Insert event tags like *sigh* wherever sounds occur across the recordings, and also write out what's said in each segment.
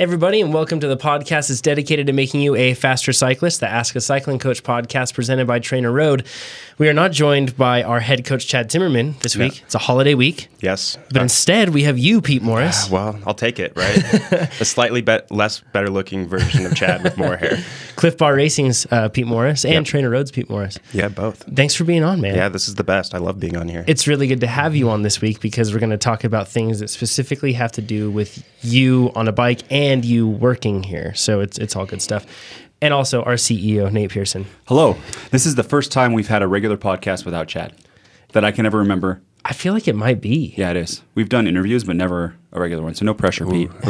Everybody, and welcome to the podcast that's dedicated to making you a faster cyclist, the Ask a Cycling Coach podcast presented by TrainerRoad. We are not joined by our head coach, Chad Timmerman, this week. Yeah. It's a holiday week. Yes. But instead, we have you, Pete Morris. well, I'll take it, right? *laughs* a slightly be- less better looking version of Chad with more hair. *laughs* Clif Bar Racing's uh, Pete Morris and Yep. TrainerRoad's Pete Morris. Yeah, both. Thanks for being on, man. Yeah, this is the best. I love being on here. It's really good to have you on this week because we're going to talk about things that specifically have to do with you on a bike and you working here. So it's it's all good stuff. And also our CEO Nate Pearson. Hello. This is the first time we've had a regular podcast without Chad that I can ever remember. I feel like it might be. Yeah, it is. We've done interviews, but never a regular one. So no pressure, Pete. *laughs*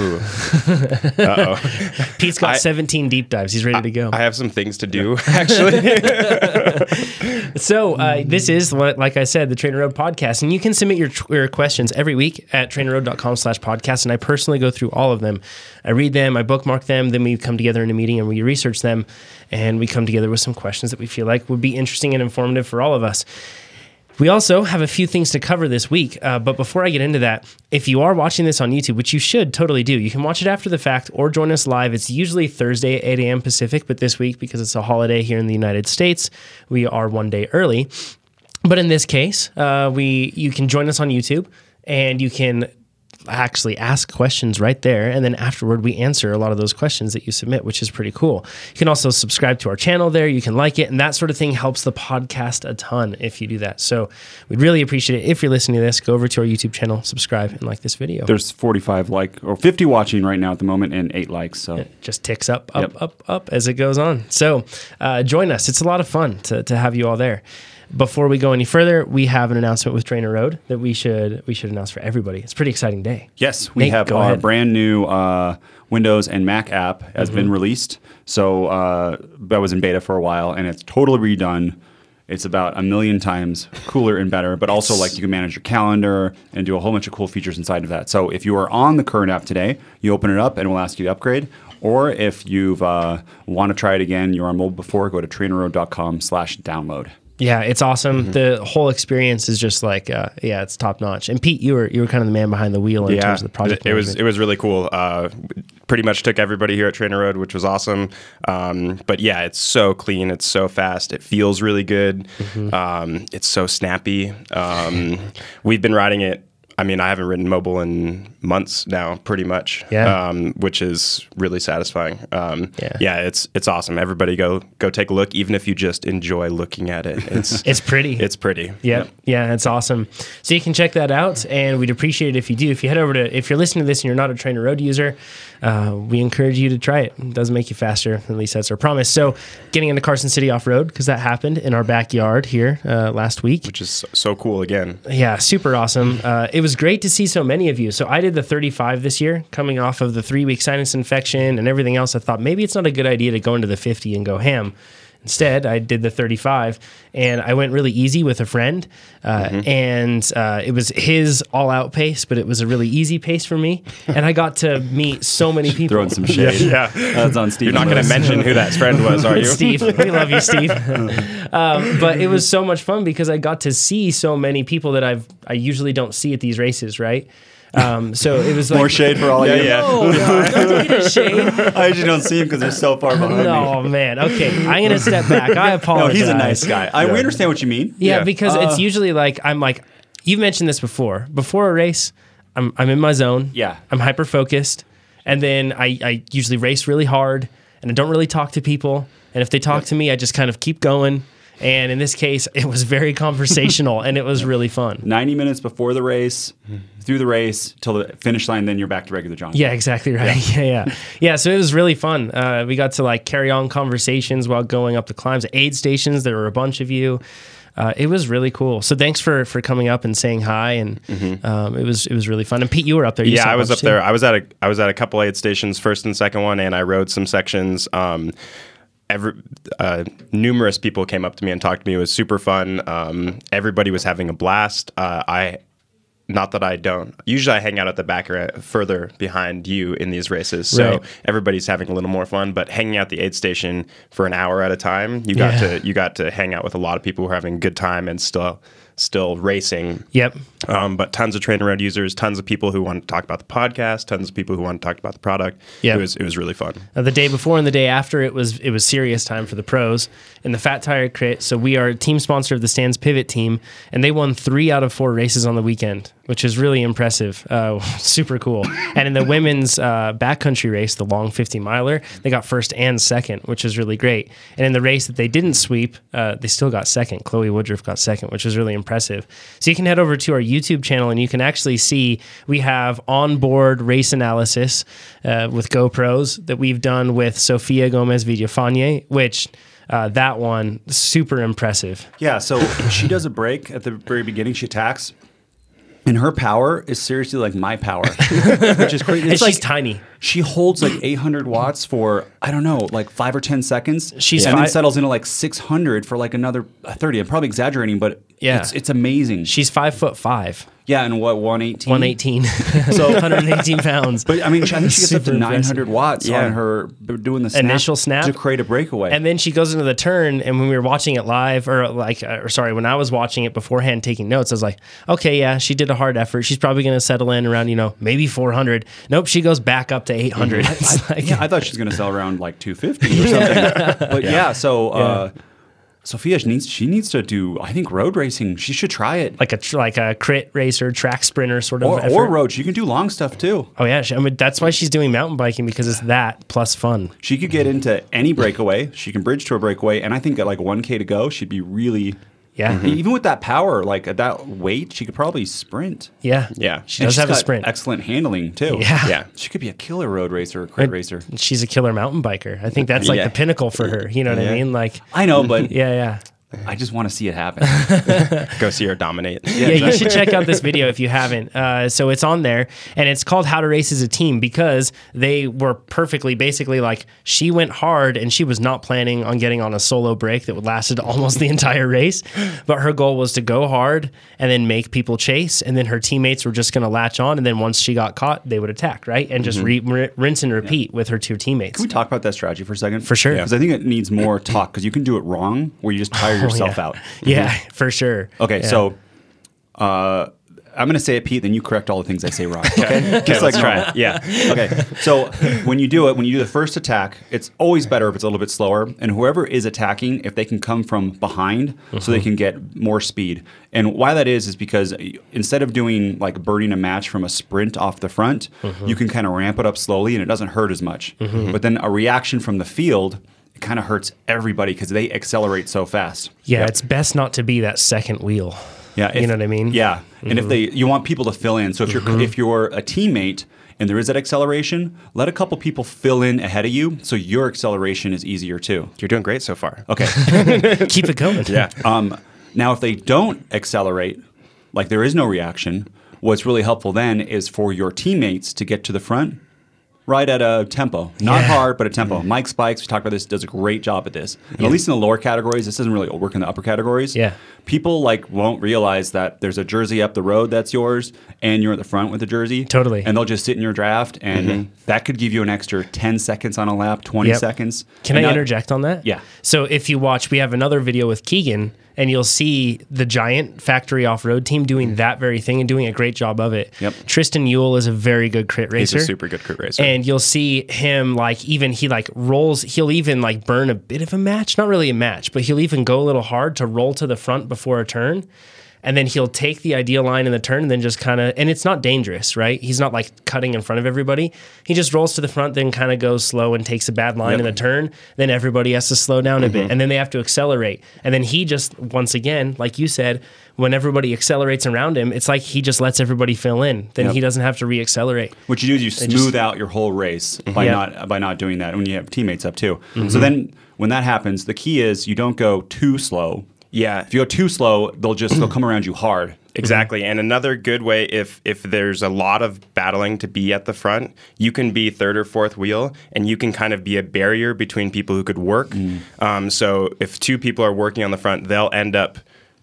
Pete's got I- 17 deep dives. He's ready to go. I have some things to do, *laughs* actually. *laughs* So uh, this is what, like I said, the TrainerRoad podcast, and you can submit your, your questions every week at trainerroad.com/podcast, and I personally go through all of them. I read them, I bookmark them, then we come together in a meeting and we research them, and we come together with some questions that we feel like would be interesting and informative for all of us. We also have a few things to cover this week, uh, but before I get into that, if you are watching this on YouTube, which you should totally do, you can watch it after the fact or join us live. It's usually Thursday at 8 a.m. Pacific, but this week, because it's a holiday here in the United States, we are one day early. But in this case, uh, we you can join us on YouTube and you can actually ask questions right there and then afterward we answer a lot of those questions that you submit which is pretty cool you can also subscribe to our channel there you can like it and that sort of thing helps the podcast a ton if you do that so we'd really appreciate it if you're listening to this go over to our youtube channel subscribe and like this video There's 45 like or 50 watching right now at the moment and eight likes. So it just ticks up, up, Yep. up, up as it goes on. So uh, join us. It's a lot of fun to, to have you all there. Before we go any further, we have an announcement with TrainerRoad that we should we should announce for everybody. It's a pretty exciting day. yes, we Nate, have our ahead. brand new uh, Windows and Mac app has Mm-hmm. been released. So uh, that was in beta for a while, and it's totally redone. It's about a million times cooler and better, but also like you can manage your calendar and do a whole bunch of cool features inside of that. So if you are on the current app today, you open it up and we'll ask you to upgrade. Or if you've uh, want to try it again, you're on mobile before, go to trainerroad.com slash download. Yeah, it's awesome. Mm-hmm. The whole experience is just like uh, yeah, it's top notch. And Pete, you were you were kind of the man behind the wheel in yeah, terms of the project. it, it was it was really cool. Uh, pretty much took everybody here at TrainerRoad, which was awesome. Um, but yeah, it's so clean. It's so fast. It feels really good. Mm-hmm. Um, it's so snappy. Um, *laughs* we've been riding it. I mean, I haven't ridden mobile in months now, pretty much. Yeah. Um, which is really satisfying. Um, Yeah. yeah. it's it's awesome. Everybody go go take a look, even if you just enjoy looking at it. It's *laughs* it's pretty. it's pretty. Yeah, yeah, it's awesome. So you can check that out, and we'd appreciate it if you do. If you head over to, if you're listening to this and you're not a TrainerRoad user, uh, we encourage you to try it. It does make you faster. At least that's our promise. So getting into Carson City off road because that happened in our backyard here uh, last week. Which is so, so cool again. Yeah, super awesome. Uh, it was great to see so many of you. So I did the 35 this year, coming off of the three week sinus infection and everything else. I thought maybe it's not a good idea to go into the 50 and go ham. Instead, I did the 35, and I went really easy with a friend, uh, and uh, it was his all-out pace, but it was a really easy pace for me, and I got to meet so many people. Throwing some shade. Yeah. That's on Steve. You're not going to mention who that friend was, are you? *laughs* Steve. We love you, Steve. *laughs* *laughs* um, but it was so much fun because I got to see so many people that I've I usually don't see at these races, right? Um, so it was like More shade for all Yeah, of you. yeah. Oh, no, *laughs* don't shade. I usually don't see him because they're so far behind me. No, man. Okay, I'm gonna step back. I apologize. *laughs* No, apologize. he's a nice guy. I, we understand what you mean. Yeah, Yeah. because Uh, it's usually like I'm like you've mentioned this before. Before a race, I'm I'm in my zone. Yeah. I'm hyper focused, and then I I usually race really hard, and I don't really talk to people. And if they talk to me, I just kind of keep going. And in this case, *laughs* it was very conversational, and it was really fun. 90 minutes before the race, through the race, till the finish line, then you're back to regular John. Yeah, exactly right. *laughs* Yeah, yeah, yeah. So it was really fun. Uh, we got to like carry on conversations while going up the climbs. Aid stations, there were a bunch of you. Uh, it was really cool. So thanks for for coming up and saying hi, and um, it was it was really fun. And Pete, you were up there. You yeah, I was up too. there. I was at a I was at a couple aid stations, first and second one, and I rode some sections. Um, every uh, numerous people came up to me and talked to me. It was super fun. Um, everybody was having a blast. Uh, I. Not that I don't. Usually, I hang out at the back or further behind you in these races, so Right. everybody's having a little more fun. But hanging out the aid station for an hour at a time, you got Yeah. to you got to hang out with a lot of people who are having a good time and still still racing. Yep. Um, but tons of TrainerRoad users, tons of people who want to talk about the podcast, tons of people who want to talk about the product. Yep. It was it was really fun. Uh, the day before and the day after, it was it was serious time for the pros in the Fat Tire Crit. So we are team sponsor of the Stans-Pivot team, and they won three out of four races on the weekend, which is really impressive. Uh, *laughs* super cool. And in the women's uh, backcountry race, the long 50 miler, they got first and second, which is really great. And in the race that they didn't sweep, uh, they still got second. Chloe Woodruff got second, which is really impressive. So you can head over to our YouTube channel and you can actually see we have onboard race analysis uh, with GoPros that we've done with Sofia Gomez Villafane, which uh, that one super impressive. Yeah, so she does a break at the very beginning. She attacks, and her power is seriously like my power, *laughs* which is crazy. And It's she's tiny. She holds like *clears throat* 800 watts for I don't know, like five or 10 seconds. She's and then settles into like 600 for like another 30. I'm probably exaggerating, but Yeah. it's, it's amazing. She's five foot five, yeah, and what 118? 118, *laughs* So- 118 *laughs* pounds. But I mean, I think she gets up to Super impressive. 900 watts Yeah. on her doing the snap Initial snap? to create a breakaway. And then she goes into the turn, and when we were watching it live, or like, uh, or sorry, when I was watching it beforehand, taking notes, I was like, okay, yeah, she did a hard effort. She's probably going to settle in around, you know, maybe 400. Nope, she goes back up to 800. *laughs* It's like, yeah, I thought she was going to sell around like 250 or *laughs* something. but yeah, so uh, Sofia she needs she needs to do I think road racing. She should try it. like a tr- like a crit racer, track sprinter sort of Or, effort. or road. She can do long stuff too. Oh yeah, she, I mean that's why she's doing mountain biking because it's that plus fun. She could get into any breakaway. She can bridge to a breakaway, and I think at like 1K to go, she'd be really. Yeah, mm-hmm. Even with that power, like at that weight, she could probably sprint. yeah, Yeah. She And does she's have a sprint. Excellent handling too. Yeah. Yeah. She could be a killer road racer, or crit racer. She's a killer mountain biker. I think that's like Yeah. the pinnacle for her. You know what I mean? Like, I know, but *laughs* yeah, yeah. I just want to see it happen. *laughs* Go see her dominate. yeah, you should check out this video if you haven't. Uh, so it's on there, and it's called "How to Race as a Team" because they were perfectly, basically, like she went hard, and she was not planning on getting on a solo break that would lasted *laughs* almost the entire race. But her goal was to go hard and then make people chase, and then her teammates were just going to latch on, and then once she got caught, they would attack, right, and just re- r- rinse and repeat with her two teammates. Can we talk about that strategy for a second? For sure. Because I think it needs more talk because you can do it wrong where you just tire *laughs* Oh, yourself yeah. out. *laughs* Yeah, mm-hmm. for sure. Okay, Yeah. so uh, I'm going to say it, Pete, then you correct all the things I say wrong. *laughs* Okay, Okay, let's try it. Yeah. *laughs* okay, so when you do it, when you do the first attack, it's always better if it's a little bit slower. And whoever is attacking, if they can come from behind, so they mm-hmm. can get more speed. And why that is is because instead of doing like burning a match from a sprint off the front, mm-hmm. you can kind of ramp it up slowly, and it doesn't hurt as much. But then a reaction from the field. It kind of hurts everybody because they accelerate so fast. Yeah, it's best not to be that second wheel. Yeah, you know what I mean. Yeah, and if they, you want people to fill in. So if you're if you're a teammate and there is that acceleration, let a couple people fill in ahead of you, so your acceleration is easier too. You're doing great so far. Okay. *laughs* keep it going. Yeah. *laughs* um, now, if they don't accelerate, like there is no reaction, what's really helpful then is for your teammates to get to the front. Right at a tempo, not Yeah. hard, but a tempo. Mike's Bikes, we talked about this, does a great job at this. And At least in the lower categories, this doesn't really work in the upper categories. Yeah. people like won't realize that there's a jersey up the road that's yours, and you're at the front with the jersey. Totally. and they'll just sit in your draft, and mm-hmm. that could give you an extra ten seconds on a lap, twenty Yep. seconds. Can And I now- interject on that? Yeah. So if you watch, we have another video with Keegan, and you'll see the giant factory off road team doing mm. that very thing and doing a great job of it. Yep. Tristan Uhl is a very good crit racer. He's a super good crit racer. And you'll see him like even he like rolls. He'll even like burn a bit of a match, not really a match, but he'll even go a little hard to roll to the front before a turn. And then he'll take the ideal line in the turn and then just kind of, and it's not dangerous, right? He's not like cutting in front of everybody. He just rolls to the front, then kind of goes slow and takes a bad line in the turn. Then everybody has to slow down a bit mm-hmm. and then they have to accelerate. And then he just, once again, like you said, when everybody accelerates around him, it's like he just lets everybody fill in. Then Yep. he doesn't have to re accelerate. What you do is you smooth just- out your whole race mm-hmm. by Yeah. not by not doing that when you have teammates up too. So mm-hmm. then when that happens, the key is you don't go too slow. Yeah. If you go too slow, they'll just they'll come around you hard. *clears throat* Exactly. And another good way if if there's a lot of battling to be at the front, you can be third or fourth wheel and you can kind of be a barrier between people who could work. Um, so if two people are working on the front, they'll end up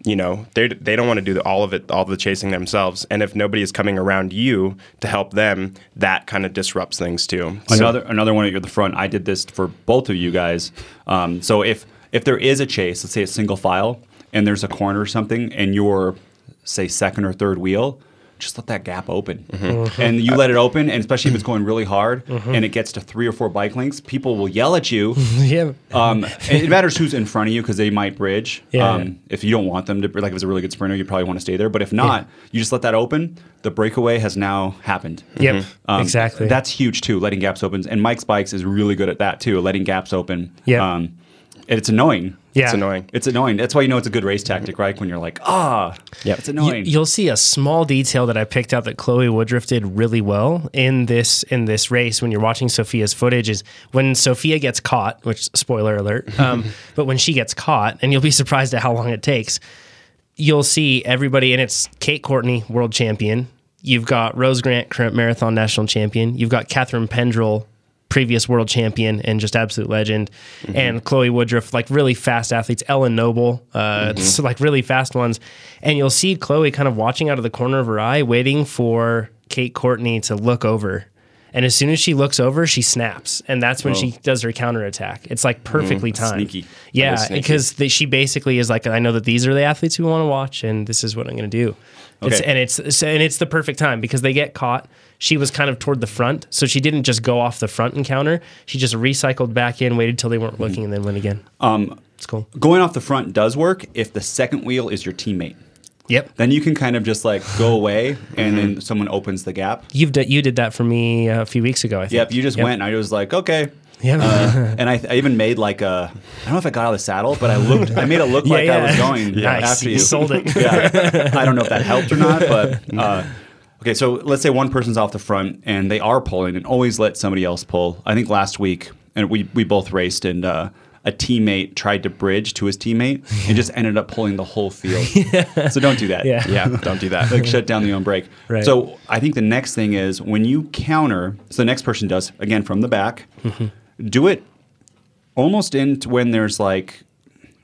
you know they they don't want to do the, all of it all the chasing themselves and if nobody is coming around you to help them that kind of disrupts things too So- Another another one at the front. I did this for both of you guys. Um, so if if there is a chase, let's say a single file, and there's a corner or something, and you're say second or third wheel, just let that gap open. And you let it open, and especially if it's *clears throat* going really hard and it gets to three or four bike lengths, people will yell at you. *laughs* yeah. Um, it matters who's in front of you because they might bridge. Yeah. Um, if you don't want them to, like if it's a really good sprinter, you probably want to stay there. But if not, you just let that open. The breakaway has now happened. Yep. Um, exactly. That's huge too, letting gaps open. And Mike's bikes is really good at that too, letting gaps open. Yeah. And it's annoying. yeah. It's annoying. It's annoying. That's why you know it's a good race tactic, right? When you're like, ah, yeah, it's You, annoying. you'll see a small detail that I picked out that Chloe Woodruff did really well in this in this race when you're watching Sofia's footage is when Sofia gets caught, which spoiler alert, *laughs* um, but when she gets caught, and you'll be surprised at how long it takes. You'll see everybody, and it's Kate Courtney, world champion. You've got Rose Grant, current marathon national champion. You've got Catharine Pendrel, previous world champion and just absolute legend, mm-hmm. and Chloe Woodruff, like really fast athletes. Ellen Noble, uh, mm-hmm. so like really fast ones. And you'll see Chloe kind of watching out of the corner of her eye, waiting for Kate Courtney to look over. And as soon as she looks over, she snaps, and that's when oh. she does her counterattack. It's like perfectly mm, timed. Sneaky. Yeah, sneaky. because the, she basically is like, I know that these are the athletes we want to watch, and this is what I'm going to do. It's, and it's and it's the perfect time because they get caught. She was kind of toward the front, so she didn't just go off the front encounter. She just recycled back in, waited till they weren't looking, and then went again. um, It's cool. going off the front does work if the second wheel is your teammate. Yep, Then you can kind of just like go away, and then someone opens the gap. you've d- you did that for me a few weeks ago. I think. Yep, you just went. And I was like, okay. Yep. Uh, *laughs* and I, I even made like a. I don't know if I got out of the saddle, but I looked. I made it look *laughs* Yeah, like I was going *laughs* Nice. after You you. sold it. yeah. I don't know if that helped or not, but uh, okay. So let's say one person's off the front and they are pulling, and always let somebody else pull. I think last week, and we we both raced, and uh, a teammate tried to bridge to his teammate and just ended up pulling the whole field. So don't do that. Yeah. Yeah, don't do that. like shut down the own break. Right. So I think the next thing is when you counter. So the next person does again from the back. Do it almost into when there's like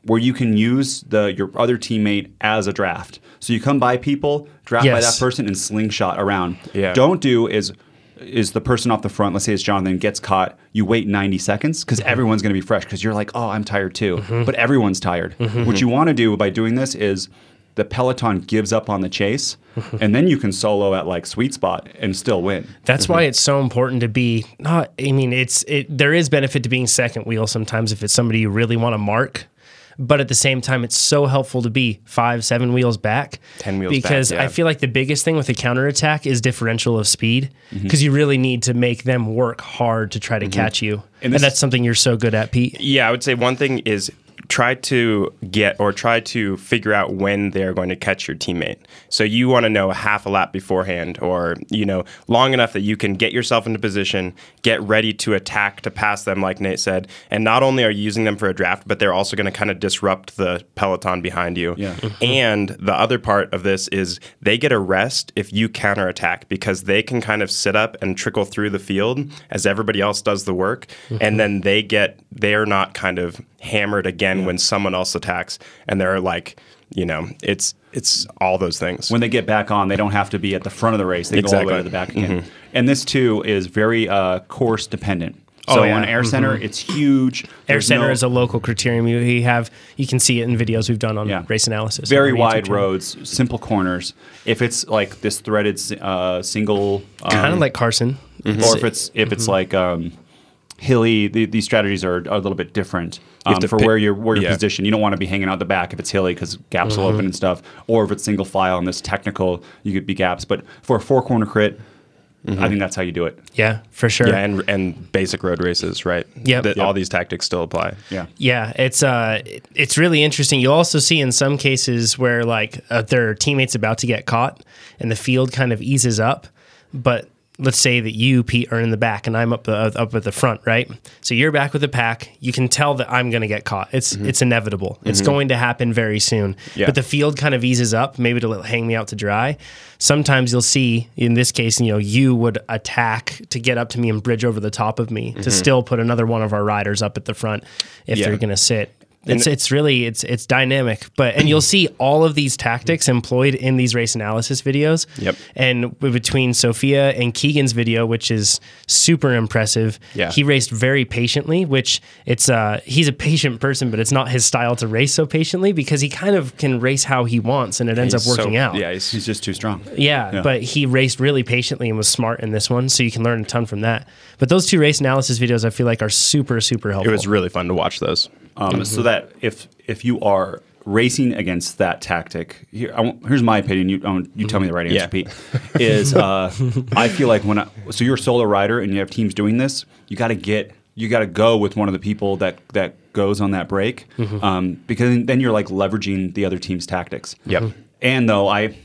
where you can use the your other teammate as a draft. So you come by people, draft by that person, and slingshot around. Yeah. Don't do is is the person off the front. Let's say it's Jonathan gets caught. You wait 90 seconds because mm-hmm. everyone's going to be fresh because you're like, oh, I'm tired too. Mm-hmm. But everyone's tired. Mm-hmm. What you want to do by doing this is the peloton gives up on the chase, *laughs* and then you can solo at like sweet spot and still win. That's why it's so important to be not. I mean, it's it. There is benefit to being second wheel sometimes if it's somebody you really want to mark, but at the same time, it's so helpful to be five, seven wheels back, 10 wheels back, because I feel like the biggest thing with a counterattack is differential of speed, Mm-hmm. because you really need to make them work hard to try to catch you, and, this- that's something you're so good at, Pete. Yeah, I would say one thing is try to get or try to figure out when they're going to catch your teammate. So you want to know half a lap beforehand or, you know, long enough that you can get yourself into position, get ready to attack to pass them like Nate said. And not only are you using them for a draft, but they're also going to kind of disrupt the peloton behind you. Yeah. Mm-hmm. And the other part of this is they get a rest if you counterattack because they can kind of sit up and trickle through the field as everybody else does the work. Mm-hmm. And then they get, they're not kind of hammered again when someone else attacks. And they're like, you know, it's, it's all those things. when they get back on, they don't have to be at the front of the race. They go all the way to the back again. And this too is very uh, course dependent. So Oh, yeah. on Air Center, it's huge. Air There's Center no- is a local criterium. You, you have you can see it in videos we've done on Yeah. race analysis. very on YouTube wide roads, simple corners. If it's like this threaded uh, single, um, kind of like Carson. or if it's if Mm-hmm. it's like um, hilly, the, these strategies are, are a little bit different um, for pick- where you're where you're yeah. positioned. You don't want to be hanging out the back if it's hilly because gaps will Mm-hmm. open and stuff. Or if it's single file and this technical, you could be gaps. But for a four corner crit, Mm-hmm. I think that's how you do it. Yeah, for sure. yeah, and and basic road races, right? Yep. That Yep. All these tactics still apply. Yeah. Yeah, it's uh, it's really interesting. You also see in some cases where like uh, their teammates about to get caught, and the field kind of eases up, but let's say that you Pete are in the back and I'm up the, up at the front, right? So you're back with the pack. You can tell that I'm going to get caught. It's mm-hmm. it's inevitable. It's mm-hmm. going to happen very soon. Yeah. But the field kind of eases up, maybe to hang me out to dry. Sometimes you'll see in this case, you know, you would attack to get up to me and bridge over the top of me to mm-hmm. still put another one of our riders up at the front if Yeah. they're going to sit. It's it's really it's it's dynamic. But and you'll see all of these tactics employed in these race analysis videos. Yep. And between Sofia and Keegan's video, which is super impressive. Yeah. He raced very patiently, which it's uh he's a patient person, but it's not his style to race so patiently because he kind of can race how he wants and it ends up He's so- working out. Yeah, he's, He's just too strong. Yeah, Yeah. but he raced really patiently and was smart in this one, so you can learn a ton from that. But those two race analysis videos, I feel like, are super, super helpful. it was really fun to watch those. Um, So that if if you are racing against that tactic, here, I won't- here's my opinion. You want- you tell me the right answer, Yeah. Pete. Is uh, *laughs* I feel like when I, so you're a solo rider and you have teams doing this, you got to get you got to go with one of the people that that goes on that break um, because then you're like leveraging the other team's tactics. Yep. And though I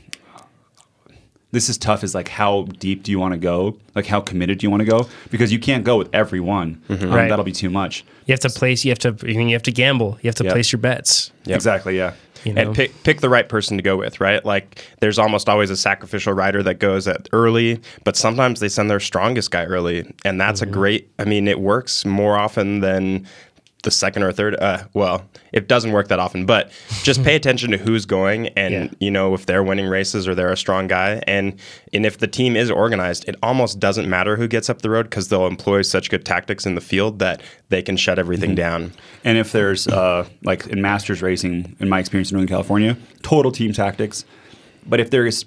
this is tough is like how deep do you want to go like how committed do you want to go because you can't go with everyone um, Right. that'll be too much you have to place. You have to. I mean, you have to gamble. You have to Yep. place your bets. Yep. exactly yeah You know? and pick pick the right person to go with, right? Like there's almost always a sacrificial rider that goes at early, but sometimes they send their strongest guy early, and that's Mm-hmm. a great. I mean, it works more often than the second or third. Uh, well, it doesn't work that often, but just pay *laughs* attention to who's going, and Yeah. you know if they're winning races or they're a strong guy, and and if the team is organized, it almost doesn't matter who gets up the road because they'll employ such good tactics in the field that they can shut everything down. And if there's uh, like in masters racing, in my experience in Northern California, total team tactics. But if there is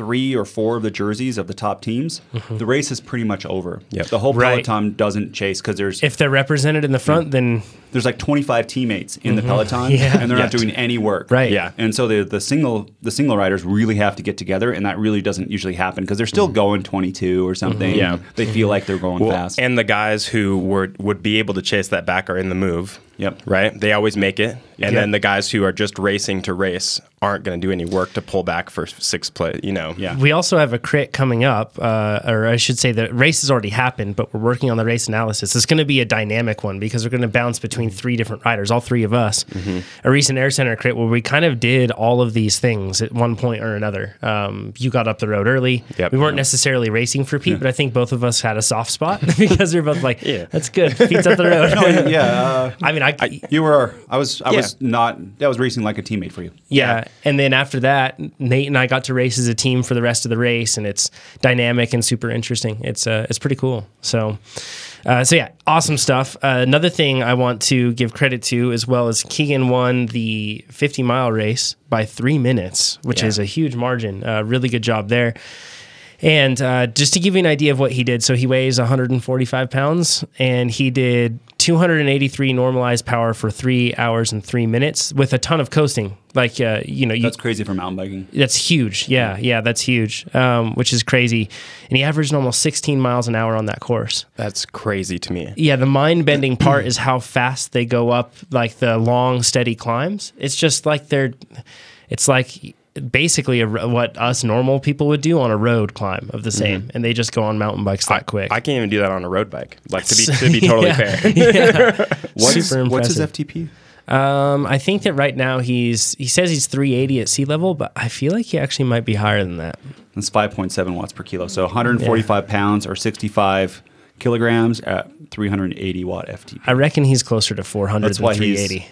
three or four of the jerseys of the top teams, mm-hmm. the race is pretty much over. Yep. The whole Right. peloton doesn't chase because there's If they're represented in the front, then there's like 25 teammates in the mm-hmm. peloton, *laughs* Yeah. and they're not doing any work. Right. Yeah. And so the the single the single riders really have to get together, and that really doesn't usually happen because they're still mm-hmm. going 22 or something. Yeah. They feel like they're going Well, fast. And the guys who would would be able to chase that back are in the move. Yep. Right? They always make it. And Yep. then the guys who are just racing to race aren't going to do any work to pull back for six place, you know. Yeah. we also have a crit coming up, uh, or I should say the race has already happened, but we're working on the race analysis. It's going to be a dynamic one because we're going to bounce between three different riders, all three of us. A recent Air Center crit where we kind of did all of these things at one point or another. Um, you got up the road early. Yep. we weren't necessarily racing for Pete, but I think both of us had a soft spot *laughs* because we are both like, Yeah. that's good. Pete's up the road. *laughs* yeah. Uh, I mean, I, You were. I was. I Yeah. was not. that was racing like a teammate for you. Yeah. And then after that, Nate and I got to race as a team for the rest of the race, and it's dynamic and super interesting. It's uh, it's pretty cool. So, uh, so yeah, awesome stuff. Uh, another thing I want to give credit to as well is Keegan won the 50 mile race by three minutes, which Yeah. is a huge margin. Uh, really good job there. And uh, just to give you an idea of what he did, so he weighs 145 pounds, and he did 283 normalized power for three hours and three minutes with a ton of coasting. Like, uh, you know, you, That's crazy for mountain biking. that's huge. Yeah, yeah, that's huge, um, which is crazy. And he averaged almost 16 miles an hour on that course. That's crazy to me. Yeah, the mind bending part is how fast they go up, like the long, steady climbs. It's just like they're, it's like basically a, what us normal people would do on a road climb of the same, and they just go on mountain bikes that quick. I can't even do that on a road bike. Like to be to be *laughs* totally *laughs* Yeah. fair. *laughs* yeah. What's, Super what's his. FTP? Um, I think that right now he's he says he's 380 at sea level, but I feel like he actually might be higher than that. That's 5.7 watts per kilo. So 145 pounds or 65 kilograms at 380 watt FTP. I reckon he's closer to 400 That's than why he's 380.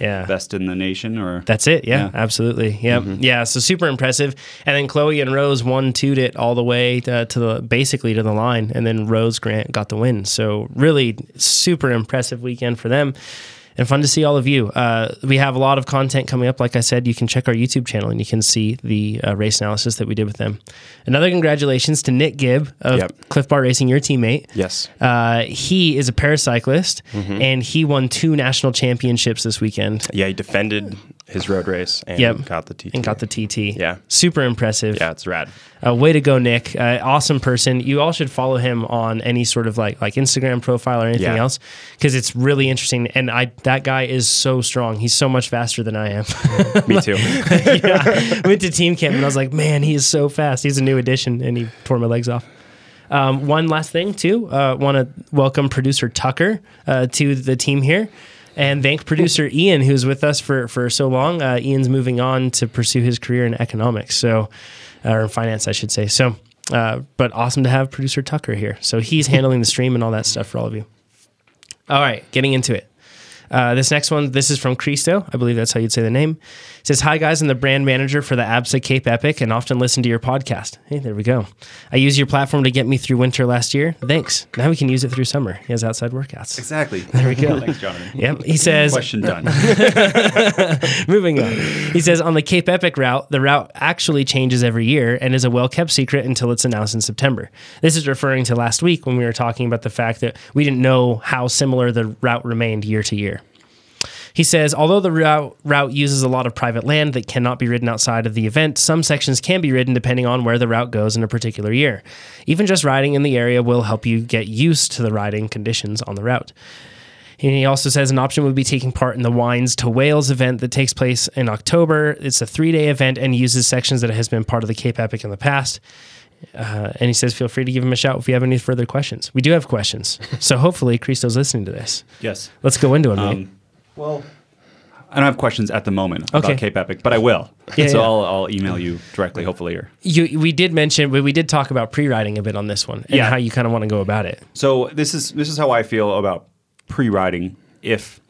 Yeah. Best in the nation, or That's it. Yeah, Yeah. Mm-hmm. absolutely. Yep. Yeah. So super impressive. And then Chloe and Rose one two'd it all the way to, to the basically to the line, and then Rose Grant got the win. So really super impressive weekend for them. And fun to see all of you. Uh, we have a lot of content coming up. Like I said, you can check our YouTube channel and you can see the uh, race analysis that we did with them. Another congratulations to Nick Gibb of Yep. Clif Bar Racing, your teammate. Yes. Uh, he is a paracyclist Mm-hmm. and he won two national championships this weekend. Yeah, he defended his road *sighs* race and Yep. got the TT. and got the TT. Yeah. super impressive. Yeah, it's rad. Uh, way to go, Nick! Uh, awesome person. You all should follow him on any sort of like like Instagram profile or anything Yeah. else because it's really interesting. And I that guy is so strong. He's so much faster than I am. *laughs* Me too. *laughs* yeah, went to team camp and I was like, man, he is so fast. He's a new addition, and he tore my legs off. Um, one last thing too, uh, want to welcome producer Tucker uh, to the team here, and thank producer *laughs* Ian who's with us for for so long. Uh, Ian's moving on to pursue his career in economics, so uh, or in finance, I should say. So, uh, but awesome to have producer Tucker here. So he's handling the stream and all that stuff for all of you. All right, getting into it. Uh, this next one, this is from Cristo. I believe that's how you'd say the name. It says, Hi, guys. I'm the brand manager for the ABSA Cape Epic and often listen to your podcast. Hey, there we go. I use your platform to get me through winter last year. Thanks. Now we can use it through summer. He has outside workouts. Exactly. *laughs* There we go. Thanks, Jonathan. Yep. He says, Question done. *laughs* Moving on. He says on the Cape Epic route, the route actually changes every year and is a well kept secret until it's announced in September. This is referring to last week when we were talking about the fact that we didn't know how similar the route remained year to year. He says, although the route, route uses a lot of private land that cannot be ridden outside of the event, some sections can be ridden depending on where the route goes in a particular year. Even just riding in the area will help you get used to the riding conditions on the route. And he also says an option would be taking part in the Wines to Whales event that takes place in October. It's a three day event and uses sections that has been part of the Cape Epic in the past. Uh, and he says, feel free to give him a shout if you have any further questions. We do have questions. *laughs* so hopefully, Christo's listening to this. yes. Let's go into it. Um, well, I don't have questions at the moment Okay. about Cape Epic, but I will. Yeah, so yeah. I'll, I'll email you directly, hopefully. Or You, we did mention, we we did talk about pre-riding a bit on this one and Yeah. how you kind of want to go about it. So this is this is how I feel about pre-riding. If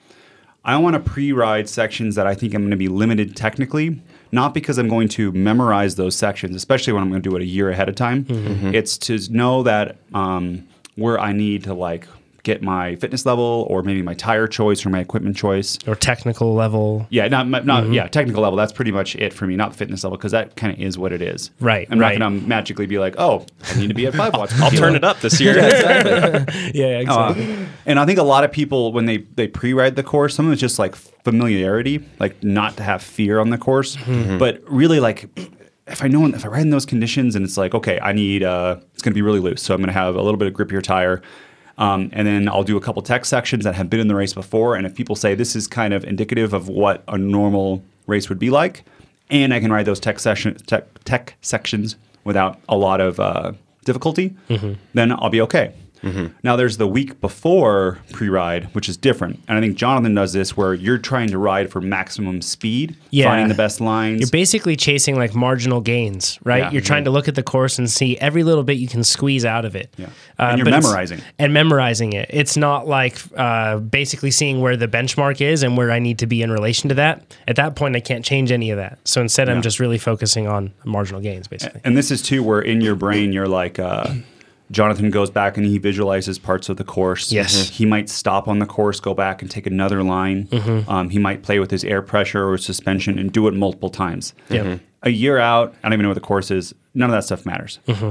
I want to pre-ride sections that I think I'm going to be limited technically, not because I'm going to memorize those sections, especially when I'm going to do it a year ahead of time. It's to know that um, where I need to like get my fitness level or maybe my tire choice or my equipment choice. Or technical level. Yeah, not not Mm-hmm. yeah, technical level. That's pretty much it for me. Not fitness level because that kind of is what it is. Right, I'm right. not going to magically be like, oh, I need to be at five watts. *laughs* I'll turn it up this year. Yeah, *laughs* Uh, exactly. and I think a lot of people when they they pre-ride the course, some of it's just like familiarity, like not to have fear on the course, but really like. If I know if I ride in those conditions and it's like okay, I need uh, it's going to be really loose, so I'm going to have a little bit of grippier tire, um, and then I'll do a couple tech sections that have been in the race before. And if people say this is kind of indicative of what a normal race would be like, and I can ride those tech session tech, tech sections without a lot of uh, difficulty, then I'll be okay. Now there's the week before pre-ride, which is different, and I think Jonathan does this where you're trying to ride for maximum speed, Yeah. finding the best lines. You're basically chasing like marginal gains, right? Yeah. You're trying to look at the course and see every little bit you can squeeze out of it. Yeah. And you're memorizing. And memorizing it. It's not like uh, basically seeing where the benchmark is and where I need to be in relation to that. At that point, I can't change any of that. So instead, I'm just really focusing on marginal gains, basically. And this is too where in your brain you're like, uh, Jonathan goes back and he visualizes parts of the course. Yes. Mhm. He might stop on the course, go back and take another line. Mm-hmm. Um, he might play with his air pressure or suspension and do it multiple times. Yeah. Mhm. A year out, I don't even know what the course is. None of that stuff matters. Mm-hmm.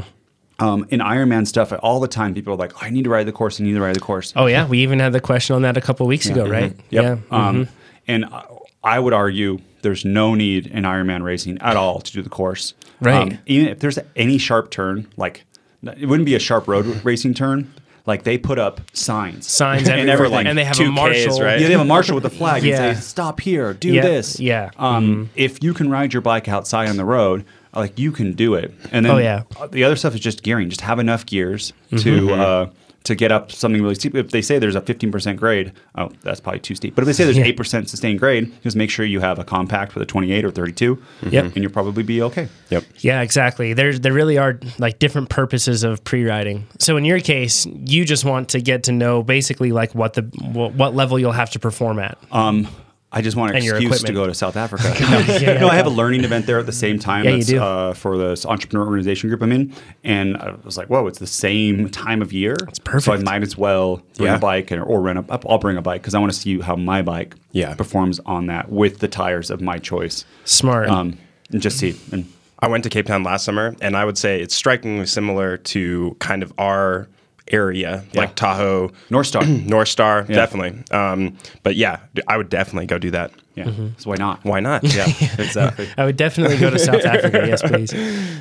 Um, in Ironman stuff, all the time people are like, I need to ride the course. I need to ride the course. Oh, yeah. We even had the question on that a couple weeks ago, right? Yep. Yeah. Um, And I- I would argue there's no need in Ironman racing at all to do the course. Right. Um, even if there's any sharp turn, like it wouldn't be a sharp road racing turn. Like they put up signs, Signs *laughs* and everywhere. everything. and they have a 2Ks, marshal. right? yeah, they have a marshal with a flag Yeah. and say, "Stop here, do Yeah, this." yeah. Mm-hmm. Um, If you can ride your bike outside on the road, like you can do it. And then Oh, yeah. Mm-hmm. the other stuff is just gearing. Just have enough gears to uh, to get up something really steep. If they say there's a 15% grade, oh, that's probably too steep. But if they say there's *laughs* Yeah. 8% sustained grade, just make sure you have a compact with a 28 or 32, Yep. and you'll probably be okay. Yep. Yeah, exactly. There, there really are like different purposes of pre-riding. So in your case, you just want to get to know basically like what the what, what level you'll have to perform at. Um, I just want an excuse to go to South *laughs* Africa. yeah, no, I have a learning event there at the same time. Yeah, you do. Uh, for this entrepreneur organization group I'm in, and I was like, "Whoa, it's the same time of year. It's perfect. So I might as well bring Yeah. a bike and, or rent a. I'll bring a bike because I want to see how my bike Yeah. performs on that with the tires of my choice. Smart. Um, and just see. And I went to Cape Town last summer, and I would say it's strikingly similar to kind of our area, like Tahoe, Northstar. *clears throat* Northstar, definitely. Um, but yeah, I would definitely go do that. Yeah. So why not? Why not? Yeah. *laughs* Exactly. I would definitely go to South *laughs* Africa. Yes, please.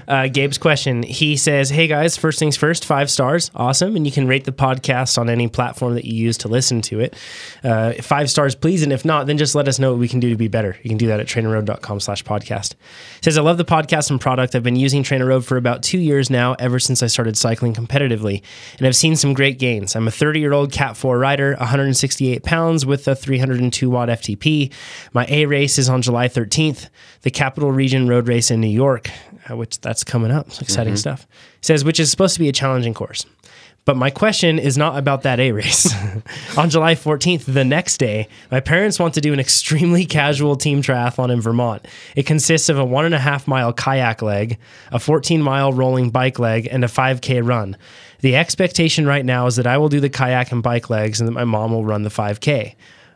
Uh, Gabe's question. He says, "Hey guys, first things first, five stars, awesome, and you can rate the podcast on any platform that you use to listen to it. Uh, five stars, please, and if not, then just let us know what we can do to be better. You can do that at trainerroad.com slash podcast. Says, "I love the podcast and product. I've been using TrainerRoad for about two years now, ever since I started cycling competitively, and I've seen some great gains. I'm a 30 year old Cat 4 rider, 168 pounds with a 302 watt FTP. My A race is on July 13th, the Capital Region Road Race in New York, uh, which that's coming up. It's exciting stuff. He says, which is supposed to be a challenging course. But my question is not about that A race. *laughs* On July 14th, the next day, my parents want to do an extremely casual team triathlon in Vermont. It consists of a one and a half mile kayak leg, a 14 mile rolling bike leg, and a 5K run. The expectation right now is that I will do the kayak and bike legs and that my mom will run the 5K.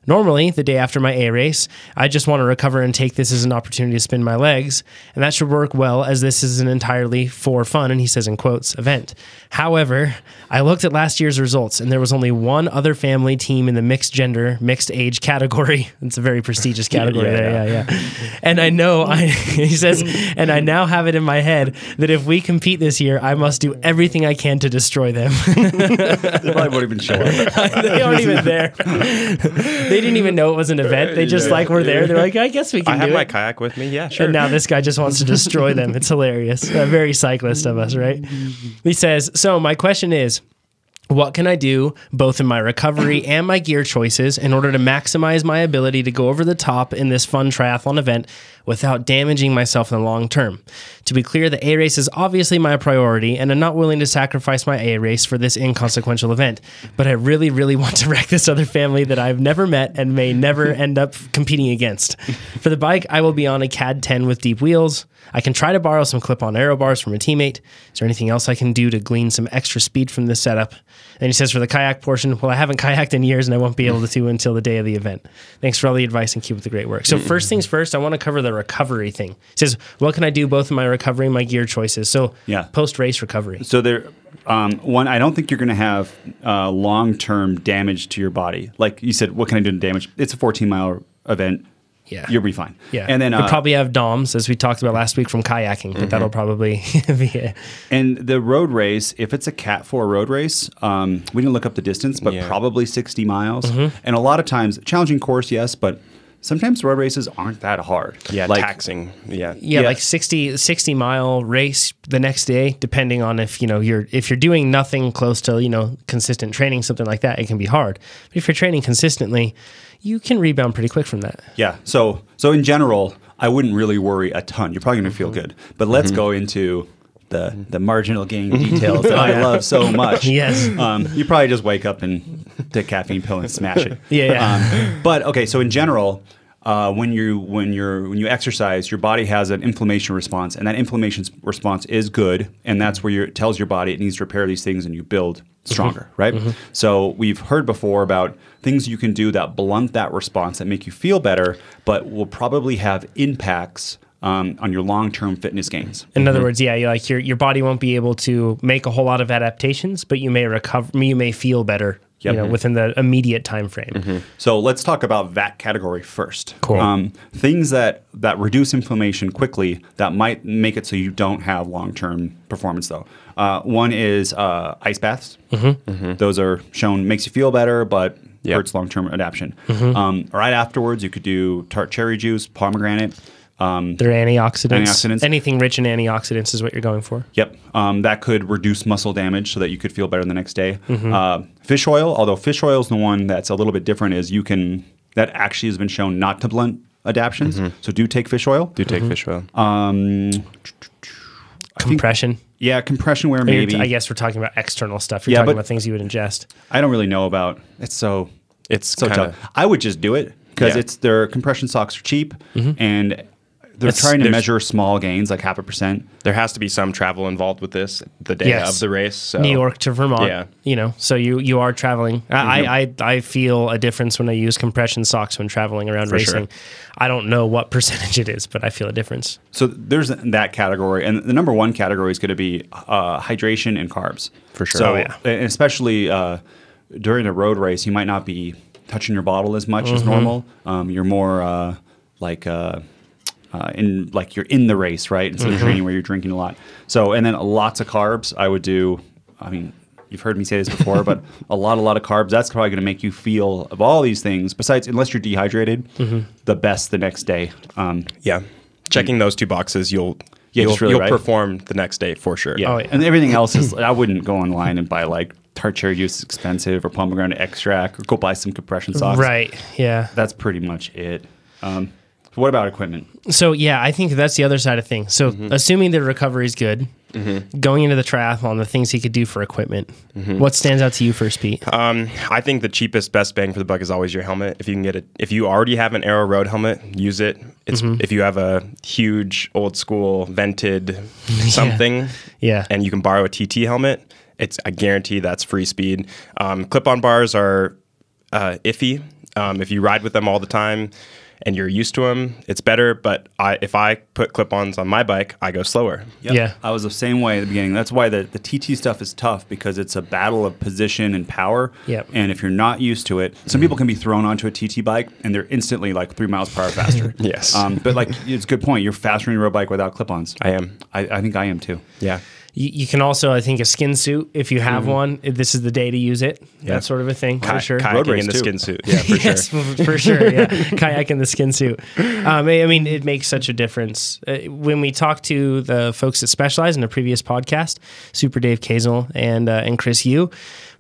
Normally, the day after my A race, I just want to recover and take this as an opportunity to spin my legs, and that should work well as this is an entirely for fun, and he says in quotes, event. However, I looked at last year's results, and there was only one other family team in the mixed gender, mixed age category. *laughs* It's a very prestigious *laughs* category Yeah, there, yeah, yeah. And I know, I, *laughs* he says, and I now have it in my head that if we compete this year, I must do everything I can to destroy them. They probably won't even show up. they aren't even there. they didn't even know it was an event. They just like were there. They're like, I guess we can I have my it. kayak with me. Yeah, sure. And now this guy just wants to destroy them. It's hilarious. A very cyclist of us, right? He says, So my question is, what can I do both in my recovery and my gear choices in order to maximize my ability to go over the top in this fun triathlon event without damaging myself in the long term? To be clear, the A race is obviously my priority, and I'm not willing to sacrifice my A race for this inconsequential event. But I really, really *laughs* want to wreck this other family that I've never met and may never *laughs* end up competing against. For the bike, I will be on a CAAD10 with deep wheels. I can try to borrow some clip on aero bars from a teammate. Is there anything else I can do to glean some extra speed from this setup? And he says for the kayak portion, well, I haven't kayaked in years and I won't be able to do until the day of the event. Thanks for all the advice and keep up the great work. So, first things first, I want to cover the recovery thing. He says, what can I do both in my recovery and my gear choices? So, Yeah. post race recovery. So there, um, one, I don't think you're going to have uh, long term damage to your body. Like you said, what can I do to damage? It's a 14 mile event. Yeah. you'll be fine. Yeah. and then You'll uh, probably have DOMS, as we talked about last week from kayaking, but that'll probably *laughs* be it. and the road race, if it's a Cat Four road race, um, we didn't look up the distance, but Yeah. probably 60 miles. Mm-hmm. And a lot of times, challenging course, yes, but sometimes road races aren't that hard. yeah, like taxing. Yeah. yeah, Yeah. like 60, 60 mile race the next day depending on if you know you're if you're doing nothing close to you know consistent training something like that it can be hard but if you're training consistently you can rebound pretty quick from that Yeah. So so in general, I wouldn't really worry a ton. You're probably going to feel mm-hmm. good. But let's mm-hmm. go into the the marginal gain *laughs* details that I love so much. *laughs* Yes. Um, you probably just wake up and take a caffeine pill and smash it. *laughs* Yeah, yeah. Um, but okay, so in general. Uh, when you when you're when you exercise, your body has an inflammation response, and that inflammation response is good, and that's where your, it tells your body it needs to repair these things, and you build stronger, right? So we've heard before about things you can do that blunt that response that make you feel better, but will probably have impacts um, on your long term fitness gains. in other words yeah you like your your body won't be able to make a whole lot of adaptations but you may recover you may feel better Yep. you know within the immediate time frame So let's talk about that category first. Cool. Um, things that that reduce inflammation quickly that might make it so you don't have long term performance though. Uh, one is uh, ice baths. Those are shown makes you feel better, but Yep. hurts long term adaptation. Um, right afterwards, you could do tart cherry juice, pomegranate. Um, they're antioxidants. Antioxidants. anything rich in antioxidants is what you're going for Yep, um, that could reduce muscle damage so that you could feel better the next day. Mm-hmm. Uh, fish oil, although fish oil is the one that's a little bit different, is you can that actually has been shown not to blunt adaptions. So do take fish oil. Do take fish oil. Um, compression yeah, compression wear You're maybe. t- I guess we're talking about external stuff. You're Yeah, talking but- about things you would ingest. I don't really know about. It's so It's so kinda- tough. I would just do it because Yeah. it's their compression socks are cheap and they're It's- trying to measure small gains like half a percent. There has to be some travel involved with this the day Yes. of the race. So. New York to Vermont. Yeah. You know, so you you are traveling. I, I I I feel a difference when I use compression socks when traveling around For sure. racing. I don't know what *laughs* percentage it is, but I feel a difference. So there's that category, and the number one category is going to be uh, hydration and carbs For sure. So Oh, yeah. and especially uh, during a road race, you might not be touching your bottle as much Mm-hmm. as normal. Um, you're more uh, like. Uh, in like you're in the race, right? Instead Mm-hmm. of training where you're drinking a lot. So and then lots of carbs. I would do. I mean, you've heard me say this before, but *laughs* a lot, a lot of carbs. That's probably going to make you feel of all these things. Besides, unless you're dehydrated, Mm-hmm. the best the next day. Um, Yeah. Checking those two boxes, you'll Yeah, you'll, really you'll right. perform the next day for sure. Yeah. Oh, yeah. And everything else is, *laughs* I wouldn't go online and buy like tart cherry juice is expensive or pomegranate extract or go buy some compression socks. Right. Yeah. That's pretty much it. Um, so what about equipment? So yeah, I think that's the other side of things. So Mm-hmm. assuming the recovery is good, Going into the triathlon, the things he could do for equipment. What stands out to you first, Pete? Um, I think the cheapest, best bang for the buck is always your helmet. If you can get it, if you already have an Aero Road helmet, use it. It's if you have a huge, old school, vented *laughs* something, Yeah. and you can borrow a TT helmet. It's I guarantee that's free speed. Um, clip-on bars are uh, iffy. Um, if you ride with them all the time and you're used to them, it's better. But I, if I put clip-ons on my bike, I go slower. Yep. Yeah. I was the same way at the beginning. That's why the, the TT stuff is tough because it's a battle of position and power. Yep. And if you're not used to it, some people can be thrown onto a TT bike and they're instantly like three miles per hour faster. *laughs* Yes. Um, but like, it's a good point. You're faster on your road bike without clip ons. I am. I, I think I am too. Yeah. You, you can also, I think, a skin suit if you Mm-hmm. have one. This is the day to use it. That sort of a thing for sure. kayaking in the too. skin suit. Yeah, for *laughs* yes, sure. for, for sure. Yeah, *laughs* kayak in the skin suit. Um, I I mean, it makes such a difference. Uh, when we talked to the folks that specialize in a previous podcast, Super Dave Koesel and uh, and Chris Yu,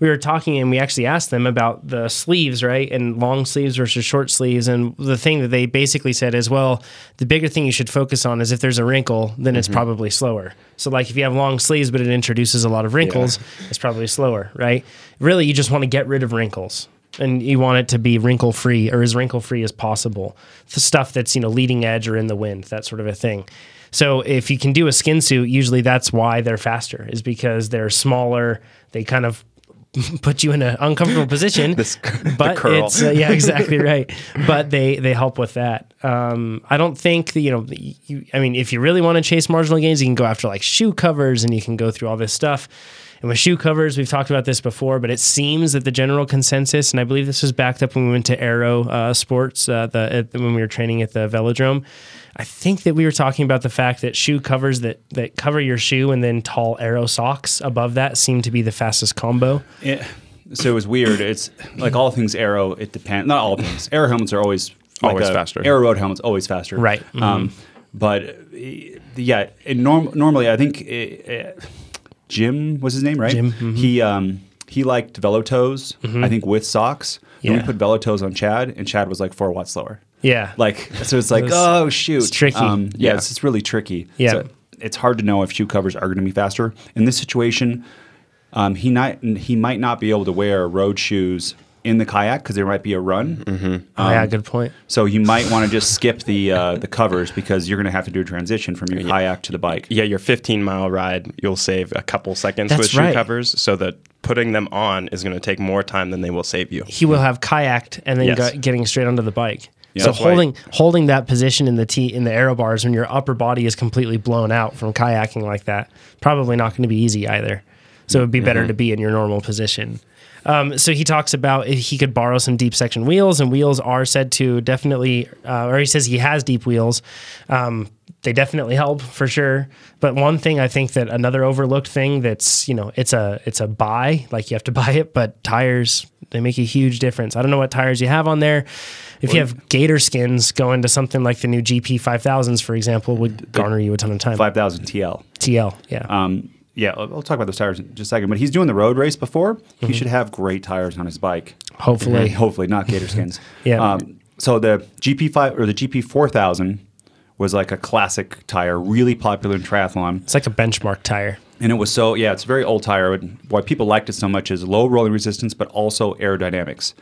we were talking and we actually asked them about the sleeves, right, and long sleeves versus short sleeves. And the thing that they basically said is, well, the bigger thing you should focus on is if there's a wrinkle, then it's mm-hmm. probably slower. So, like if you have long sleeves but it introduces a lot of wrinkles, it's probably slower, right? Really, you just want to get rid of wrinkles and you want it to be wrinkle free or as wrinkle free as possible. The stuff that's you know leading edge or in the wind, that sort of a thing. So if you can do a skin suit, usually that's why they're faster, is because they're smaller. They kind of *laughs* put you in an uncomfortable position. *laughs* but curl. it's uh, yeah, exactly *laughs* right. But they they help with that. Um, I don't think that, you know. You, I mean, if you really want to chase marginal gains, you can go after like shoe covers, and you can go through all this stuff. And with shoe covers, we've talked about this before, but it seems that the general consensus, and I believe this was backed up when we went to Aero uh, Sports, uh, the, at, when we were training at the Velodrome. I think that we were talking about the fact that shoe covers that, that cover your shoe and then tall aero socks above that seem to be the fastest combo. Yeah. So it was weird. It's like all things aero. It depends. Not all things. Aero helmets are always like Always a- faster. Aero road helmets always faster. Right. Um, but uh, yeah, it norm- normally I think uh, uh, Jim was his name, right? Jim, mhm. He um, he liked Velotoze. I think with socks. And Yeah. we put Velotoze on Chad, and Chad was like four watts slower. Yeah. Like so, it's like It's- oh shoot, it's tricky. Um, yeah, Yeah. it's, it's really tricky. Yeah. So it's hard to know if shoe covers are going to be faster in this situation. Um, he not he might not be able to wear road shoes in the kayak because there might be a run. Mm-hmm. oh, yeah, good point. So you might want to just skip the uh, the covers because you're going to have to do a transition from your kayak to the bike. Yeah, your 15 mile ride, you'll save a couple seconds That's with shoe right. covers, so that putting them on is going to take more time than they will save you. He will have kayaked and then Yes. got, getting straight onto the bike. Yeah. so That's why- holding holding that position in the T in the aero bars when your upper body is completely blown out from kayaking like that, probably not going to be easy either. So it'd be better Mm-hmm. to be in your normal position. Um, so he talks about he could borrow some deep section wheels, and wheels are said to definitely, uh, or he says he has deep wheels. Um, they definitely help for sure. But one thing I think that another overlooked thing that's you know it's a it's a buy like you have to *laughs* buy it, but tires they make a huge difference. I don't know what tires you have on there. If you have Gatorskins going to something like the new GP 5000s, for example, would garner you a ton of time. Five thousand TL. TL, yeah. Um, yeah, I'll, I'll talk about those tires in just a second. But he's doing the road race before. Mm-hmm. He should have great tires on his bike. Hopefully. *laughs* hopefully not Gatorskins. *laughs* Yeah. Um, so the GP five or the GP four thousand was like a classic tire, really popular in triathlon. it's like a benchmark tire. And it was so yeah, it's very old tire. Why people liked it so much is low rolling resistance, but also aerodynamics.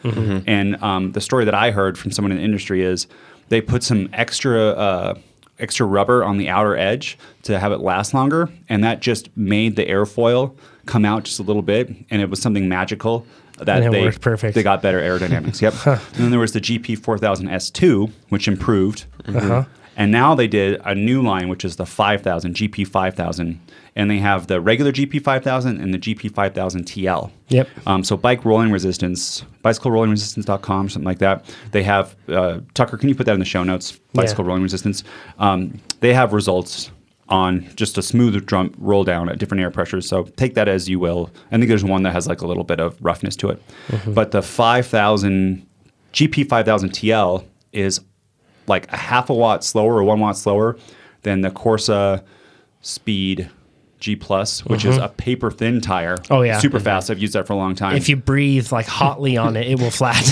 And um, the story that I heard from someone in the industry is they put some extra uh, extra rubber on the outer edge to have it last longer, and that just made the airfoil come out just a little bit, and it was something magical. That they worked perfect. They got better aerodynamics. Yep. *laughs* And then there was the GP 4000 S2, which improved. Uh-huh. And now they did a new line, which is the 5000, GP 5000. And they have the regular GP 5000 and the GP 5000 TL. Yep. Um, so bike rolling resistance, bicyclerollingresistance.com, something like that. They have, uh, Tucker, can you put that in the show notes? Bicycle rolling resistance. Um, they have results on just a smooth drum roll down at different air pressures. So take that as you will. I think there's one that has like a little bit of roughness to it. But the 5000 GP 5000 TL is like a half a watt slower or one watt slower than the Corsa Speed G Plus, which is a paper thin tire. Oh, yeah. super fast. I've used that for a long time. If you breathe like hotly on it, it will flat.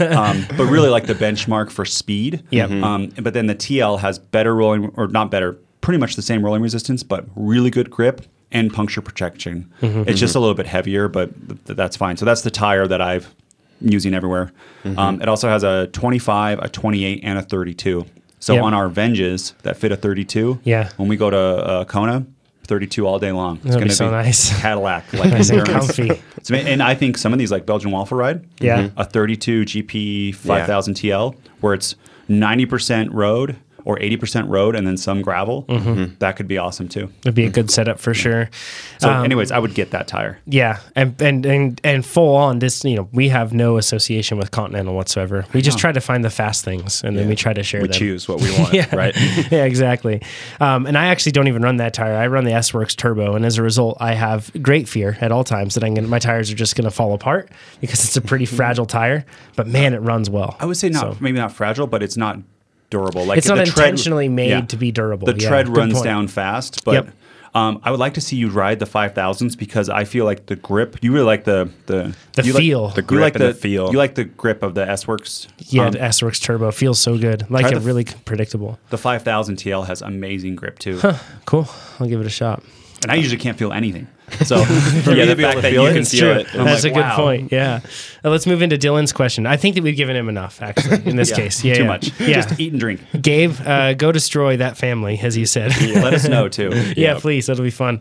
*laughs* um, *laughs* but really like the benchmark for speed. Yep. Um, but then the TL has better rolling, or not better, pretty much the same rolling resistance, but really good grip and puncture protection. It's just a little bit heavier, but th- that's fine. So that's the tire that I've using everywhere. Um, it also has a 25, a 28, and a 32. So Yep. on our Venges that fit a 32, Yeah. when we go to uh, Kona, 32 all day long. It's going to be so nice. Cadillac, *laughs* like Nice and comfy. So, and I think some of these like Belgian waffle ride, Yeah. a 32 GP 5000 TL, where it's 90% road or 80% road and then some gravel, Mm-hmm. that could be awesome too. It'd be a good setup for sure. So, Um, anyways, I would get that tire. Yeah, and and and and full on this. You know, we have no association with Continental whatsoever. We just try to find the fast things, and then we try to share We them. choose what we want, *laughs* Yeah. right? *laughs* yeah, exactly. Um, and I actually don't even run that tire. I run the S Works Turbo, and as a result, I have great fear at all times that I'm gonna, my tires are just going to fall apart because it's a pretty *laughs* fragile tire. But man, it runs well. I would say not, So- maybe not fragile, but it's not durable. Like It's not the tread- intentionally made to be durable. The Yeah, tread runs point. down fast, but Yep. um, I would like to see you ride the 5000s because I feel like the grip, you really like the the, The you like- feel. The You grip you like and the feel. You like the grip of the S Works. Yeah, Um, the S Works Turbo feels so good. Like try it the- really predictable. the 5000 TL has amazing grip too, Cool. I'll give it a shot. And I usually can't feel anything. *laughs* So for me Yeah, to the be able fact to that feel you it, can it's feel true. It, That's like, a good wow. point. Yeah. Uh, let's move into Dylan's question. I think that we've given him enough, actually, in this Yeah, case. Yeah, too yeah. much. Yeah. Just eat and drink. Gabe, uh, go destroy that family, as you said. Let us know too. *laughs* Yeah, please. That'll be fun.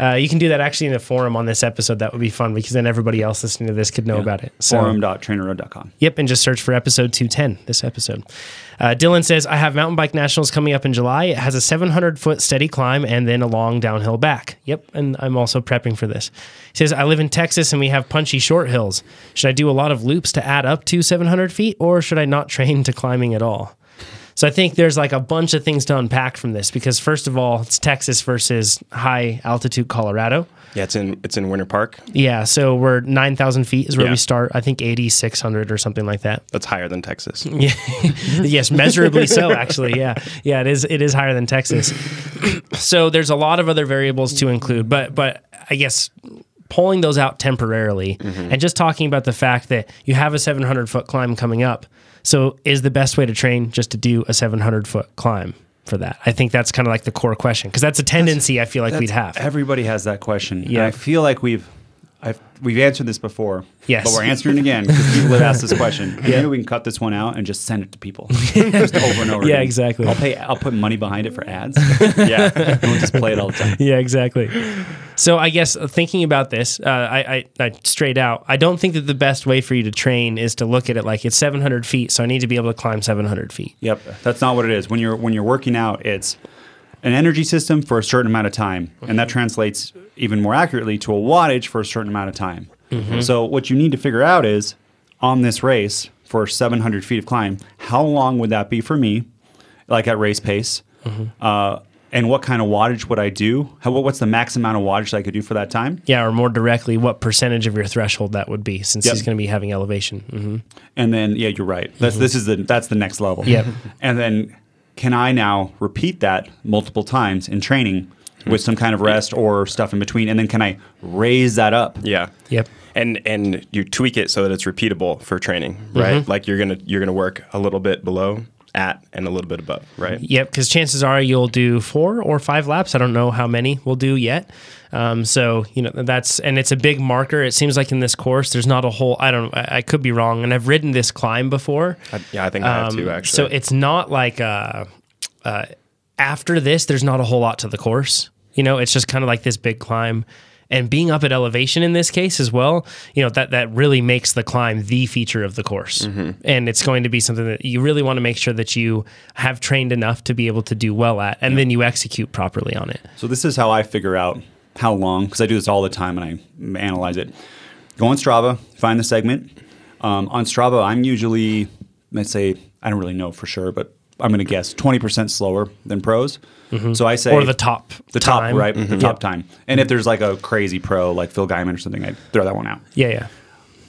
Uh, you can do that actually in the forum on this episode. That would be fun because then everybody else listening to this could know about it. So, Forum.trainerroad.com. Yep, and just search for episode 210, this episode. Uh, Dylan says, I have mountain bike nationals coming up in July. It has a 700 foot steady climb and then a long downhill back. Yep, and I'm also prepping for this. He says, I live in Texas and we have punchy short hills. Should I do a lot of loops to add up to 700 feet or should I not train to climbing at all? So I think there's like a bunch of things to unpack from this because first of all, it's Texas versus high altitude Colorado. Yeah, it's in it's in Winter Park. Yeah, so we're 9,000 feet is where Yeah. we start. I think 8,600 or something like that. That's higher than Texas. *laughs* Yeah. *laughs* yes, measurably so. Actually, yeah, yeah. It is. It is higher than Texas. *coughs* so there's a lot of other variables to include, but but I guess pulling those out temporarily mm-hmm. and just talking about the fact that you have a 700 foot climb coming up. So is the best way to train just to do a 700 foot climb for that? I think that's kind of like the core question because that's a tendency I feel like we'd have. Everybody has that question. Yeah. Yeah. I feel like we've I've, we've answered this before. Yes. But we're answering again because people have asked this question. *laughs* Maybe we can cut this one out and just send it to people. *laughs* just over and over Yeah, again. exactly. I'll pay I'll put money behind it for ads. *laughs* yeah. and we'll just play it all the time. yeah, exactly. So I guess uh, thinking about this, uh, I, I, I straight out, I don't think that the best way for you to train is to look at it like it's 700 feet, so I need to be able to climb 700 feet. Yep. That's not what it is. When you're when you're working out, it's an energy system for a certain amount of time. And that translates even more accurately to a wattage for a certain amount of time. So what you need to figure out is on this race for 700 feet of climb, how long would that be for me, like at race pace? Uh, and what kind of wattage would I do? How, what's the max amount of wattage that I could do for that time? Yeah, or more directly, what percentage of your threshold that would be, since Yep. he's going to be having elevation. hmm And then yeah, you're right. That's this is the that's the next level. Yep. And then can I now repeat that multiple times in training with some kind of rest or stuff in between? And then can I raise that up? Yeah. Yep. And and you tweak it so that it's repeatable for training, right? Like you're gonna you're gonna work a little bit below, at, and a little bit above, right? Yep, because chances are you'll do four or five laps. I don't know how many we'll do yet. Um, so you know that's and it's a big marker. It seems like in this course, there's not a whole. I don't. I, I could be wrong, and I've ridden this climb before. I, yeah, I think I have Um, too. Actually, So it's not like uh, uh, after this, there's not a whole lot to the course. You know, it's just kind of like this big climb. And being up at elevation in this case as well, you know, that, that really makes the climb the feature of the course. And it's going to be something that you really want to make sure that you have trained enough to be able to do well at, and then you execute properly on it. So this is how I figure out how long, because I do this all the time and I analyze it. Go on Strava, find the segment. Um, on Strava, I'm usually, let's say, I don't really know for sure, but I'm going to guess 20% slower than pros. So I say Mm-hmm. Or the top the top time. right, the Mhm. top Yep. time. And if there's like a crazy pro like Phil Gaimon or something, I throw that one out. Yeah, yeah.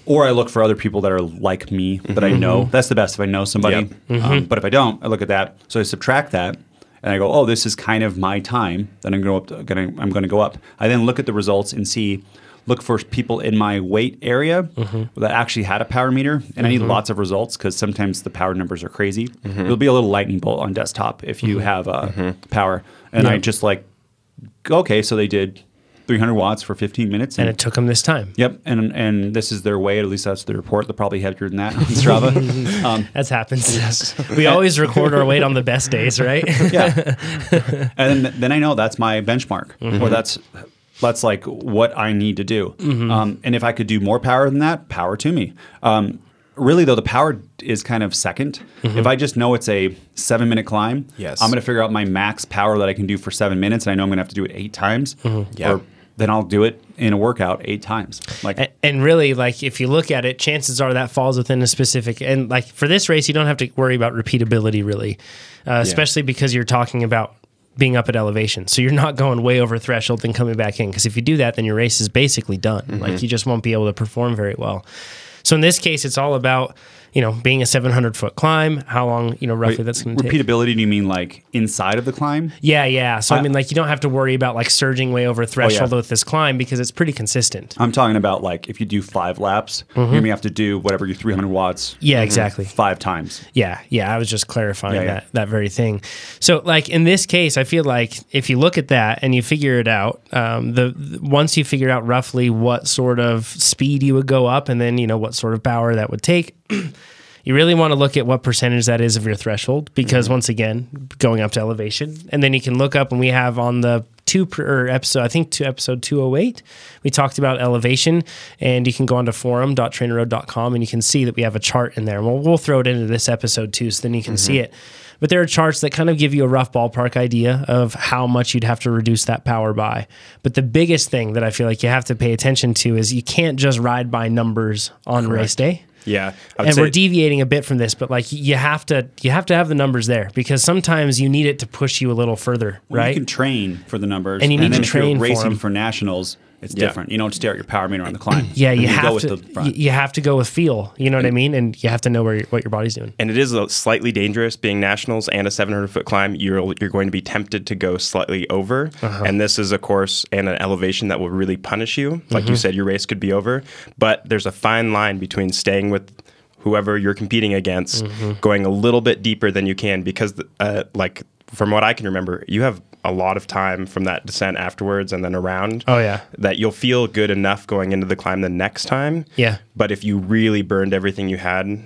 Or I look for other people that are like me that I know. That's the best if I know somebody. Yep. Mm-hmm. Um, but if I don't, I look at that. So I subtract that, and I go, "Oh, this is kind of my time that I'm going to I'm going to go up." I then look at the results and see look for people in my weight area Mm-hmm. that actually had a power meter, and I need lots of results because sometimes the power numbers are crazy. Mm-hmm. It'll be a little lightning bolt on desktop if you have uh, power, and I just like, okay, so they did 300 watts for 15 minutes, And it took them this time. Yep, and and this is their way. At least that's the report. They're probably heavier than that *laughs* on Strava. *laughs* um, That's happens. *laughs* we always record our weight on the best days, right? yeah, and then, then I know that's my benchmark, Mm-hmm. or that's that's like what I need to do. Um, and if I could do more power than that, power to me. Um, really, though, the power is kind of 2nd Mm-hmm. If I just know it's a seven minute climb, Yes. I'm going to figure out my max power that I can do for seven minutes, and I know I'm going to have to do it eight times. Yeah. Or then I'll do it in a workout eight times. Like and really like if you look at it chances are that falls within a specific and like for this race you don't have to worry about repeatability really uh, especially because you're talking about being up at elevation. So you're not going way over threshold and coming back in because if you do that then your race is basically done. Mm-hmm. Like you just won't be able to perform very well. So in this case it's all about you know being a 700 foot climb how long you know roughly that's going to take repeatability. Do you mean like inside of the climb? yeah yeah so i I- mean like you don't have to worry about like surging way over threshold yeah. with this climb because it's pretty consistent I'm talking about like if you do five laps, you're gonna have to do whatever your 300 watts yeah exactly five times. Yeah, yeah. I was just clarifying Yeah, yeah. that that very thing. So, like in this case, I feel like if you look at that and you figure it out, um, the, the- once you figure out roughly what sort of speed you would go up, and then you know what sort of power that would take. *clears throat* You really want to look at what percentage that is of your threshold because Mm-hmm. once again, going up to elevation, and then you can look up and we have on the two per episode, I think to episode 208, we talked about elevation and you can go onto forum.trainerroad.com and you can see that we have a chart in there. Well, we'll throw it into this episode too, so then you can see it. But there are charts that kind of give you a rough ballpark idea of how much you'd have to reduce that power by. But the biggest thing that I feel like you have to pay attention to is you can't just ride by numbers on race day Yeah, and say we're deviating a bit from this, but like you have to you have to have the numbers there because sometimes you need it to push you a little further, Well, right? You can train for the numbers, And you need then to if you're train for racing 'em. for nationals. It's Yeah. different. You don't stare at your power meter on the climb. yeah, And you go have with to the front. you, you have to go with feel. You know what I mean? And you have to know where your, what your body's doing. and it is a slightly dangerous being nationals and a 700 foot climb. You're you're going to be tempted to go slightly over, Uh-huh. and this is a course and an elevation that will really punish you. Like Mm-hmm. you said, your race could be over, but there's a fine line between staying with whoever you're competing against, Mm-hmm. going a little bit deeper than you can because, uh, like from what I can remember, you have a lot of time from that descent afterwards and then around. Oh, yeah. that you'll feel good enough going into the climb the next time. Yeah. But if you really burned everything you had,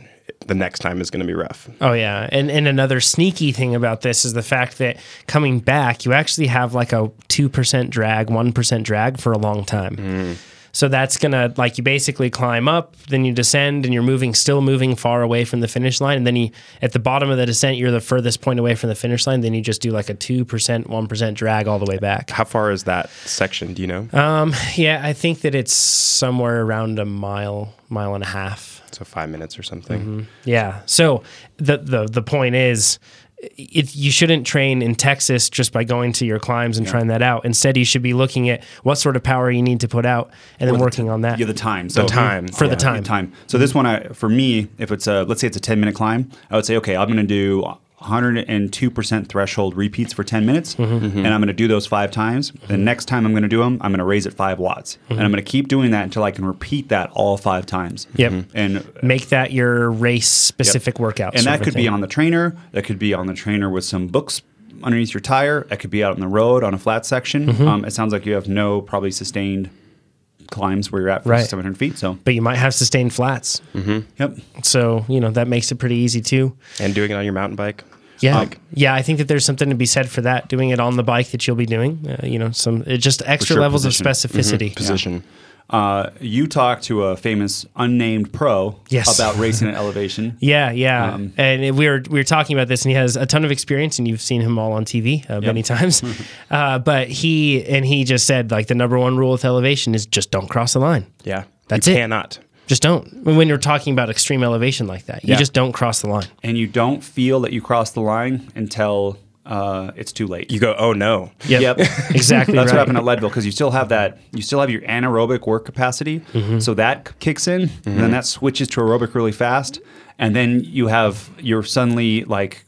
the next time is going to be rough. Oh yeah, and and another sneaky thing about this is the fact that coming back, you actually have like a two percent drag, one percent drag for a long time. Mm. So that's gonna like you basically climb up, then you descend, and you're moving, still moving far away from the finish line, and then you at the bottom of the descent, you're the furthest point away from the finish line. Then you just do like a two percent, one percent drag all the way back. How far is that section? Do you know? Um, yeah, I think that it's somewhere around a mile, mile and a half. so five minutes or something. Yeah. So the the the point is, it, you shouldn't train in Texas just by going to your climbs and trying that out. Instead, you should be looking at what sort of power you need to put out and then working on that. Yeah, the time. So time. For the Yeah, time. time. So this one, I, for me, if it's a let's say it's a ten minute climb, I would say okay, I'm going to do 102 percent threshold repeats for 10 minutes, Mm-hmm. and I'm going to do those five times. The next time I'm going to do them, I'm going to raise it five watts, and I'm going to keep doing that until I can repeat that all five times. Mm-hmm. Yep. And Make that your race specific workout. and that of could be on the trainer. That could be on the trainer with some books underneath your tire. That could be out on the road on a flat section. Mm-hmm. Um, it sounds like you have no probably sustained climbs where you're at for Right. 700 feet. So, But you might have sustained flats. yep. So, you know, that makes it pretty easy too. And doing it on your mountain bike. Yeah, Um, yeah, I think that there's something to be said for that. Doing it on the bike that you'll be doing, uh, you know, some it just extra sure, levels position. of specificity. Position. Uh, you talked to a famous unnamed pro Yes. about *laughs* racing at elevation. Yeah, yeah, Um, and we were we were talking about this, and he has a ton of experience, and you've seen him all on TV uh, many *laughs* times. uh, but he and he just said like the number one rule with elevation is just don't cross the line. Yeah. That's you it. cannot. Just don't. When you're talking about extreme elevation like that, you Yeah. just don't cross the line. And you don't feel that you cross the line until uh, it's too late. You go, oh no. Yep, Yep. *laughs* exactly. *laughs* That's right. what happened at Leadville because you still have that. You still have your anaerobic work capacity, Mm-hmm. so that kicks in, and then that switches to aerobic really fast. and then you have you're suddenly like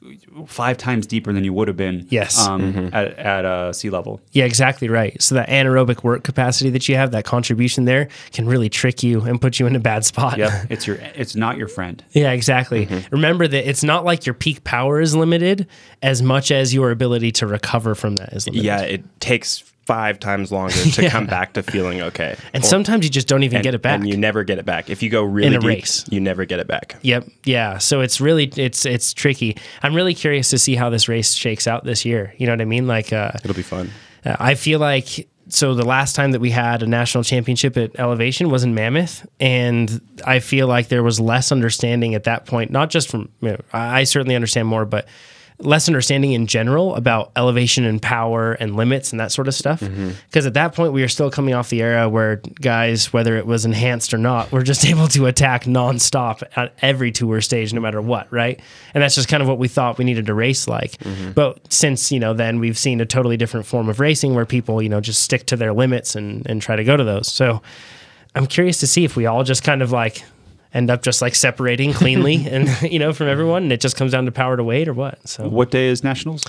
five times deeper than you would have been. Yes. um, at at uh, sea level. Yeah, exactly right. So that anaerobic work capacity that you have, that contribution there, can really trick you and put you in a bad spot. Yeah, *laughs* it's your it's not your friend. Yeah, exactly. Remember that it's not like your peak power is limited as much as your ability to recover from that is limited. Yeah, it takes five times longer to *laughs* Yeah. come back to feeling okay. And Or- sometimes you just don't even and- get it back. and you never get it back. If you go really In a deep, race. you never get it back. Yep. Yeah. So it's really it's it's tricky. I'm really curious to see how this race shakes out this year. You know what I mean? Like uh, It'll be fun. Uh, I feel like so the last time that we had a national championship at elevation was in Mammoth, and I feel like there was less understanding at that point. Not just from you know, I I certainly understand more, but less understanding in general about elevation and power and limits and that sort of stuff. Mm-hmm. Because at that point, we are still coming off the era where guys, whether it was enhanced or not, were just *laughs* able to attack nonstop at every tour stage, no matter what, right? And that's just kind of what we thought we needed to race like. Mm-hmm. But since you know, then we've seen a totally different form of racing where people, you know, just stick to their limits and and try to go to those. So I'm curious to see if we all just kind of like end up just like separating cleanly *laughs* and you know from everyone and it just comes down to power to weight or what so What day is nationals?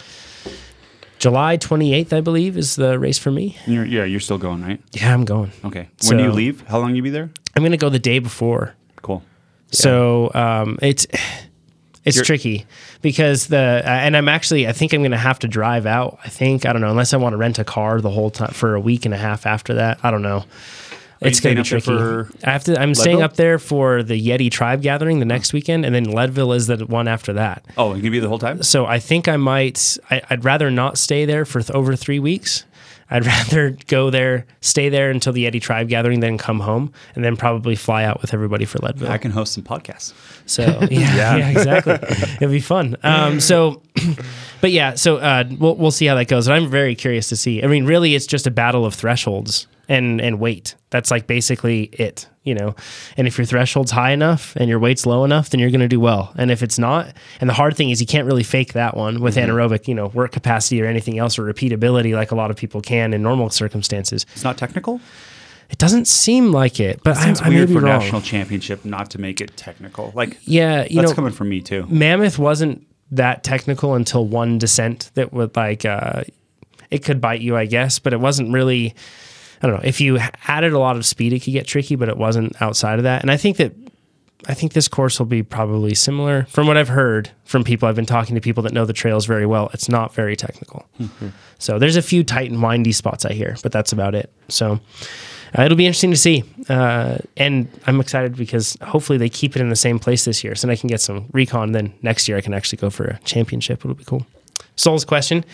july 28th i believe is the race for me You're, yeah, you're still going, right? yeah i'm going Okay. When do you leave? How long you be there? i'm gonna go the day before Cool. so um, it's it's tricky because the uh, and I'm actually I think I'm gonna have to drive out. I think I don't know unless I want to rent a car the whole time for a week and a half after that. I don't know. It's you gonna be tricky. for I have to. I'm staying up there for the Yeti Tribe Gathering the next weekend, and then Leadville is the one after that. Oh, you gonna be the whole time? So I think I might. I, I'd rather not stay there for th- over three weeks. I'd *laughs* rather go there, stay there until the Yeti Tribe Gathering, then come home, and then probably fly out with everybody for Leadville. I can host some podcasts. So *laughs* yeah, yeah, exactly. It'll be fun. Um, so, *clears throat* but yeah, so uh, we'll we'll see how that goes. And I'm very curious to see. I mean, really, it's just a battle of thresholds and and weight. That's like basically it, you know. And if your threshold's high enough and your weight's low enough, then you're going to do well. And if it's not, and the hard thing is you can't really fake that one with anaerobic, you know, work capacity or anything else or repeatability like a lot of people can in normal circumstances. It's not technical. It doesn't seem like it, but I, Seems I may weird for wrong. national championship not to make it technical. Like Yeah, you that's know, coming from me too. Mammoth wasn't that technical until one descent that would like uh, it could bite you, I guess, but it wasn't really. I don't know if you added a lot of speed, it could get tricky, but it wasn't outside of that. And I think that I think this course will be probably similar from what I've heard from people. I've been talking to people that know the trails very well. It's not very technical. So there's a few tight and windy spots I hear, but that's about it. So uh, it'll be interesting to see. Uh, and I'm excited because hopefully they keep it in the same place this year. So then I can get some recon. Then next year I can actually go for a championship. It'll be cool. Soul's question.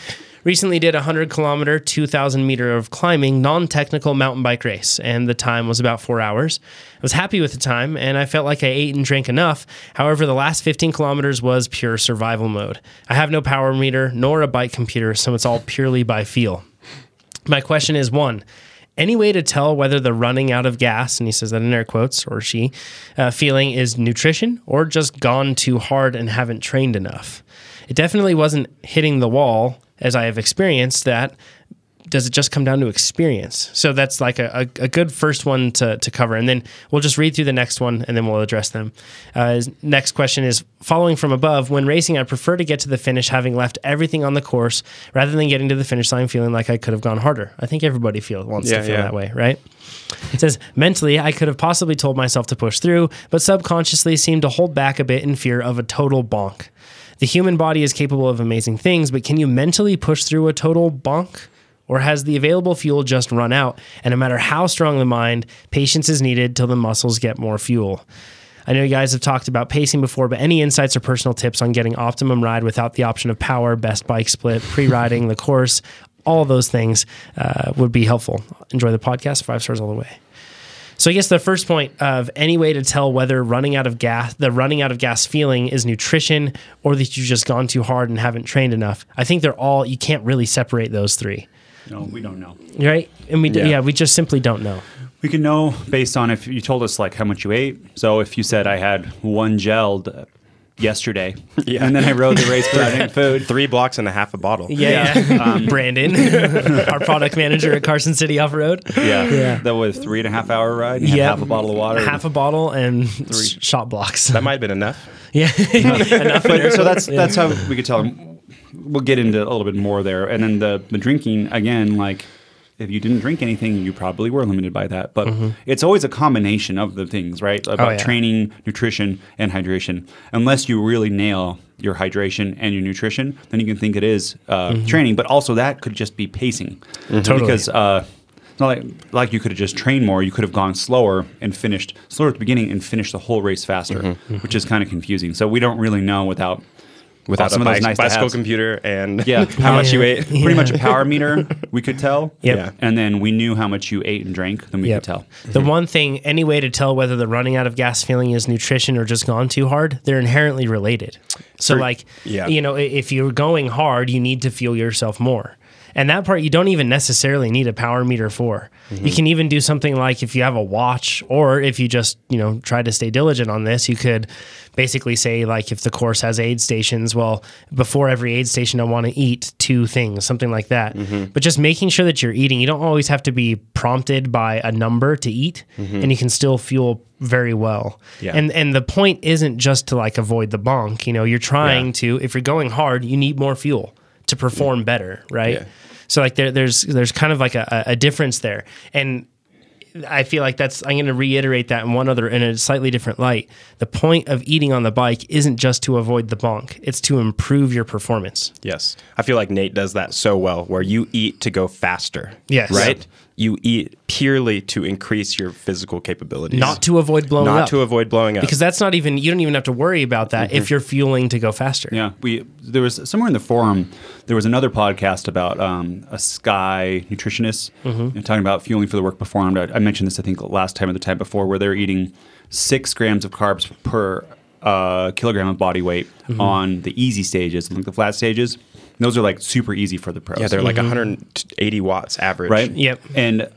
Recently did a 100 kilometer, 2,000 meter of climbing, non technical mountain bike race, and the time was about four hours. I was happy with the time, and I felt like I ate and drank enough. However, the last 15 kilometers was pure survival mode. I have no power meter nor a bike computer, so it's all purely by feel. My question is one, any way to tell whether the running out of gas, and he says that in air quotes, or she, uh, feeling is nutrition or just gone too hard and haven't trained enough? It definitely wasn't hitting the wall as I have experienced that. Does it just come down to experience? So that's like a, a, a good first one to, to cover. And then we'll just read through the next one and then we'll address them. Uh, next question is following from above, when racing, I prefer to get to the finish having left everything on the course rather than getting to the finish line feeling like I could have gone harder. I think everybody feel, wants Yeah, to feel yeah. that way, right? It says, mentally, I could have possibly told myself to push through, but subconsciously seemed to hold back a bit in fear of a total bonk. The human body is capable of amazing things, but can you mentally push through a total bonk? Or has the available fuel just run out? And no matter how strong the mind, patience is needed till the muscles get more fuel. I know you guys have talked about pacing before, but any insights or personal tips on getting optimum ride without the option of power, best bike split, pre riding the course, all those things uh, would be helpful. Enjoy the podcast. Five stars all the way. So I guess the first point of any way to tell whether running out of gas, the running out of gas feeling is nutrition or that you've just gone too hard and haven't trained enough. I think they're all, you can't really separate those three, No, we don't know. right? And we, yeah. Yeah. yeah, we just simply don't know. We can know based on if you told us like how much you ate. So if you said I had one gelled, yesterday, *laughs* and then I rode the race *laughs* without any food. Three blocks and a half a bottle. Yeah, yeah. *laughs* Um, Brandon, our product manager at Carson City Off Road. Yeah, Yeah. That was three and a half hour ride. And you had Yep. half a bottle of water. half a bottle and three Shot Bloks. That might have been enough. yeah, enough. but, so that's that's how we could tell them. We'll get into a little bit more there, and then the the drinking again. Like, if you didn't drink anything, you probably were limited by that. But it's always a combination of the things, right? About Mm-hmm. Oh, yeah. training, nutrition, and hydration. Unless you really nail your hydration and your nutrition, then you can think it is uh, training. But also that could just be pacing, Mm-hmm. Totally. because. Uh, it's not like, like you could have just trained more. You could have gone slower and finished slower at the beginning and finished the whole race faster, Mm-hmm. which is kind of confusing. So we don't really know without Without some a of those bi- nice bicycle to-haves. computer and Yeah, *laughs* how much you Yeah. ate. pretty much a power meter we could tell. *laughs* Yep. Yeah. And then we knew how much you ate and drank, then we Yep. could tell. The one thing, any way to tell whether the running out of gas feeling is nutrition or just gone too hard, they're inherently related. So, For- like, yeah. you know, if you're going hard, you need to fuel yourself more. And that part you don't even necessarily need a power meter for. Mm-hmm. You can even do something like if you have a watch, or if you just, you know, try to stay diligent on this, you could basically say, like, if the course has aid stations, well, before every aid station, I want to eat two things, something like that. Mm-hmm. But just making sure that you're eating, you don't always have to be prompted by a number to eat, and you can still fuel very well. Mm-hmm. Yeah. And and the point isn't just to like avoid the bonk. You know, you're trying Yeah. to if you're going hard, you need more fuel to perform better, right? So like there, there's there's kind of like a, a difference there, and I feel like that's I'm going to reiterate that in one other in a slightly different light. The point of eating on the bike isn't just to avoid the bonk; it's to improve your performance. Yes. I feel like Nate does that so well where you eat to go faster. Yes. Right? You eat purely to increase your physical capabilities. Not to avoid blowing not up, Not to avoid blowing up. because that's not even you don't even have to worry about that if you're fueling to go faster. Yeah, we there was somewhere in the forum there was another podcast about um, a Sky nutritionist Mm-hmm. you talking about fueling for the work performed. I, I mentioned this I think last time or the time before, where they're eating six grams of carbs per uh, kilogram of body weight Mm-hmm. on the easy stages, like the flat stages. Those are like super easy for the pros. yeah, they're like 180 watts average. right? Yep. And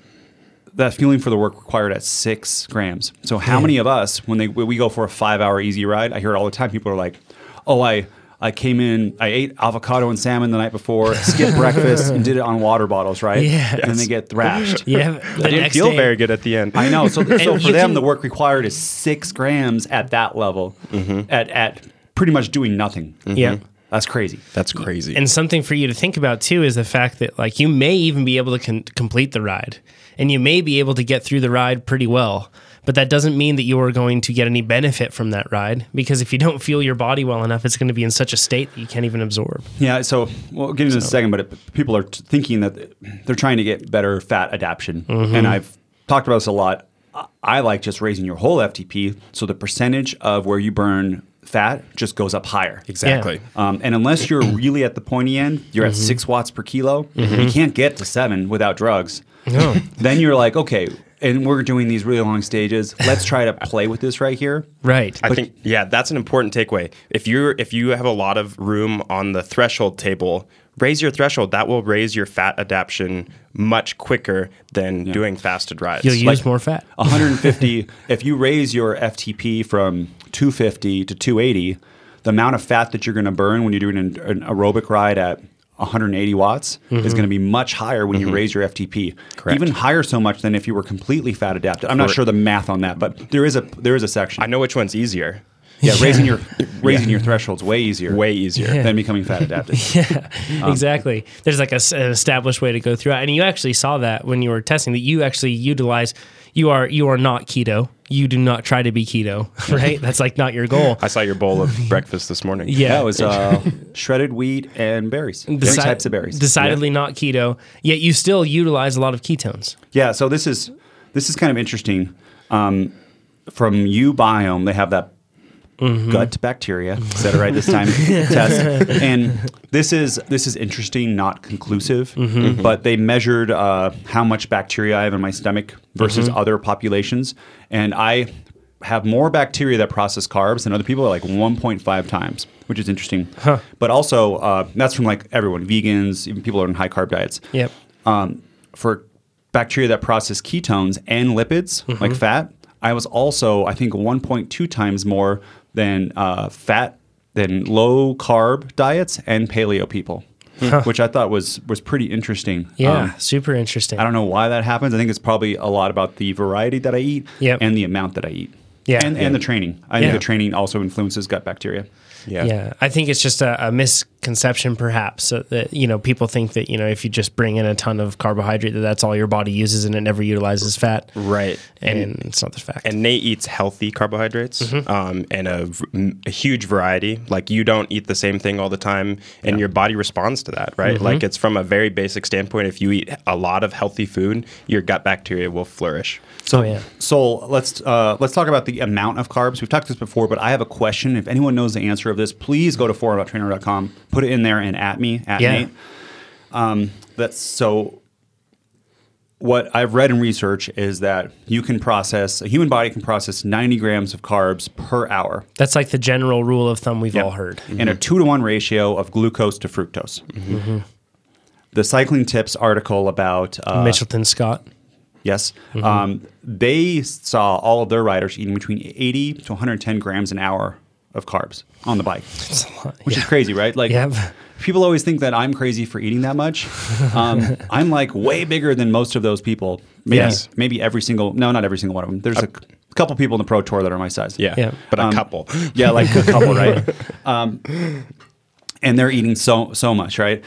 that fueling for the work required at six grams. So how many of us, when they when we go for a five hour easy ride, I hear it all the time. People are like, "Oh, I." I came in, I ate avocado and salmon the night before, *laughs* skipped breakfast, and did it on water bottles, right? Yeah. And then they get thrashed. *laughs* Yeah, the I didn't feel day- very good at the end. I know. So, *laughs* so for them, can- the work required is six grams at that level, Mm-hmm. at, at pretty much doing nothing. Yeah. That's crazy. That's crazy. And something for you to think about too is the fact that like you may even be able to con- complete the ride, and you may be able to get through the ride pretty well. But that doesn't mean that you are going to get any benefit from that ride because if you don't feel your body well enough, it's going to be in such a state that you can't even absorb. Yeah, so we'll get into this a second, but it, people are t- thinking that they're trying to get better fat adaptation, mm-hmm. and I've talked about this a lot. I like just raising your whole FTP, so the percentage of where you burn fat just goes up higher. exactly. Um, and unless you're *clears throat* really at the pointy end, you're at six watts per kilo. You can't get to seven without drugs. No. *laughs* then you're like, okay, and we're doing these really long stages. Let's try to play with this right here. Right. I think yeah, that's an important takeaway. If you're if you have a lot of room on the threshold table, raise your threshold. That will raise your fat adaptation much quicker than doing fasted rides. You'll use like- more fat. 150 *laughs* if you raise your ftp from 250 to 280 the amount of fat that you're going to burn when you're doing an, an aerobic ride at 180 watts is mm-hmm. going to be much higher when you mm-hmm. raise your ftp Correct. even higher so much than if you were completely fat adapted i'm not sure the math on that but there is a there is a section I know which one's easier. Yeah raising your raising your thresholds way easier Way easier. than becoming fat adapted *laughs* Yeah, Um, exactly. There's like a, an established way to go through it, and you actually saw that when you were testing that you actually utilize. You are you are not keto. You do not try to be keto, *laughs* right? That's like not your goal. I saw your bowl of *laughs* breakfast this morning. Yeah, yeah it was uh, shredded wheat and berries three Deci- types of berries Decidedly not keto. Yet you still utilize a lot of ketones. Yeah, so this is this is kind of interesting. Um, from Ubiome, they have that gut bacteria. Said it right this time. *laughs* test, and this is this is interesting, not conclusive, but they measured uh, how much bacteria I have in my stomach versus other populations, and I have more bacteria that process carbs than other people, like 1.5 times, which is interesting. But also, uh, that's from like everyone, vegans, even people who are on high carb diets Yep. um, for bacteria that process ketones and lipids like fat, I was also I think 1.2 times more than uh, fat than low carb diets and paleo people, which I thought was was pretty interesting. Yeah, Um, super interesting. I don't know why that happens. I think it's probably a lot about the variety that I eat Yep. and the amount that I eat. Yeah. and, and the training. I Yeah. think the training also influences gut bacteria. Yeah. Yeah, I think it's just a, a misconception, perhaps, uh, that you know people think that you know if you just bring in a ton of carbohydrate, that that's all your body uses and it never utilizes fat, Right. and, it's not the fact. And Nate eats healthy carbohydrates Mm-hmm. um, and a huge variety. Like you don't eat the same thing all the time, and your body responds to that, right? Mm-hmm. Like it's from a very basic standpoint. If you eat a lot of healthy food, your gut bacteria will flourish. So, Oh, yeah. Sol, let's uh, let's talk about the amount of carbs. We've talked this before, but I have a question. If anyone knows the answer of this, please go to forum.trainer.com, put it in there, and at me, at Yeah. Nate. Um, that's so. What I've read in research is that you can process a human body can process 90 grams of carbs per hour that's like the general rule of thumb we've all heard. in a two to one ratio of glucose to fructose. The Cycling Tips article about uh, Mitchelton Scott. Yes. Um, they saw all of their riders eating between 80 to 110 grams an hour of carbs on the bike, It's a lot. which yeah. is crazy, right? Like, Yep. people always think that I'm crazy for eating that much. *laughs* Um, I'm like way bigger than most of those people. Maybe, Yes. maybe every single, no, not every single one of them. There's a couple people in the Pro Tour that are my size. Yeah. Yeah. But a Um, couple. *laughs* Yeah, like a couple, right? *laughs* Um, and they're eating so so much, right?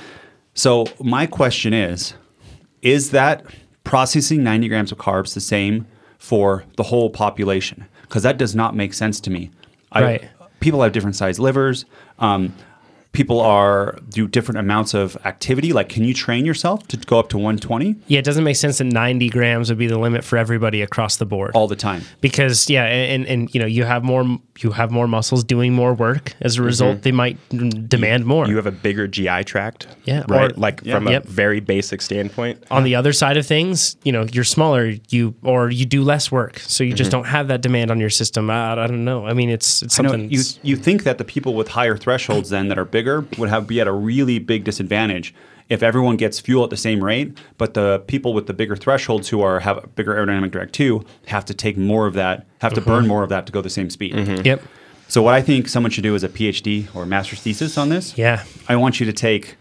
So my question is, is that processing 90 grams of carbs the same for the whole population? Because that does not make sense to me. I, Right. People have different size livers. Um, people are do different amounts of activity. Like, can you train yourself to go up to 120 Yeah, it doesn't make sense that 90 grams would be the limit for everybody across the board. all the time? because yeah, and, and you know you have more you have more muscles doing more work. As a result, they might demand more. You have a bigger GI tract. Yeah, Right. or- like Yeah. from a Yep. very basic standpoint. on the other side of things, you know, you're smaller, you or you do less work, so you Mm-hmm. just don't have that demand on your system. I, I don't know. I mean, it's it's something. you you think that the people with higher thresholds then that are bigger would have be at a really big disadvantage if everyone gets fuel at the same rate, but the people with the bigger thresholds who are have a bigger aerodynamic drag too have to take more of that, have to burn more of that to go the same speed. yep. So what I think someone should do is a PhD or a master's thesis on this. Yeah. I want you to take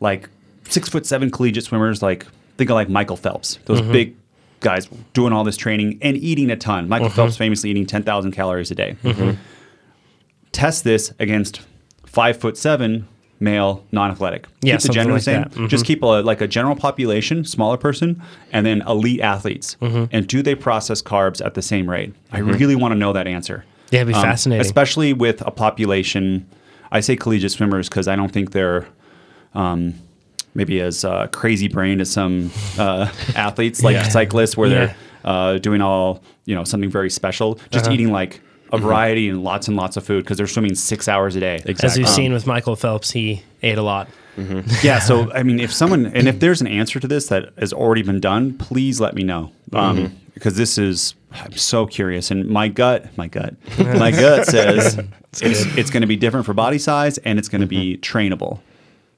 like six foot seven collegiate swimmers, like think of like Michael Phelps, those Mm-hmm. big guys doing all this training and eating a ton. Michael Mm-hmm. Phelps famously eating ten thousand calories a day. Test this against five foot seven male non-athletic. Yeah, keep the gender the same. Mhm. Just keep a, like a general population, smaller person, and then elite athletes. Mm-hmm. And do they process carbs at the same rate? I really want to know that answer. Yeah, it'd be Um, fascinating. especially with a population. I say collegiate swimmers because I don't think they're um, maybe as uh, crazy brained as some uh, *laughs* athletes like Yeah. cyclists, where Yeah. they're uh, doing all you know something very special, just Uh-huh. eating like a variety and lots and lots of food because they're swimming six hours a day. As we've Um, seen with Michael Phelps, he ate a lot. yeah. So I mean, if someone and if there's an answer to this that has already been done, please let me know um, because this is I'm so curious. And my gut, my gut, my gut says *laughs* it's it's going to be different for body size and it's going to be trainable.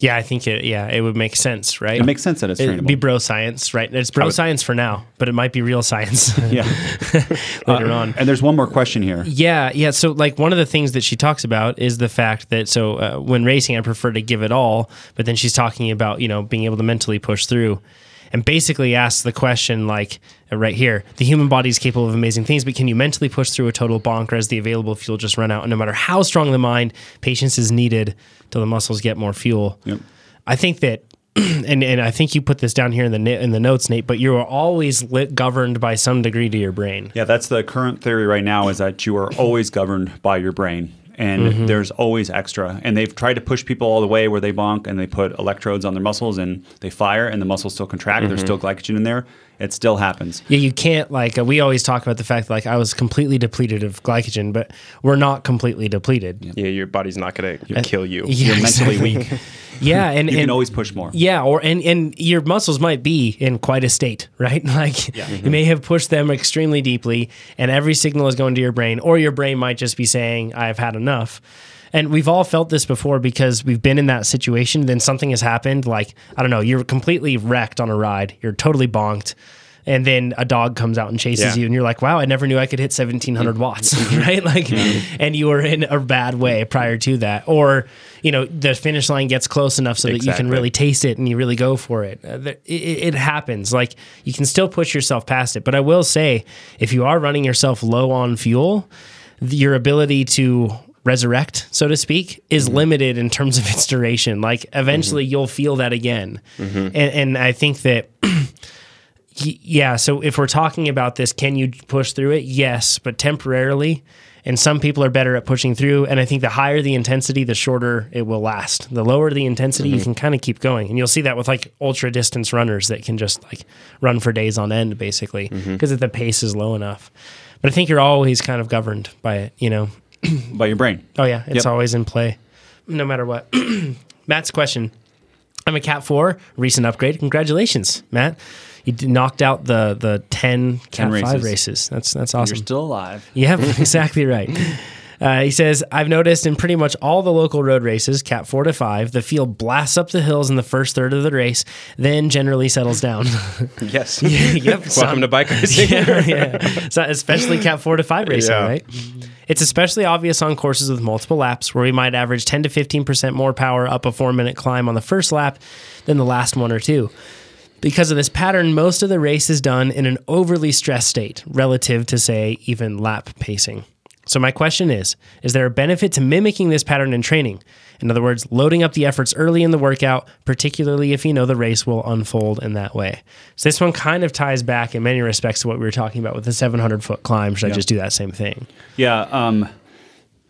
Yeah, I think it. Yeah, it would make sense, right? It makes sense that it's It'd trainable. be bro science, right? It's bro science for now, but it might be real science *laughs* yeah. *laughs* later on. And there's one more question here. Yeah, yeah. So, like, one of the things that she talks about is the fact that so uh, when racing, I prefer to give it all, but then she's talking about you know being able to mentally push through, and basically asks the question like uh, right here: the human body is capable of amazing things, but can you mentally push through a total bonk, or has the available fuel just run out? And no matter how strong the mind, patience is needed till the muscles get more fuel. Yep. I think that. *clears throat* And, and I think you put this down here in the in the notes, Nate. But you are always lit, governed by some degree to your brain. Yeah, that's the current theory right now is that you are always governed by your brain. And mm-hmm. there's always extra. And they've tried to push people all the way where they bonk and they put electrodes on their muscles and they fire and the muscles still contract. There's mm-hmm. still glycogen in there. It still happens. Yeah, you can't like uh, we always talk about the fact that like I was completely depleted of glycogen, but we're not completely depleted. Yeah, your body's not going to kill you. Yeah, You're mentally weak. *laughs* Yeah, and, You and can always push more. yeah, or and and your muscles might be in quite a state, *laughs* right? Like you may have pushed them extremely deeply, and every signal is going to your brain, or your brain might just be saying, "I've had enough." And we've all felt this before because we've been in that situation. Then something has happened, like I don't know, you're completely wrecked on a ride, you're totally bonked, and then a dog comes out and chases Yeah. you and you're like wow i never knew i could hit 1700 mm. watts mm-hmm. *laughs* right? Like mm-hmm. and you were in a bad way prior to that. Or you know the finish line gets close enough so that you can really taste it and you really go for it. Uh, it it happens. Like you can still push yourself past it. But i will say if you are running yourself low on fuel your ability to resurrect so to speak is mm-hmm. limited in terms of its duration. Like eventually mm-hmm. you'll feel that again. Mm-hmm. And, and i think that *clears throat* yeah so if we're talking about this can you push through it? Yes but temporarily. And some people are better at pushing through. And i think the higher the intensity the shorter it will last. The lower the intensity you can kind of keep going. And you'll see that with like ultra distance runners that can just like run for days on end basically because if the pace is low enough. But i think you're always kind of governed by it you know *clears throat* by your brain. Oh yeah, it's Yep. always in play, no matter what. *clears throat* Matt's question: I'm a Cat Four, recent upgrade. Congratulations, Matt! You knocked out the the ten Cat 10 Five races. races. That's that's awesome. You're still alive. *laughs* Yep, *laughs* exactly right. Uh, he says, I've noticed in pretty much all the local road races, Cat 4 to 5, the field blasts up the hills in the first third of the race, then generally settles down. *laughs* Yes. yep. Welcome some- to bike racing. yeah, yeah. So especially Cat 4 to 5 racing, Yeah. right? It's especially obvious on courses with multiple laps where we might average 10 to 15% more power up a four minute climb on the first lap than the last one or two. Because of this pattern, most of the race is done in an overly stressed state relative to, say, even lap pacing. So, my question is Is there a benefit to mimicking this pattern in training? In other words, loading up the efforts early in the workout, particularly if you know the race will unfold in that way. So, this one kind of ties back in many respects to what we were talking about with the 700 foot climb. Should I just do that same thing? Yeah. Um,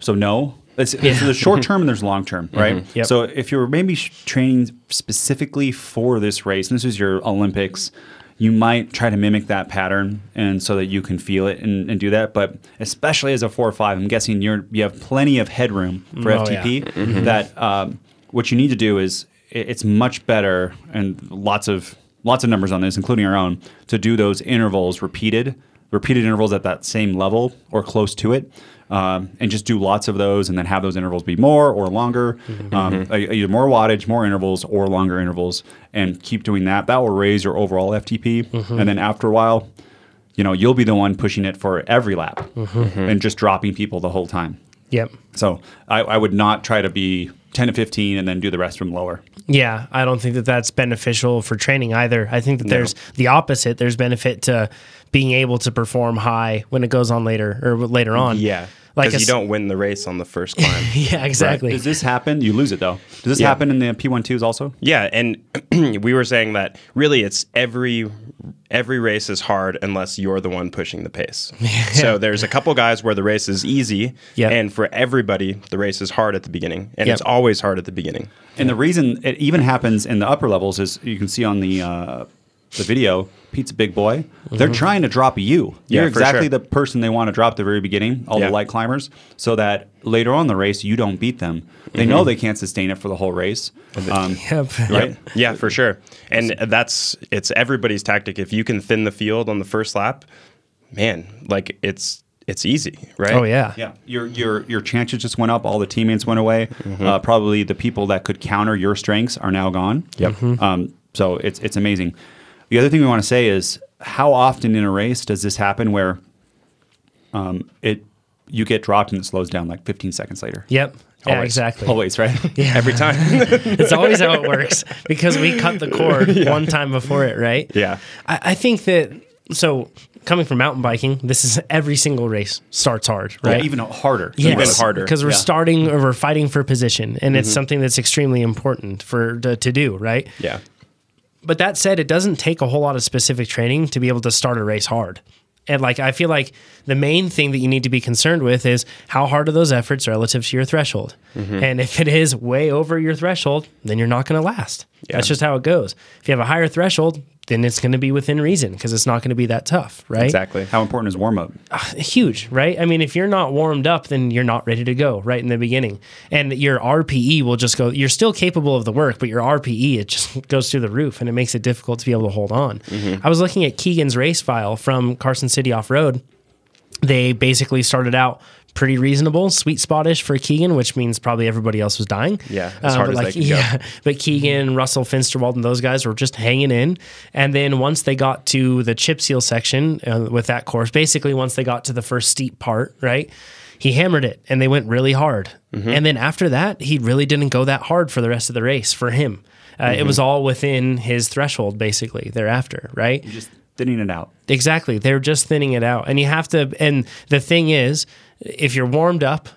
so no, it's, it's the short term and there's long term, right? Yep. So if you're maybe training specifically for this race, and this is your Olympics, you might try to mimic that pattern, and so that you can feel it and, and do that. But especially as a four or five, I'm guessing you're you have plenty of headroom for Oh, yeah. FTP. That um, what you need to do is it- it's much better, and lots of lots of numbers on this, including our own, to do those intervals repeated, repeated intervals at that same level or close to it, um, and just do lots of those, and then have those intervals be more or longer, um, e- either more wattage, more intervals, or longer intervals, and keep doing that. That will raise your overall FTP, and then after a while, you know, you'll be the one pushing it for every lap, and just dropping people the whole time. Yep. So I, I would not try to be 10 to 15 and then do the rest from lower. Yeah, I don't think that that's beneficial for training either. I think that there's the opposite. There's benefit to being able to perform high when it goes on later or later on. Yeah. Like Because a you don't win the race on the first *laughs* climb. Yeah, exactly. Does this happen? You lose it though. Does this Yeah. happen in the P12s also? Yeah, and *clears throat* we were saying that really it's every every race is hard unless you're the one pushing the pace. *laughs* So there's a couple guys where the race is easy, Yeah. and for everybody the race is hard at the beginning, and Yep. it's always hard at the beginning. And the reason it even happens in the upper levels is you can see on the uh, the video. Pete's a big boy. They're trying to drop you. Yeah, You're for exactly sure. the person they want to drop at the very beginning. All Yeah. the light climbers, so that later on in the race you don't beat them. They know they can't sustain it for the whole race. Um, Yep. right? Yeah, for sure. And that's it's everybody's tactic. If you can thin the field on the first lap, man, like it's it's easy, right? Oh yeah. Yeah, your your your chances just went up. All the teammates went away. Uh, probably the people that could counter your strengths are now gone. Yep. Um, so it's it's amazing. The other thing we want to say is how often in a race does this happen where um, it you get dropped and it slows down like 15 seconds later? Yep. Yeah, exactly. Always, right? *laughs* *laughs* Every time. *laughs* It's always how it works because we cut the cord one time before it, right? Yeah. I, I think that so coming from mountain biking, this is every single race starts hard, right? Yeah, even harder. Even harder. because we're Yeah. starting or we're fighting for position, and it's something that's extremely important for to, to do, right? yeah. But that said, it doesn't take a whole lot of specific training to be able to start a race hard. And like I feel like the main thing that you need to be concerned with is how hard are those efforts relative to your threshold. Mm-hmm. And if it is way over your threshold, then you're not going to last. That's just how it goes. If you have a higher threshold, then it's going to be within reason because it's not going to be that tough, right? Exactly. How important is warm up? Ah, huge, right? I mean, if you're not warmed up, then you're not ready to go right in the beginning. And your RPE will just go, you're still capable of the work, but your RPE, it just *laughs* goes through the roof and it makes it difficult to be able to hold on. Mm-hmm. I was looking at Keegan's race file from Carson City Off Road. They basically started out pretty reasonable, sweet spottish for Keegan, which means probably everybody else was dying. Yeah, as hard but as they like, could go. yeah, *laughs* but Keegan, Russell, Finsterwald, and those guys were just hanging in. And then once they got to the chip seal section uh, with that course, basically once they got to the first steep part, right, he hammered it and they went really hard. Mm-hmm. And then after that, he really didn't go that hard for the rest of the race for him. Uh, It Mm-hmm. was all within his threshold, basically, thereafter, right? Just thinning it out. Exactly. They're just thinning it out. And you have to, and the thing is, if you're warmed up,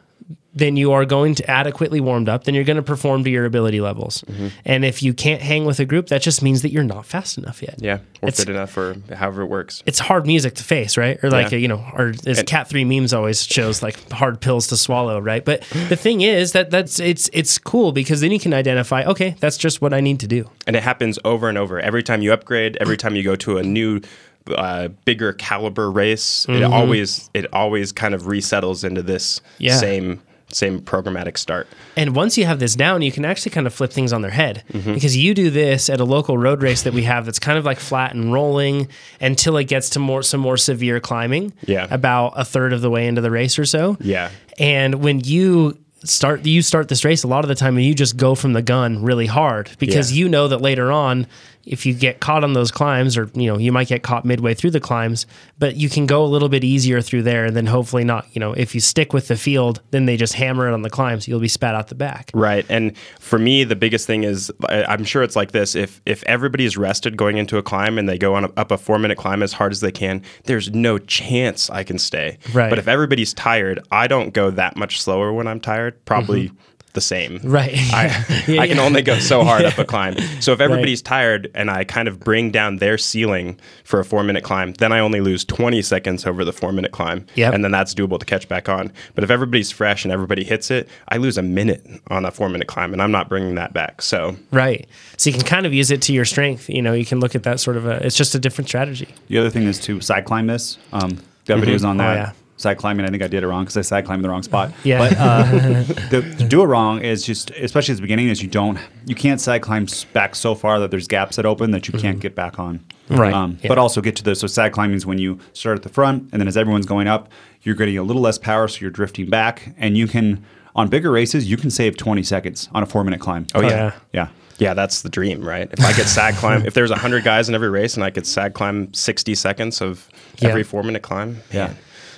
then you are going to adequately warmed up, then you're going to perform to your ability levels. Mm-hmm. And if you can't hang with a group, that just means that you're not fast enough yet. Yeah, or It's- fit enough, or however it works. It's hard music to face, right? Or like, Yeah. you know, or as Cat 3 memes always shows like hard pills to swallow, right? But the thing is that that's it's it's cool because then you can identify, okay, that's just what I need to do. and it happens over and over. Every time you upgrade, every time you go to a new, uh, bigger caliber race, it always it always kind of resettles into this Yeah. same same programmatic start. And once you have this down, you can actually kind of flip things on their head Mm-hmm. because you do this at a local road race that we have that's kind of like flat and rolling until it gets to more some more severe climbing. Yeah. About a third of the way into the race or so. Yeah. And when you start you start this race a lot of the time and you just go from the gun really hard because Yeah. you know that later on if you get caught on those climbs or you know you might get caught midway through the climbs but you can go a little bit easier through there and then hopefully not you know if you stick with the field then they just hammer it on the climbs you'll be spat out the back Right. And for me, the biggest thing is I'm sure it's like this. If if everybody's rested going into a climb and they go on a, up a four minute climb as hard as they can, there's no chance I can stay. Right. But if everybody's tired, I don't go that much slower when I'm tired. Probably the same. Right. I, *laughs* Yeah, I can yeah. only go so hard up a *laughs* climb. So if everybody's tired and I kind of bring down their ceiling for a four minute climb, then I only lose 20 seconds over the four minute climb. Yep. And then that's doable to catch back on. But if everybody's fresh and everybody hits it, I lose a minute on a four minute climb and I'm not bringing that back. So Right. So you can kind of use it to your strength. You know, you can look at that sort of a, it's just a different strategy. The other thing is to side climb this. Um, got videos on Oh, that. yeah. Side climbing, I think I did it wrong because I side climbed in the wrong spot. *laughs* Yeah. But uh, *laughs* the, to do it wrong is just, especially at the beginning, is you don't, you can't side climb back so far that there's gaps that open that you can't get back on. Mm-hmm. Right. Um, Yeah. But also get to the, so side climbing is when you start at the front and then as everyone's going up, you're getting a little less power, so you're drifting back, and you can, on bigger races, you can save 20 seconds on a four minute climb. Oh, yeah. yeah. Yeah. Yeah, that's the dream, right? If I could sag climb, if there's 100 guys in every race and I could sag climb 60 seconds of Yeah. every four minute climb, Yeah.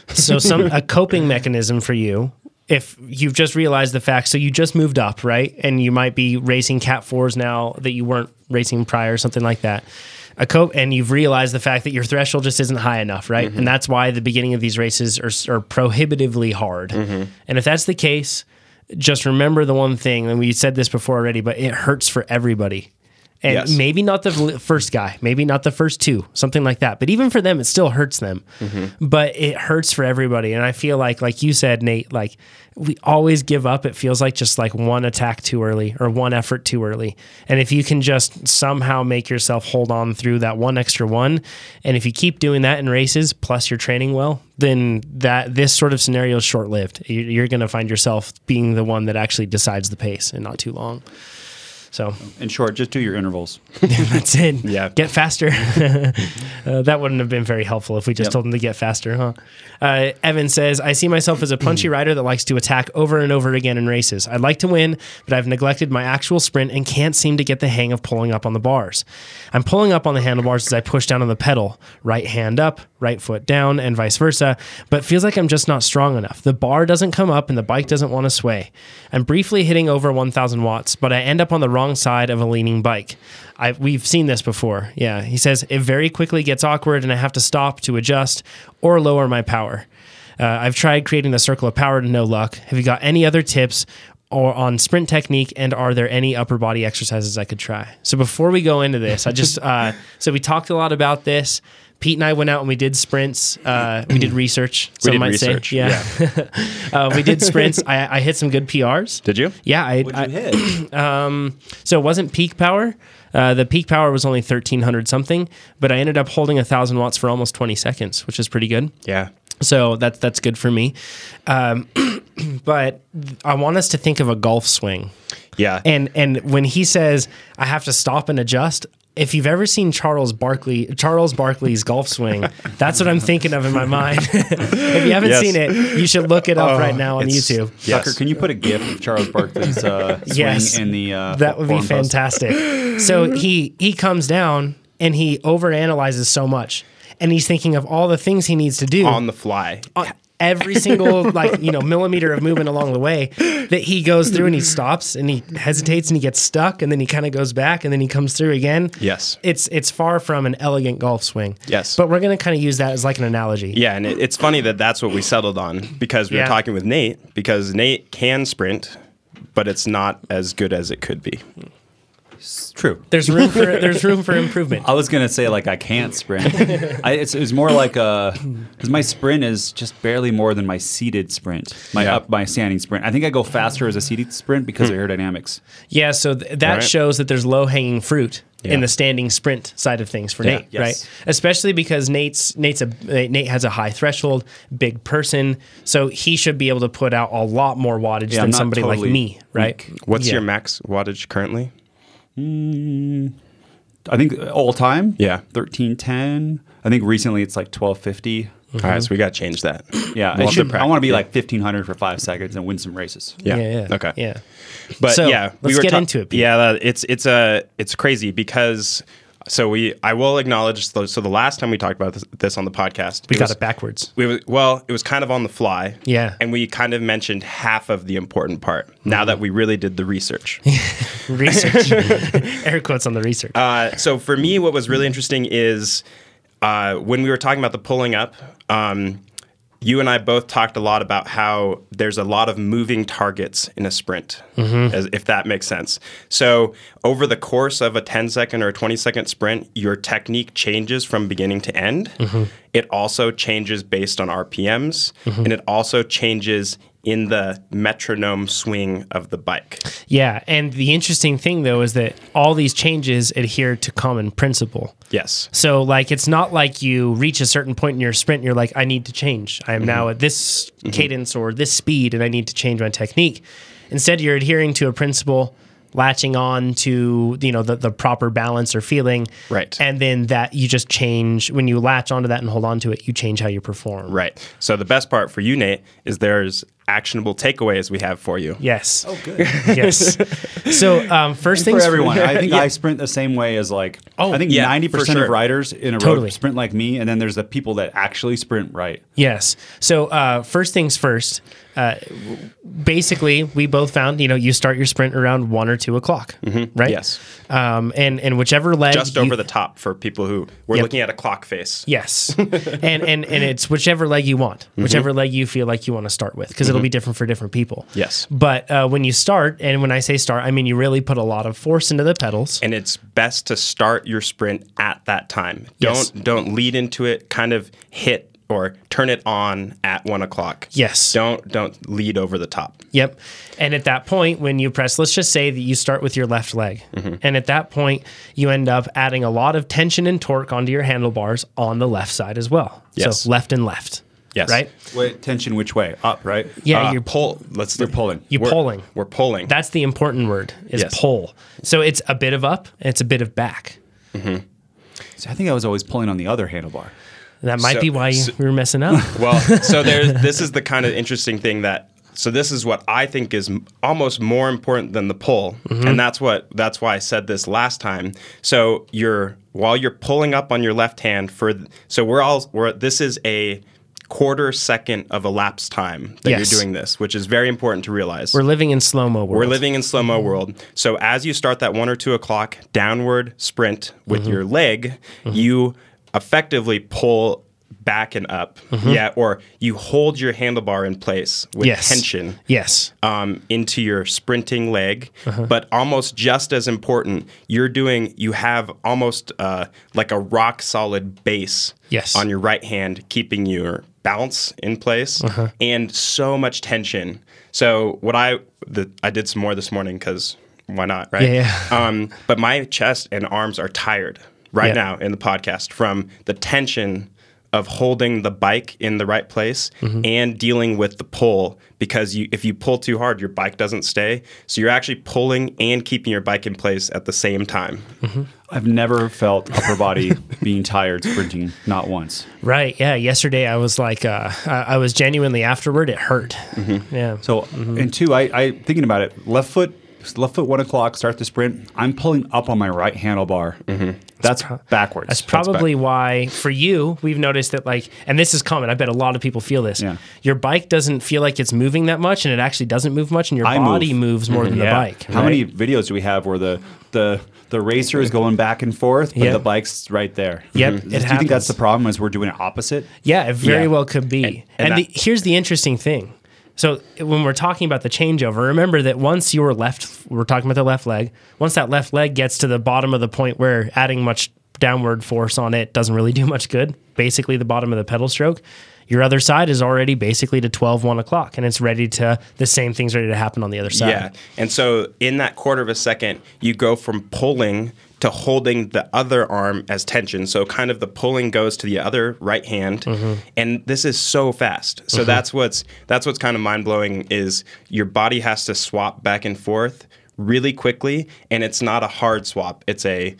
So some a coping mechanism for you if you've just realized the fact so you just moved up right? And you might be racing cat fours now that you weren't racing prior or something like that. A cope and you've realized the fact that your threshold just isn't high enough right? Mm-hmm. And that's why the beginning of these races are, are prohibitively hard. Mm-hmm. And if that's the case just remember the one thing and we said this before already but it hurts for everybody and Yes. maybe not the first guy, maybe not the first two, something like that. But even for them, it still hurts them. Mm-hmm. But it hurts for everybody. And I feel like, like you said, Nate, like we always give up. It feels like just like one attack too early or one effort too early. And if you can just somehow make yourself hold on through that one extra one, and if you keep doing that in races, plus you're training well, then that this sort of scenario is short lived. You're going to find yourself being the one that actually decides the pace and not too long. So In short, just do your intervals. *laughs* that's it. Yeah. Get faster. *laughs* uh, that wouldn't have been very helpful if we just Yep. told him to get faster, huh? Uh, Evan says, I see myself as a punchy *clears throat* rider that likes to attack over and over again in races. I'd like to win, but I've neglected my actual sprint and can't seem to get the hang of pulling up on the bars. I'm pulling up on the handlebars as I push down on the pedal, right hand up, right foot down, and vice versa, but feels like I'm just not strong enough. The bar doesn't come up and the bike doesn't want to sway. I'm briefly hitting over 1000 watts, but I end up on the wrong side of a leaning bike. I, we've seen this before. Yeah. He says it very quickly gets awkward and I have to stop to adjust or lower my power. Uh, I've tried creating the circle of power to no luck. Have you got any other tips or on sprint technique and are there any upper body exercises I could try? So before we go into this, I just uh, *laughs* so we talked a lot about this. Pete and I went out and we did sprints. Uh, we did research. Some did might research, say, yeah. *laughs* uh, we did sprints. I, I hit some good PRs. did you? Yeah, I, I hit? *clears throat* so it wasn't peak power. Uh, the peak power was only thirteen hundred something, but I ended up holding a thousand watts for almost twenty seconds, which is pretty good. Yeah. So that's that's good for me. Um, *clears throat* but I want us to think of a golf swing. Yeah. And and when he says I have to stop and adjust, if you've ever seen Charles Barkley, Charles Barkley's golf swing, that's what I'm thinking of in my mind. *laughs* if you haven't Yes. seen it, you should look it up right now on YouTube. Yes. Tucker, can you put a GIF of Charles Barkley's uh, swing Yes. in the uh, That would be forum post? fantastic. so he he comes down and he overanalyzes so much, and he's thinking of all the things he needs to do on the fly. on every single *laughs* like you know millimeter of movement along the way that he goes through and he stops and he hesitates and he gets stuck and then he kind of goes back and then he comes through again. Yes. It's it's far from an elegant golf swing. Yes. But we're going to kind of use that as like an analogy. Yeah, and it, it's funny that that's what we settled on because we Yeah. were talking with Nate because Nate can sprint, but it's not as good as it could be. It's true. There's room for there's room for *laughs* improvement. I was gonna say like I can't sprint. I, it's, it's more like uh, a because my sprint is just barely more than my seated sprint. My Yeah. up my standing sprint. I think I go faster as a seated sprint because of hmm. aerodynamics. Yeah, so th- that Right. shows that there's low hanging fruit Yeah. in the standing sprint side of things for Yeah. Nate, Yes. right? Especially because Nate's Nate's a Nate has a high threshold, big person, so he should be able to put out a lot more wattage Yeah, than not somebody like me, right? weak. What's Yeah. your max wattage currently? Hmm. I think all time. Yeah. thirteen ten. I think recently it's like twelve fifty. All right, so we got to change that. Yeah, We'll I, should, I want to be practice. like fifteen hundred for five seconds and win some races. Yeah. yeah, yeah. Okay. Yeah. But So, yeah, let's get ta- into it, Pete. Yeah, it's it's a it's crazy because so we I will acknowledge so, so the last time we talked about this, this on the podcast We got was- it backwards. We well, it was kind of on the fly. Yeah. and we kind of mentioned half of the important part. Now that we really did the research. *laughs* Research. *laughs* Air quotes on the research. Uh, so for me, what was really interesting is uh, when we were talking about the pulling up. Um, you and I both talked a lot about how there's a lot of moving targets in a sprint, mm-hmm. as, if that makes sense. So, over the course of a 10 second or a 20 second sprint, your technique changes from beginning to end. Mm-hmm. It also changes based on RPMs, mm-hmm. and it also changes in the metronome swing of the bike. yeah, and the interesting thing though is that all these changes adhere to common principle. Yes. So like it's not like you reach a certain point in your sprint and you're like I need to change. I am now mm-hmm. at this mm-hmm. cadence or this speed and I need to change my technique. Instead you're adhering to a principle latching on to you know the, the proper balance or feeling Right. and then that you just change when you latch onto that and hold on to it you change how you perform Right. So the best part for you, Nate, is there's actionable takeaways we have for you. yes oh good *laughs* yes so um, first for things everyone. I think *laughs* Yeah. I sprint the same way as like Oh, I think ninety for percent sure. of riders in a Totally. road sprint like me, and then there's the people that actually sprint right. Yes. So uh, first things first. Uh, basically, we both found you know you start your sprint around one or two o'clock, right? Yes. Um, and and whichever leg Just you- over the top for people who we're Yep. looking at a clock face. Yes, *laughs* and and and it's whichever leg you want, whichever leg you feel like you want to start with, because it'll be different for different people. Yes. But uh, when you start, and when I say start, I mean you really put a lot of force into the pedals. And it's best to start your sprint at that time. Yes. Don't don't lead into it. Kind of hit or turn it on at one o'clock. Yes. Don't don't lead over the top. Yep. And at that point, when you press, let's just say that you start with your left leg. And at that point, you end up adding a lot of tension and torque onto your handlebars on the left side as well. Yes. So left and left. Yes. Right? Wait, tension which way? Up, right? Yeah, Uh, you're pull. Let's You're pulling. You're we're, pulling. We're pulling. That's the important word is Yes. pull. So it's a bit of up and it's a bit of back. So I think I was always pulling on the other handlebar. That might So- be why you so- we were messing up. *laughs* Well, so there's *laughs* this is the kind of interesting thing that so this is what I think is m- almost more important than the pull, and that's what that's why I said this last time. So you're while you're pulling up on your left hand for so we're all we're this is a quarter second of elapsed time that Yes. you're doing this, which is very important to realize. We're living in slow mo world. We're living in slow mo world. So as you start that one or two o'clock downward sprint with Mm-hmm. your leg, you effectively pull back and up. Mm-hmm. Yeah, or you hold your handlebar in place with Yes. tension Yes. um, into your sprinting leg. Uh-huh. But almost just as important, you're doing, you have almost uh, like a rock solid base Yes. on your right hand, keeping your balance in place Uh-huh. and so much tension. So, what I, the, I did some more this morning because why not, right? Yeah, yeah. *laughs* Um, but my chest and arms are tired right Yeah. now in the podcast from the tension of holding the bike in the right place mm-hmm. and dealing with the pull because you if you pull too hard your bike doesn't stay so you're actually pulling and keeping your bike in place at the same time mm-hmm. I've never felt upper body *laughs* being tired sprinting, not once. Right. Yeah. Yesterday I was like, uh, I, I was genuinely afterward. It hurt. Mm-hmm. Yeah. So, and two, I, I thinking about it, left foot, left foot one o'clock, start the sprint. I'm pulling up on my right handlebar. Mm-hmm. That's backwards. That's probably why for you we've noticed that like and this is common i bet a lot of people feel this Yeah. your bike doesn't feel like it's moving that much and it actually doesn't move much and your I move. body moves more than the mm-hmm. bike How right? many videos do we have where the the the racer is going back and forth, but Yep. the bike's right there? Yep, mm-hmm. Do it you think that's the problem? Is we're doing it opposite? yeah it very Yeah. well could be and, and the, that- here's the interesting thing so when we're talking about the changeover remember that once your left we're talking about the left leg once that left leg gets to the bottom of the point where adding much downward force on it doesn't really do much good basically the bottom of the pedal stroke your other side is already basically to 12 1 o'clock and it's ready to the same thing's ready to happen on the other side Yeah. And so in that quarter of a second, you go from pulling to holding the other arm as tension. So kind of the pulling goes to the other right hand. Mm-hmm. And this is so fast. So that's what's that's what's kind of mind-blowing is your body has to swap back and forth really quickly and it's not a hard swap. It's a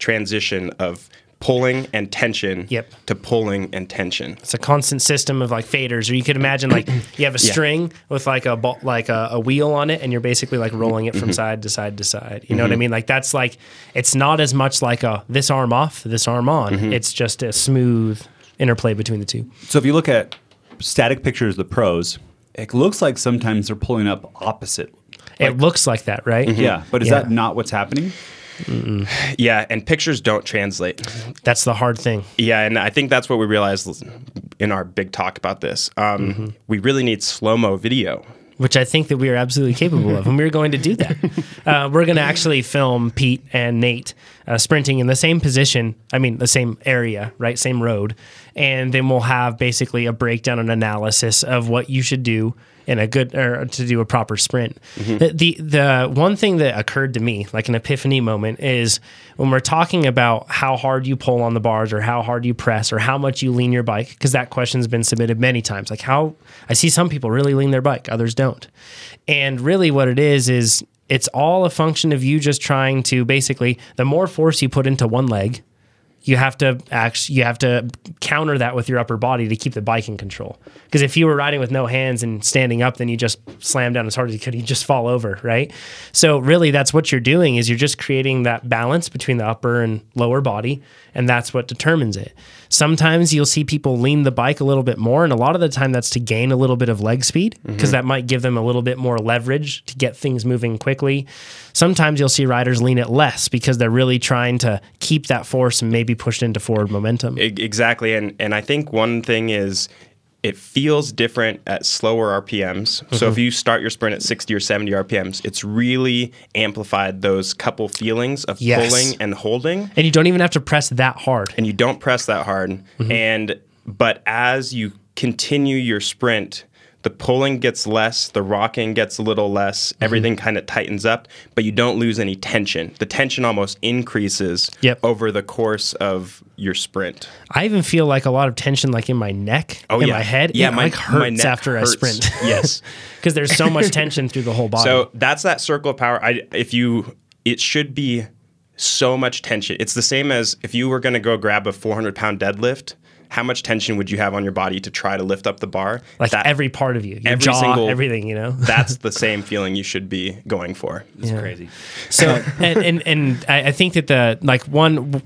transition of pulling and tension Yep. to pulling and tension. it's a constant system of like faders or you could imagine like *coughs* you have a string with like a ball, like a, a wheel on it and you're basically like rolling it from mm-hmm. side to side to side you know what i mm-hmm. mean like that's like it's not as much like a this arm off this arm on mm-hmm. it's just a smooth interplay between the two So if you look at static pictures of the pros, it looks like sometimes they're pulling up opposite. it looks like that right Yeah, but is Yeah. that not what's happening? Yeah, and pictures don't translate. that's the hard thing Yeah, and I think that's what we realized in our big talk about this. Um, We really need slow mo video. which I think that we are absolutely capable of, and we're going to do that. *laughs* Uh, we're going to actually film Pete and Nate uh, sprinting in the same position. I mean, the same area, right? Same road, and then we'll have basically a breakdown and analysis of what you should do in a good or to do a proper sprint. Mm-hmm. The, the the one thing that occurred to me, like an epiphany moment, is when we're talking about how hard you pull on the bars or how hard you press or how much you lean your bike, because that question's been submitted many times. Like how I see some people really lean their bike, others don't. And really what it is is it's all a function of you just trying to basically the more force you put into one leg, you have to act, you have to counter that with your upper body to keep the bike in control. Because if you were riding with no hands and standing up, then you just slam down as hard as you could, you just fall over, right? So really, that's what you're doing is you're just creating that balance between the upper and lower body, and that's what determines it. Sometimes you'll see people lean the bike a little bit more, and a lot of the time that's to gain a little bit of leg speed because mm-hmm. that might give them a little bit more leverage to get things moving quickly. Sometimes you'll see riders lean it less because they're really trying to keep that force and maybe push it into forward momentum. Exactly, and and I think one thing is it feels different at slower RPMs. So if mm-hmm. you start your sprint at 60 or 70 RPMs, it's really amplified those couple feelings of Yes. pulling and holding. and you don't even have to press that hard. and you don't press that hard. Mm-hmm. And but as you continue your sprint, the pulling gets less, the rocking gets a little less, mm-hmm. everything kind of tightens up, but you don't lose any tension. The tension almost increases Yep. over the course of your sprint. I even feel like a lot of tension, like in my neck, Oh, in yeah. my head. Yeah, it my- like my hurts neck after hurts. I sprint. *laughs* *laughs* Yes. because there's so much tension through the whole body. So that's that circle of power. I if you it should be so much tension. It's the same as if you were going to go grab a 400 pound deadlift. How much tension would you have on your body to try to lift up the bar? like That- every part of you, your every jaw, single- everything, you know. *laughs* that's *laughs* the same feeling you should be going for. It's crazy. So *laughs* and and, and I, I think that the like one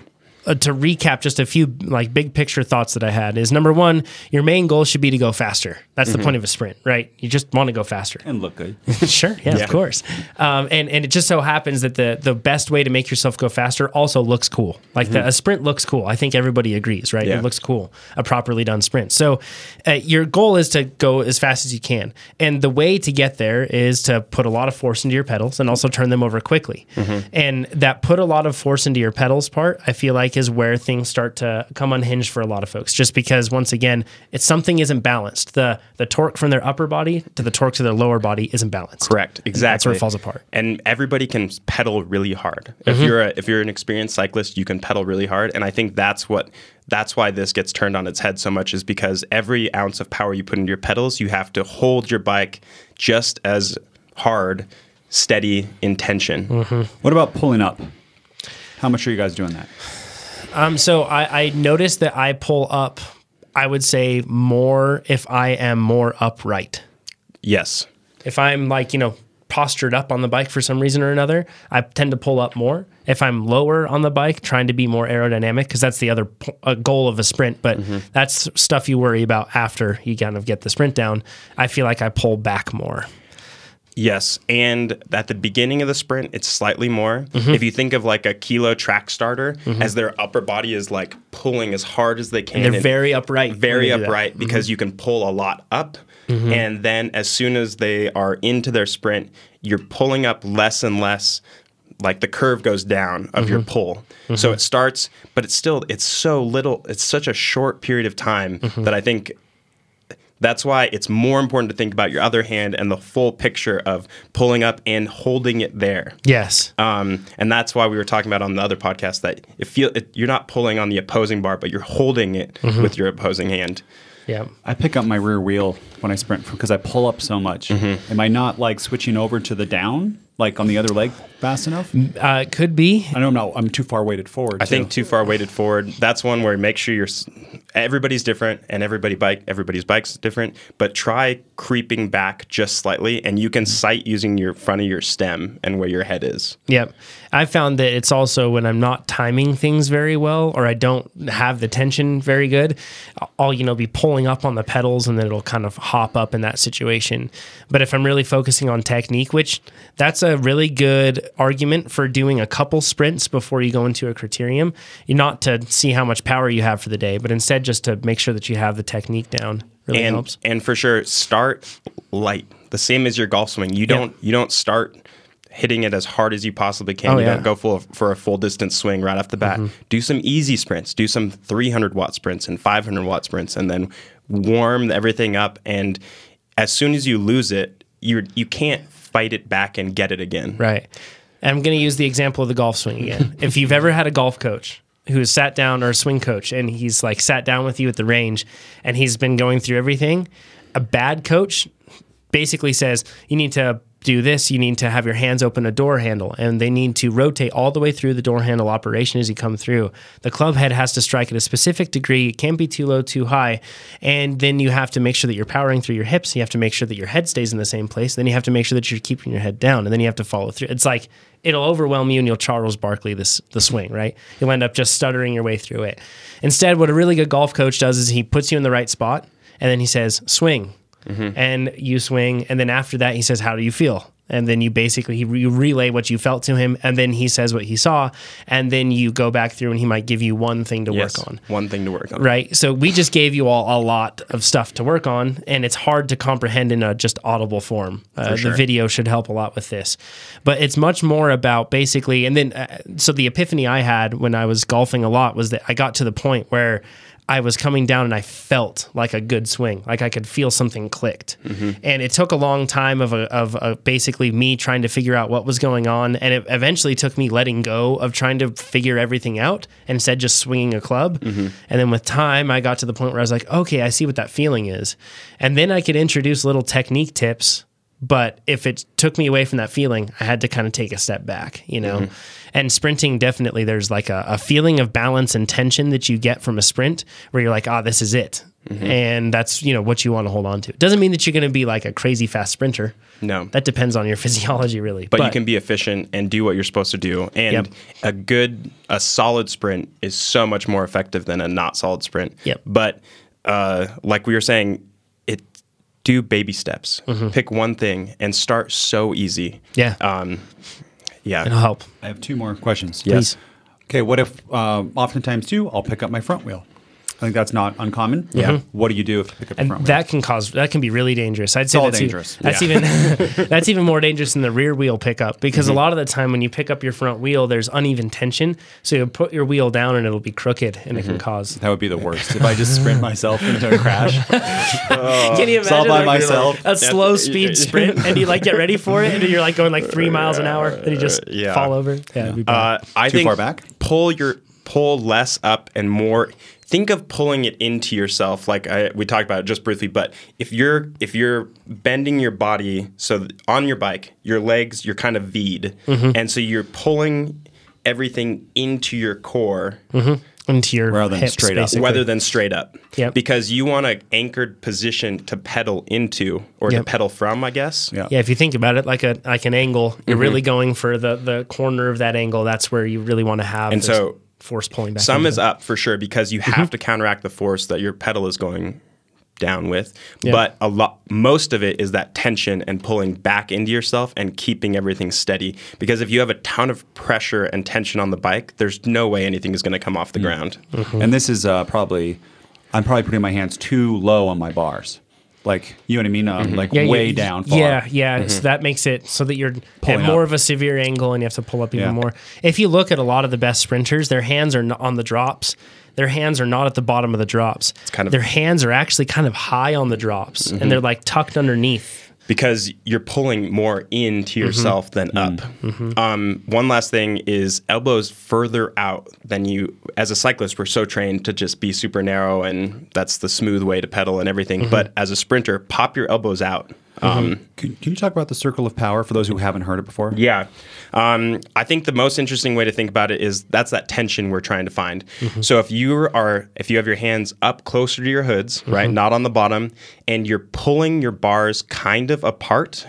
uh, to recap just a few like big picture thoughts that I had is number one, your main goal should be to go faster. That's the point of a sprint, right? You just want to go faster. And look good. *laughs* sure, yeah, of course. Um, and and it just so happens that the the best way to make yourself go faster also looks cool. Like the, a sprint looks cool. I think everybody agrees, right? Yeah. It looks cool. A properly done sprint. So uh, your goal is to go as fast as you can, and the way to get there is to put a lot of force into your pedals and also turn them over quickly. And that put a lot of force into your pedals part, I feel like like is where things start to come unhinged for a lot of folks. Just because once again, it's something isn't balanced. The the torque from their upper body to the torque to their lower body isn't balanced. Correct. And Exactly. That's where it falls apart. And everybody can pedal really hard. Mm-hmm. If you're a, if you're an experienced cyclist, you can pedal really hard. And I think that's what that's why this gets turned on its head so much is because every ounce of power you put into your pedals, you have to hold your bike just as hard, steady in tension. Mm-hmm. What about pulling up? How much are you guys doing that? Um, so I, I noticed that I pull up. I would say more if I am more upright. Yes. If I'm like, you know, postured up on the bike for some reason or another, I tend to pull up more. If I'm lower on the bike, trying to be more aerodynamic, because that's the other p- uh, goal of a sprint, but that's stuff you worry about after you kind of get the sprint down. I feel like I pull back more. Yes, and at the beginning of the sprint, it's slightly more. Mm-hmm. If you think of like a kilo track starter, as their upper body is like pulling as hard as they can, They're and very upright. very that. Mm-hmm. upright because you can pull a lot up. And then as soon as they are into their sprint, you're pulling up less and less. Like the curve goes down of Mm-hmm. your pull, so it starts, but it's still it's so little. It's such a short period of time Mm-hmm. that I think that's why it's more important to think about your other hand and the full picture of pulling up and holding it there. Yes. Um, and that's why we were talking about on the other podcast that it feel it, you're not pulling on the opposing bar, but you're holding it Mm-hmm. with your opposing hand. Yeah. I pick up my rear wheel when I sprint because I pull up so much. Mm-hmm. Am I not like switching over to the down, like on the other leg, fast enough? Uh, it could be. I don't know. I'm too far weighted forward. I think too far weighted forward. That's one where make sure you're. Everybody's different, and everybody bike everybody's bike's different. But try creeping back just slightly, and you can sight using your front of your stem and where your head is. Yep. I found that it's also when I'm not timing things very well or I don't have the tension very good, I'll, you know, be pulling up on the pedals and then it'll kind of hop up in that situation. But if I'm really focusing on technique, which that's a really good argument for doing a couple sprints before you go into a criterium, not to see how much power you have for the day, but instead just to make sure that you have the technique down. Really and helps. and for sure start light the same as your golf swing you don't you don't start hitting it as hard as you possibly can Oh, you yeah. don't go full for a full distance swing right off the bat Mm-hmm. do some easy sprints do some 300 watt sprints and 500 watt sprints and then warm everything up and as soon as you lose it you you can't fight it back and get it again Right. I'm going to use the example of the golf swing again. *laughs* if you've ever had a golf coach who has sat down or a swing coach and he's like sat down with you at the range and he's been going through everything, a bad coach basically says you need to do this you need to have your hands open a door handle and they need to rotate all the way through the door handle operation as you come through the club head has to strike at a specific degree it can't be too low too high and then you have to make sure that you're powering through your hips you have to make sure that your head stays in the same place then you have to make sure that you're keeping your head down and then you have to follow through it's like it'll overwhelm you and you'll Charles Barkley this the swing, right? You'll end up just stuttering your way through it. Instead, what a really good golf coach does is he puts you in the right spot and then he says, swing. And you swing. And then after that, he says, How do you feel? And then you basically you relay what you felt to him, and then he says what he saw, and then you go back through, and he might give you one thing to yes work on one thing to work on right? So we just gave you all a lot of stuff to work on, and it's hard to comprehend in a just audible form. Uh, sure. The video should help a lot with this, but it's much more about basically. And then, uh, so the epiphany I had when I was golfing a lot was that I got to the point where. I was coming down and I felt like a good swing, like I could feel something clicked. And it took a long time of, a, of a basically me trying to figure out what was going on. And it eventually took me letting go of trying to figure everything out instead just swinging a club. And then with time, I got to the point where I was like, okay, I see what that feeling is. And then I could introduce little technique tips. But if it took me away from that feeling, I had to kind of take a step back, you know? And sprinting, definitely, there's like a, a feeling of balance and tension that you get from a sprint where you're like, ah, this is it. And that's, you know, what you want to hold on to. It doesn't mean that you're going to be like a crazy fast sprinter. no That depends on your *laughs* physiology, really. but, you can be efficient and do what you're supposed to do. And Yep. a good, a solid sprint is so much more effective than a not solid sprint. Yep. But uh, like we were saying, do baby steps. Pick one thing and start so easy. Yeah. Um, yeah. It'll help. I have two more questions. Yes. Okay, what if uh, oftentimes too, I'll pick up my front wheel. I think that's not uncommon. Yeah. What do you do if you pick up your and front wheel? that can cause that can be really dangerous. I'd say all that's e- dangerous. that's even *laughs* *laughs* that's even more dangerous than the rear wheel pickup because Mm-hmm. a lot of the time when you pick up your front wheel, there's uneven tension, so you put your wheel down and it'll be crooked and it Mm-hmm. can cause. that would be the worst if I just sprint myself into a crash. *laughs* Can you It's all by like, myself. a slow speed sprint and you like get ready for it and you're like going like three miles an hour and you just Yeah. fall over? Yeah, it'd be. Uh, I Too think far back? Pull your pull less up and more. Think of pulling it into yourself, like I, we talked about it just briefly. But if you're if you're bending your body, so on your bike, your legs you're kind of V'd, Mm-hmm. and so you're pulling everything into your core into your rather than hips, straight up. rather than straight up. Yep. Because you want an anchored position to pedal into or Yep. to pedal from, I guess. Yeah. Yeah, if you think about it like a like an angle, you're Mm-hmm. really going for the the corner of that angle. That's where you really want to have And this so force pulling back. Some is it. up for sure because you have to counteract the force that your pedal is going down with. Yeah. But a lot most of it is that tension and pulling back into yourself and keeping everything steady. Because if you have a ton of pressure and tension on the bike, there's no way anything is going to come off Mm. the ground. And this is uh, probably, I'm probably putting my hands too low on my bars. Like, you know what I mean? Um, mm-hmm. Like Yeah, way yeah, down far. Yeah, yeah. So mm-hmm. that makes it so that you're Pulling at more up. of a severe angle and you have to pull up even Yeah. more. If you look at a lot of the best sprinters, their hands are not on the drops. Their hands are not at the bottom of the drops. It's kind of- their hands are actually kind of high on the drops and mm-hmm. they're like tucked underneath. Because you're pulling more into mm-hmm. yourself than mm-hmm. up. Mm-hmm. Um, one last thing is elbows further out than you. As a cyclist, we're so trained to just be super narrow, and that's the smooth way to pedal and everything. But as a sprinter, pop your elbows out. Um, Can, can you talk about the circle of power for those who haven't heard it before? yeah. Um, I think the most interesting way to think about it is that's that tension we're trying to find. So if you are if you have your hands up closer to your hoods, right, not on the bottom, and you're pulling your bars kind of apart,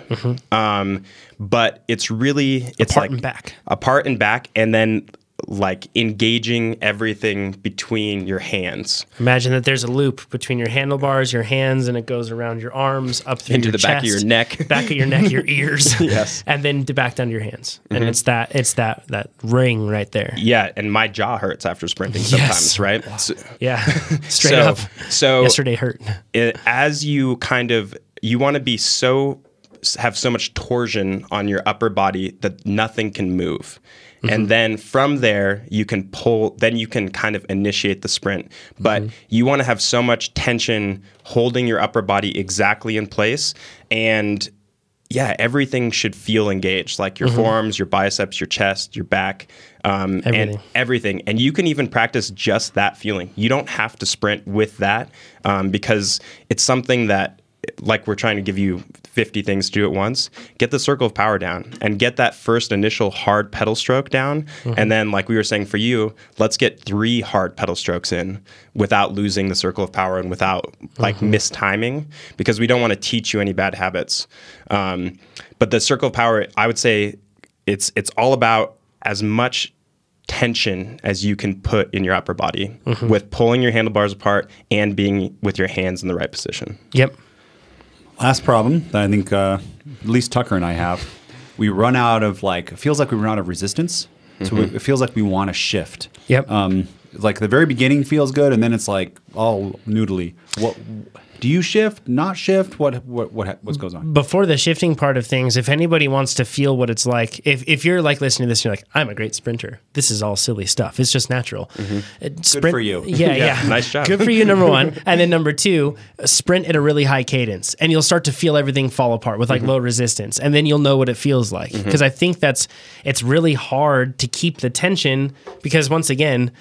um, but it's really it's Apart like and back. apart and back, and then like engaging everything between your hands. Imagine that there's a loop between your handlebars, your hands, and it goes around your arms up through Into the back of your neck. *laughs* back of your neck, your *laughs* ears, Yes. and then to back down to your hands. Mm-hmm. And it's that it's that that ring right there. Yeah, and my jaw hurts after sprinting sometimes, Yes. right? So- Yeah, *laughs* straight so, up. So Yesterday hurt. it, as you kind of you want to be so have so much torsion on your upper body that nothing can move and then from there you can pull then you can kind of initiate the sprint but you want to have so much tension holding your upper body exactly in place and yeah everything should feel engaged like your forearms your biceps your chest your back um, Everything. and everything. And you can even practice just that feeling. You don't have to sprint with that um, because it's something that, like we're trying to give you 50 things to do at once, get the circle of power down and get that first initial hard pedal stroke down. Mm-hmm. And then, like we were saying for you, let's get three hard pedal strokes in without losing the circle of power and without mm-hmm. like mistiming because we don't want to teach you any bad habits. Um, but the circle of power, I would say it's it's all about as much tension as you can put in your upper body mm-hmm. with pulling your handlebars apart and being with your hands in the right position. Yep. Last problem that I think uh, at least Tucker and I have, we run out of like, it feels like we run out of resistance. So we, it feels like we want to shift. Yep. Um, like the very beginning feels good, and then it's like all noodly. What do you shift? Not shift? What what what what goes on? Before the shifting part of things, if anybody wants to feel what it's like, if, if you're like listening to this, and you're like, I'm a great sprinter. This is all silly stuff. It's just natural. Mm-hmm. Uh, Good for you. *laughs* Yeah, yeah. nice job. Good for you, number one. *laughs* And then number two, sprint at a really high cadence. And you'll start to feel everything fall apart with like mm-hmm. low resistance. And then you'll know what it feels like. Mm-hmm. Because I think that's, it's really hard to keep the tension because once again,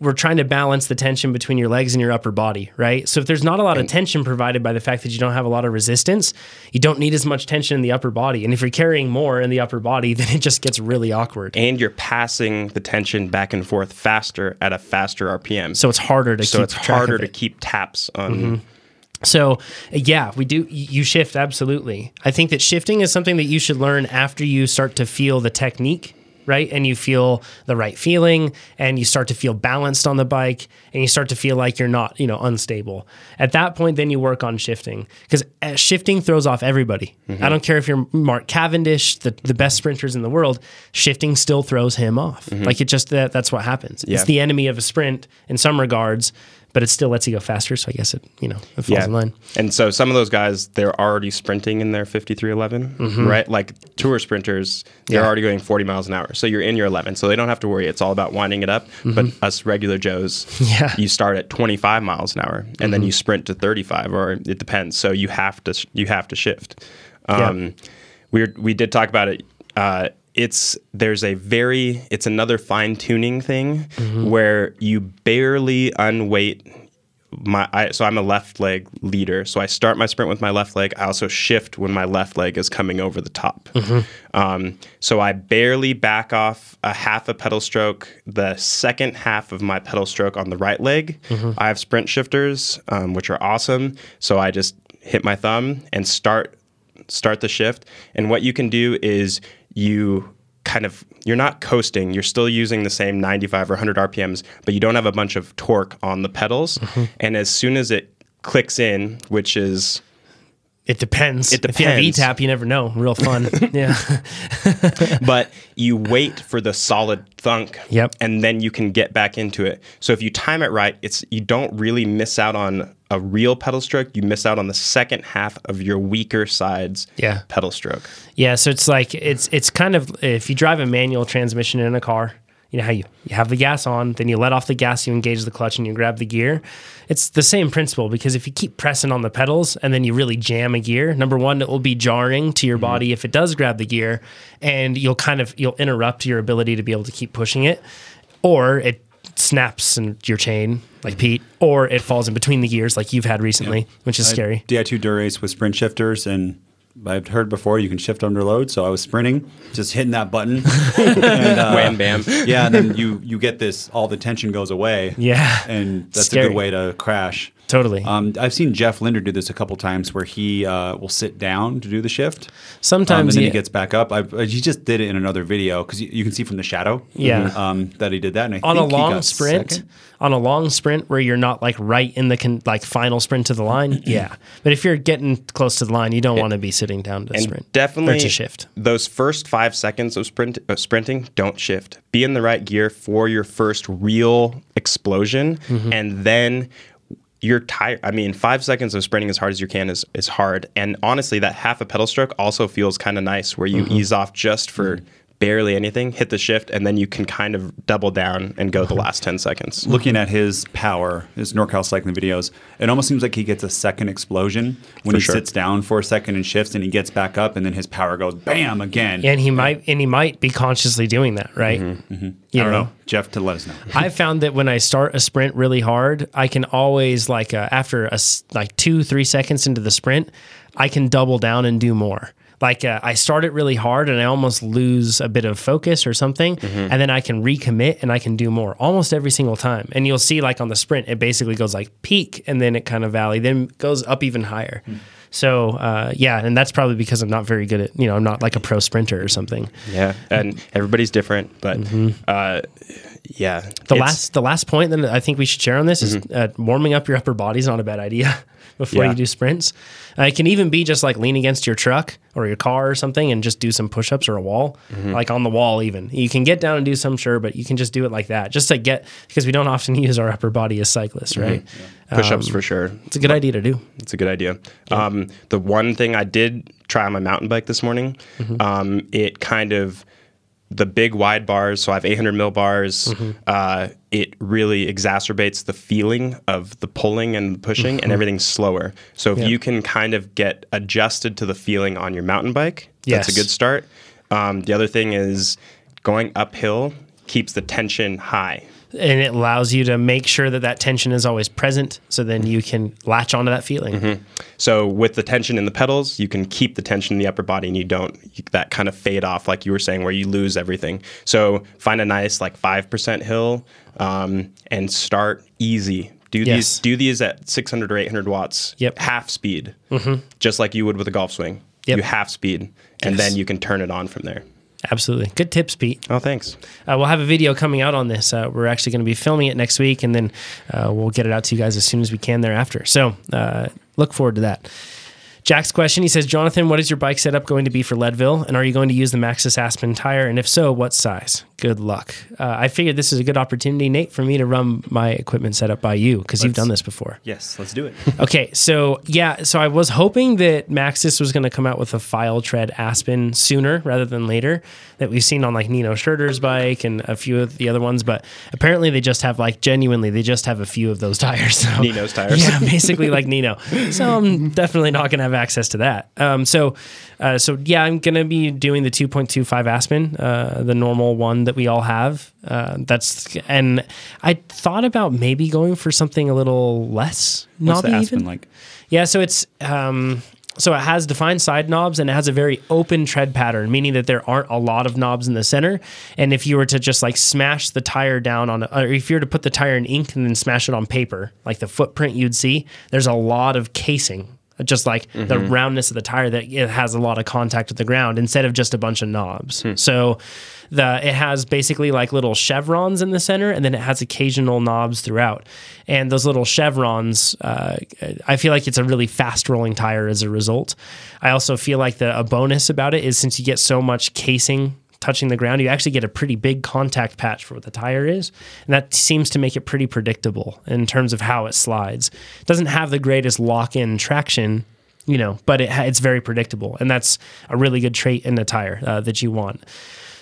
we're trying to balance the tension between your legs and your upper body, right? So if there's not a lot of tension provided by the fact that you don't have a lot of resistance, you don't need as much tension in the upper body. And if you're carrying more in the upper body, *laughs* then it just gets really awkward. And you're passing the tension back and forth faster at a faster RPM. So it's harder to so keep it's harder it. to keep taps on. Mm-hmm. So, yeah, we do. You shift absolutely. I think that shifting is something that you should learn after you start to feel the technique, right? And you feel the right feeling, and you start to feel balanced on the bike, and you start to feel like you're not, you know, unstable. At that point, then you work on shifting because uh, shifting throws off everybody. Mm-hmm. I don't care if you're Mark Cavendish, the, the best sprinters in the world, shifting still throws him off. Mm-hmm. Like it just that that's what happens. Yeah. It's the enemy of a sprint in some regards but it still lets you go faster. So I guess it you know it falls in line. And so some of those guys, they're already sprinting in their 5311, right? Like tour sprinters, they're Mm-hmm. Yeah. already going 40 miles an hour. So you're in your 11. So they don't have to worry. It's all about winding it up. But us regular Joes, Mm-hmm. *laughs* Yeah. Mm-hmm. you start at 25 miles an hour and then you sprint to 35 or it depends. So you have to you have to shift. Um, we we did talk about it. Uh, it's there's a very it's another fine tuning thing Mm-hmm. where you barely unweight my I, so I'm a left leg leader. So I start my sprint with my left leg. I also shift when my left leg is coming over the top. Um, so I barely back off a half a pedal stroke. The second half of my pedal stroke on the right leg, I have sprint shifters, um, which are awesome. So I just hit my thumb and start start the shift. And what you can do is you kind of you're not coasting you're still using the same 95 or 100 rpms but you don't have a bunch of torque on the pedals mm-hmm. and as soon as it clicks in which is It depends. It depends. If you have. ETAP, you never know. Real fun. *laughs* yeah. *laughs* but you wait for the solid thunk Yep. and then you can get back into it so if you time it right it's you don't really miss out on a real pedal stroke you miss out on the second half of your weaker side's Yeah. pedal stroke Yeah, so it's like it's it's kind of if you drive a manual transmission in a car, you know how you, you have the gas on, then you let off the gas, you engage the clutch, and you grab the gear. It's the same principle because if you keep pressing on the pedals and then you really jam a gear, number one, it will be jarring to your mm-hmm. body if it does grab the gear, and you'll kind of you'll interrupt your ability to be able to keep pushing it, or it snaps in your chain like Pete, or it falls in between the gears like you've had recently, which is scary. Di2 Dura-Ace with sprint shifters, and I've heard before you can shift under load. So I was sprinting, just hitting that button. *laughs* and, uh, wham bam Yeah, and then you you get this, all the tension goes away. Yeah. and that's a good way to crash. Totally. Um, I've seen Jeff Linder do this a couple times where he uh, will sit down to do the shift. Sometimes um, and then yeah. he gets back up. I, uh, he just did it in another video because you, you can see from the shadow. Yeah. um, that he did that. And I on a think he long got sprint second. on a long sprint where you're not like right in the con- like final sprint to the line *clears throat* yeah but if you're getting close to the line you don't want to be sitting down to and sprint definitely or to shift those first five seconds of sprint of sprinting don't shift be in the right gear for your first real explosion Mm-hmm. and then you're tired i mean five seconds of sprinting as hard as you can is, is hard and honestly that half a pedal stroke also feels kind of nice where you Mm-hmm. ease off just for barely anything hit the shift and then you can kind of double down and go the Uh-huh. last 10 seconds Looking at his power, his NorCal cycling videos, it almost seems like he gets a second explosion when For he sure. sits down for a second and shifts, and he gets back up, and then his power goes bam again. and he might and he might be consciously doing that right Mm-hmm. you I don't know, Jeff, to let us know. I *laughs* found that when I start a sprint really hard, I can always like uh, after a s- like two three seconds into the sprint, I can double down and do more. Like uh, I start it really hard and I almost lose a bit of focus or something, Mm-hmm. and then I can recommit and I can do more almost every single time. And you'll see like on the sprint, it basically goes like peak and then it kind of valley, then goes up even higher. Hmm. So uh, yeah, and that's probably because I'm not very good at you know I'm not like a pro sprinter or something. yeah and everybody's different but uh, yeah The last the last point that I think we should share on this is uh, warming up your upper body is not a bad idea *laughs* before Yeah. you do sprints. Uh, it can even be just like lean against your truck or your car or something and just do some push-ups or a wall, like on the wall even. You can get down and do some sure, but you can just do it like that just to get because we don't often *laughs* use our upper body as cyclists, right? push-ups for sure It's a good idea to do. It's a good idea. Um, the one thing I did try on my mountain bike this morning, um, it kind of the big wide bars. So I have 800 mil bars. Uh, it really exacerbates the feeling of the pulling and the pushing, and everything's slower. So if Yeah. you can kind of get adjusted to the feeling on your mountain bike, that's a good start. Um, the other thing is going uphill keeps the tension high. And it allows you to make sure that that tension is always present so then you can latch onto that feeling. So with the tension in the pedals, you can keep the tension in the upper body, and you don't you, that kind of fade off, like you were saying, where you lose everything. So find a nice like five percent hill, um, and start easy. Do Yes. these do these at 600 or 800 watts, Yep. Mm-hmm. half speed, just like you would with a golf swing. Yep. You half speed, and Yes. then you can turn it on from there. Absolutely. Good tips, Pete. Oh, thanks. Uh, we'll have a video coming out on this. Uh, we're actually going to be filming it next week, and then uh, we'll get it out to you guys as soon as we can thereafter. So uh, look forward to that. Jack's question he says, Jonathan, what is your bike setup going to be for Leadville? And are you going to use the Maxxis Aspen tire? And if so, what size? Good luck. Uh, I figured this is a good opportunity, Nate, for me to run my equipment setup by you because you've done this before. Yes, let's do it. *laughs* Okay, so yeah, so I was hoping that Maxxis was going to come out with a file tread Aspen sooner rather than later that we've seen on like Nino Schurter's bike and a few of the other ones, but apparently they just have like genuinely they just have a few of those *laughs* tires. So, Nino's tires. yeah, *laughs* basically like Nino. So I'm definitely not going to have access to that. Um, so, uh, so yeah, I'm going to be doing the 2.25 Aspen, uh, the normal one that we all have. Uh, that's and I thought about maybe going for something a little less What's the Aspen even. like? Yeah, so it's um, so it has defined side knobs and it has a very open tread pattern, meaning that there aren't a lot of knobs in the center. And if you were to just like smash the tire down on, or if you were to put the tire in ink and then smash it on paper, like the footprint you'd see, there's a lot of casing. Just like the roundness of the tire, that it has a lot of contact with the ground instead of just a bunch of knobs. So, the it has basically like little chevrons in the center, and then it has occasional knobs throughout. And those little chevrons, uh, I feel like it's a really fast rolling tire as a result. I also feel like the a bonus about it is since you get so much casing touching the ground, you actually get a pretty big contact patch for what the tire is, and that seems to make it pretty predictable in terms of how it slides. It doesn't have the greatest lock in traction. You know, but it it's very predictable, and that's a really good trait in a tire uh, that you want.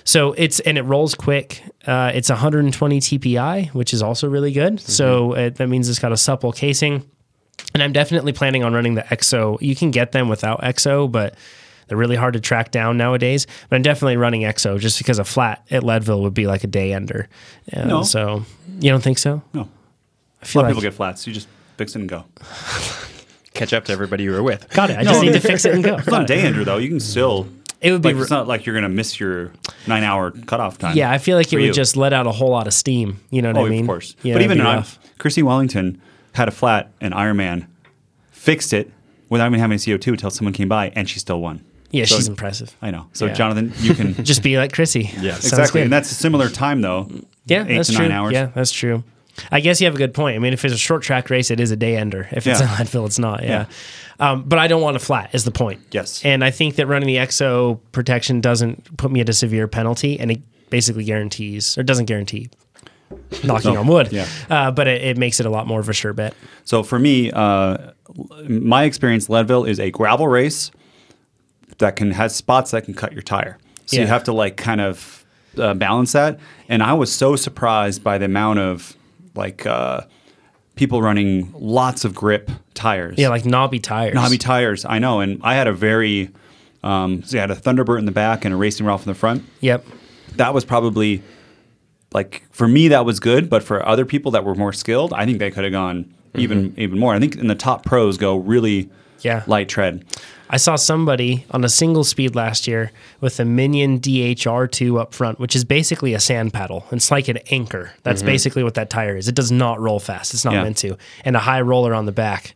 So it's and it rolls quick. Uh, it's 120 TPI, which is also really good. So it, that means it's got a supple casing. And I'm definitely planning on running the EXO. You can get them without EXO, but they're really hard to track down nowadays. But I'm definitely running EXO just because a flat at Leadville would be like a day ender. Uh, No. So you don't think so? No, I a feel lot like of people get flats. You just fix it and go. *laughs* Catch up to everybody you were with. got it. I just need to fix it and go. It's not day ender though. You can still. It would be Like, re- it's not like you're gonna miss your nine hour cutoff time. yeah. I feel like it would you. just let out a whole lot of steam. You know what Oh, I mean? of course. Yeah, but even be I, rough. Chrissie Wellington had a flat and Ironman fixed it without even having CO2 until someone came by and she still won. Yeah, So- she's impressive. I know. So Yeah. Jonathan, you can *laughs* Just be like Chrissie. Yes. Sounds exactly, good. and that's a similar time though. Yeah, eight that's to true. nine hours. Yeah, that's true. I guess you have a good point. I mean, if it's a short track race, it is a day ender. If it's Yeah. in Leadville, it's not. Yeah. Um, but I don't want a flat, is the point. Yes. And I think that running the EXO protection doesn't put me at a severe penalty, and it basically guarantees, or doesn't guarantee, knocking No. on wood. Yeah. Uh, but it, it makes it a lot more of a sure bet. So for me, uh, my experience, Leadville is a gravel race that can has spots that can cut your tire. So you have to like kind of uh, balance that. And I was so surprised by the amount of like uh, people running lots of grip tires. Yeah, like knobby tires. knobby tires. I know, and I had a very um, so I had a Thunder Burt in the back and a Racing Ralph in the front. Yep. That was probably like for me that was good, but for other people that were more skilled, I think they could have gone even even more. I think in the top pros go really Yeah. light tread. I saw somebody on a single speed last year with a Minion DHR2 up front, which is basically a sand paddle. It's like an anchor. That's basically what that tire is. It does not roll fast. It's not Yeah. meant to. And a high roller on the back.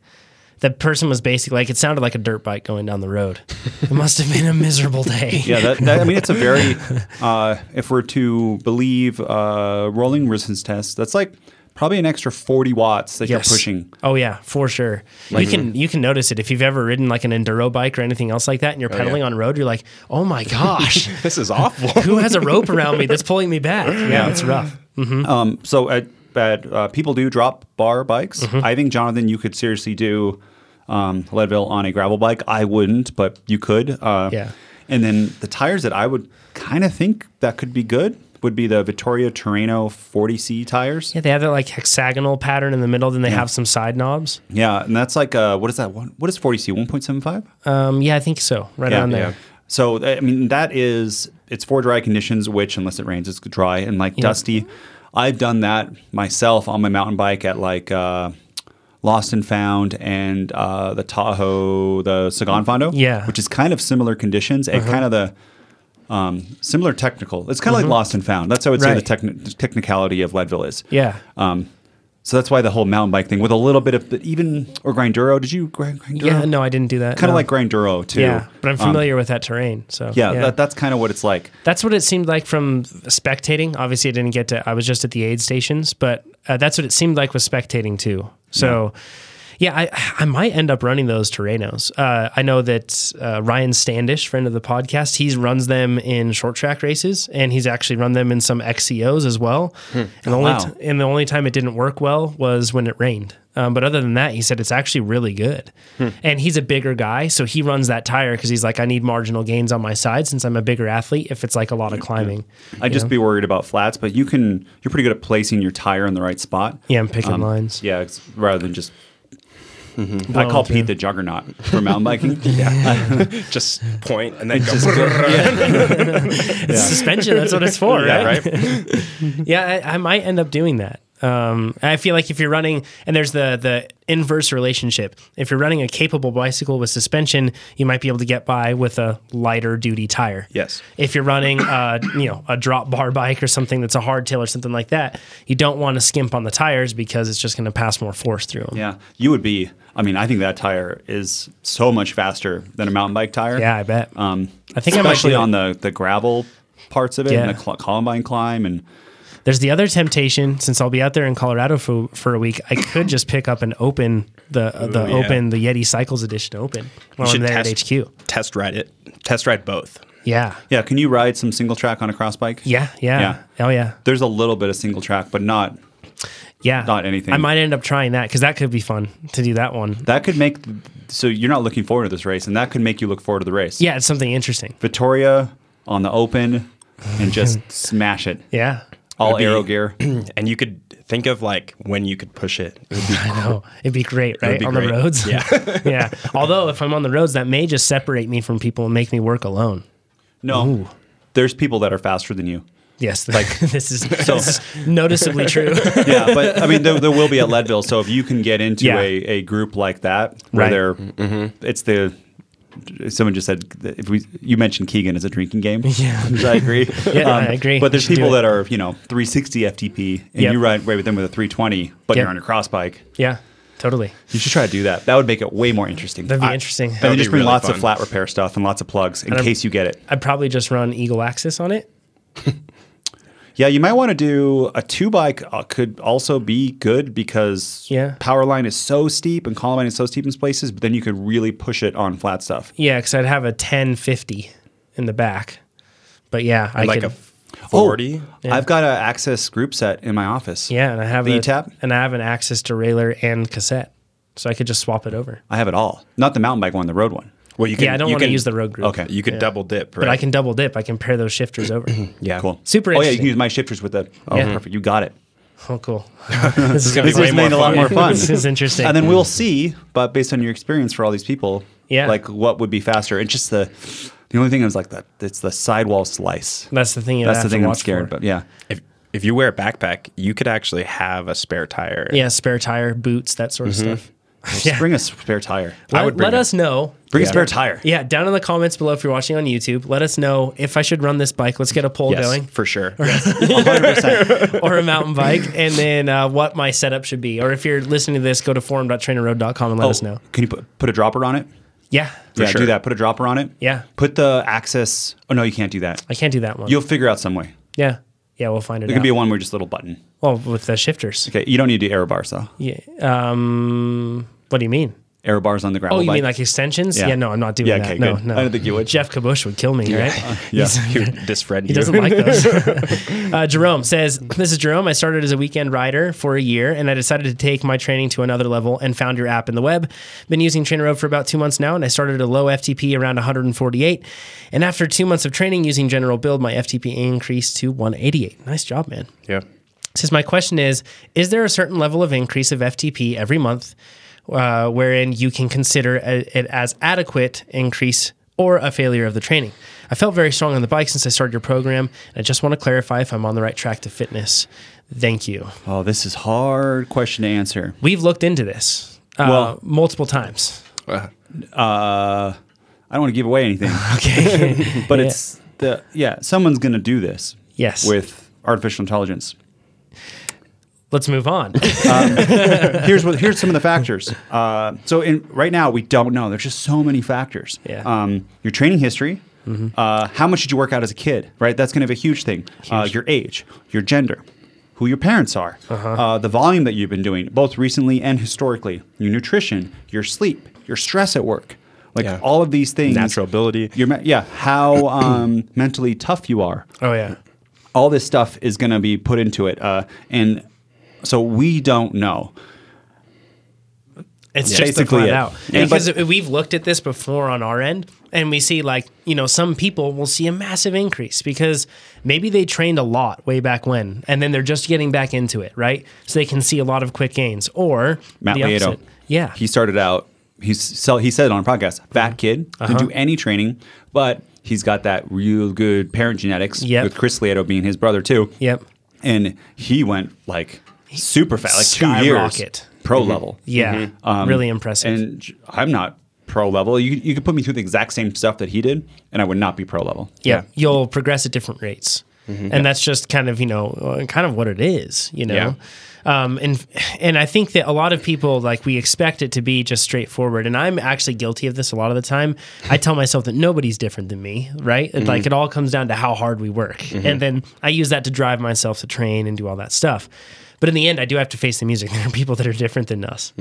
That person was basically like, it sounded like a dirt bike going down the road. It must have been a miserable day. *laughs* Yeah, that, that, I mean it's a very uh, if we're to believe uh, rolling resistance tests, that's like probably an extra forty watts that Yes. you're pushing. Oh yeah, for sure. you can you can notice it if you've ever ridden like an enduro bike or anything else like that, and you're pedaling yeah. on road. You're like, oh my *laughs* gosh, This is awful. who has a rope around me that's pulling me back? *laughs* Yeah, it's rough. Um, so at, at uh, people do drop bar bikes. Mm-hmm. I think Jonathan, you could seriously do um, Leadville on a gravel bike. I wouldn't, but you could. Uh, Yeah. And then the tires that I would kind of think that could be good would be the Vittoria Terreno 40C tires. Yeah, they have that like hexagonal pattern in the middle. Then they have some side knobs. Yeah, and that's like uh, what is that one? What is 40C? 1.75? Um, yeah, I think so. Right around there. Yeah. So I mean, that is it's for dry conditions, which unless it rains, it's dry and like dusty. I've done that myself on my mountain bike at like uh, Lost and Found and uh, the Tahoe, the Sagan Fondo, Yeah. Uh-huh. which is kind of similar conditions and kind of the um, similar technical. It's kind of like Lost and Found. That's how I would say the Mm-hmm. Techni- technicality of Leadville is. Yeah. Um, so that's why the whole mountain bike thing with a little bit of even or Grinduro. Did you grind Grinduro? Yeah, no, I didn't do that. kind of no. like Grinduro too. Yeah, but I'm Um, familiar with that terrain. So yeah, That, that's kind of what it's like. That's what it seemed like from spectating. Obviously, I didn't get to. I was just at the aid stations, but uh, that's what it seemed like with spectating too. So, Yeah, I, I might end up running those Terrenos. Uh, I know that uh, Ryan Standish, friend of the podcast, he runs them in short track races, and he's actually run them in some XCOs as well. And the only wow. t- and the only time it didn't work well was when it rained. Um, but other than that, he said it's actually really good. And he's a bigger guy, so he runs that tire because he's like, I need marginal gains on my side since I'm a bigger athlete. If it's like a lot of climbing, I'd just be worried about flats, but you can. You're pretty good at placing your tire in the right spot. yeah, I'm picking Um, lines. Yeah, it's, rather than just. Mm-hmm. I call through. Pete the juggernaut for mountain biking. *laughs* yeah, *laughs* Just point and then *laughs* go. It's suspension. That's what it's for, yeah, right? right. Yeah, I, I might end up doing that. Um, I feel like if you're running, and there's the the inverse relationship. If you're running a capable bicycle with suspension, you might be able to get by with a lighter duty tire. Yes. If you're running, uh, you know, a drop bar bike or something that's a hardtail or something like that, you don't want to skimp on the tires because it's just going to pass more force through them. Yeah, you would be. I mean, I think that tire is so much faster than a mountain bike tire. Yeah, I bet. Um, I think I might especially on the the gravel parts of it and the cl- Columbine climb and There's the other temptation since I'll be out there in Colorado for for a week. I could just pick up and open the uh, the yeah. open the Yeti Cycles Edition open while I'm should there test- at HQ. Test ride it. Test ride both. Yeah, yeah. Can you ride some single track on a cross bike? yeah, yeah, Yeah. Oh yeah, There's a little bit of single track, but not yeah. Not anything. I might end up trying that because that could be fun to do that one. that could make. So you're not looking forward to this race, and that could make you look forward to the race. Yeah, it's something interesting. Vittoria on the open and just *laughs* smash it. Yeah, All Would be- aero gear. *clears throat* And you could think of like when you could push it. It would be *laughs* I know it'd be great, right, be on great. the roads. Yeah. *laughs* *laughs* yeah. Although if I'm on the roads, that may just separate me from people and make me work alone. No, there's people that are faster than you. Yes, like this is, this is noticeably true. yeah, but I mean, there, there will be at Leadville. So if you can get into Yeah. a, a group like that, where Right. they're, mm-hmm. it's the. Someone just said that if we you mentioned Keegan as a drinking game. *laughs* Yeah. I agree. *laughs* Um, I agree. But there's people that are you know 360 FTP, and Yep. you ride right with them with a 320, but Yep. you're on a cross bike. yeah, totally. You should try to do that. That would make it way more interesting. That'd be I- interesting. And then just bring really lots of flat repair stuff and lots of plugs in I'm- case you get it. I'd probably just run Eagle AXS on it. *laughs* Yeah, you might want to do a two bike. Uh, could also be good because Yeah. power line is so steep and Columbine is so steep in places. But then you could really push it on flat stuff. Yeah, because I'd have a 1050 in the back. But yeah, I like could. a 40. Yeah. I've got an AXS group set in my office. yeah, and I have The a eTap? and I have an AXS derailleur and cassette, so I could just swap it over. I have it all. Not the mountain bike one, the road one. Well, you can. yeah, I don't want to use the road group. Okay. You could Yeah. double dip, right? but I can double dip. I can pair those shifters over. *clears throat* Yeah. Cool. Super Oh yeah, you can use my shifters with the. Oh, Yeah. perfect. You got it. oh, cool. *laughs* this is gonna be way made a lot more *laughs* fun. this is interesting. And then we'll see, but based on your experience for all these people, Yeah. like what would be faster. And just the the only thing is like that it's the sidewall slice. that's the thing. You That's have the to thing I'm watch scared. for. But yeah. If if you wear a backpack, you could actually have a spare tire. Yeah, spare tire, boots, that sort of mm-hmm. stuff. Just bring a spare tire. Let, would bring let it. us know. Bring a spare tire. Yeah, down in the comments below if you're watching on YouTube, let us know if I should run this bike. Let's get a poll Yes, going. for sure. 100%. *laughs* or a mountain bike, and then uh, what my setup should be. Or if you're listening to this, go to forum.trainerroad.com and let us know. Can you put, put a dropper on it? Yeah, yeah, sure. do that. Put a dropper on it. yeah. Put the AXS. Oh no, you can't do that. I can't do that one. You'll figure out some way. yeah, yeah. We'll find it. There out. could be one where just a little button. well with the shifters. Okay, you don't need to do aero bars though. Yeah. Um. What do you mean? Aero bars on the gravel Oh, you bike. mean like extensions? Yeah. Yeah. no, I'm not doing Yeah, that. okay, no, good. no. I don't think you would. Geoff Kabush would kill me, right? *laughs* yeah. He would disfriend He doesn't like those. *laughs* *laughs* uh, Jerome says, This is Jerome. I started as a weekend rider for a year and I decided to take my training to another level and found your app in the web. Been using TrainerRoad for about two months now and I started a low FTP around 148. And after two months of training using General Build, my FTP increased to 188. Nice job, man. yeah. Says my question is: Is there a certain level of increase of FTP every month, uh, wherein you can consider a, it as adequate increase or a failure of the training? I felt very strong on the bike since I started your program, and I just want to clarify if I'm on the right track to fitness. Thank you. Oh, this is hard question to answer. We've looked into this uh, Well- multiple times. Uh, Uh, I don't want to give away anything, *laughs* Okay. *laughs* but Yeah. it's the yeah. Someone's going to do this. Yes. With artificial intelligence. Let's move on. *laughs* here's what here's some of the factors. Uh, so in right now we don't know. There's just so many factors. Yeah. Um, your training history. Uh, how much did you work out as a kid? Right. That's going to be a huge thing. Uh, your age, your gender, who your parents are, uh the volume that you've been doing, both recently and historically, your nutrition, your sleep, your stress at work, like Yeah. all of these things. Natural ability. Your me- yeah, how um, mentally tough you are. Oh yeah. All this stuff is going to be put into it, uh, and so we don't know. It's Yeah. Basically it. out. And- because we've looked at this before on our end, and we see like you know some people will see a massive increase because maybe they trained a lot way back when, and then they're just getting back into it, right? So they can see a lot of quick gains, or Matt the Lieto. opposite. Yeah, He started out. He's so he said it on a podcast. Fat kid Uh-huh. didn't do any training, but he's got that real good parent genetics. Yep. With Chris Lieto being his brother too. Yep. And he went like super fast, like two years Skyrocket. pro level. Yeah, Um, really impressive. And I'm not pro level. You you could put me through the exact same stuff that he did, and I would not be pro level. yeah, you'll progress at different rates, Mm-hmm. and that's just kind of you know uh, kind of what it is, you know. Yeah. Um, and and I think that a lot of people like we expect it to be just straightforward, and I'm actually guilty of this a lot of the time. I tell myself that nobody's different than me, right? Mm-hmm. Like it all comes down to how hard we work, and then I use that to drive myself to train and do all that stuff. But in the end, I do have to face the music. *laughs* There are people that are different than us.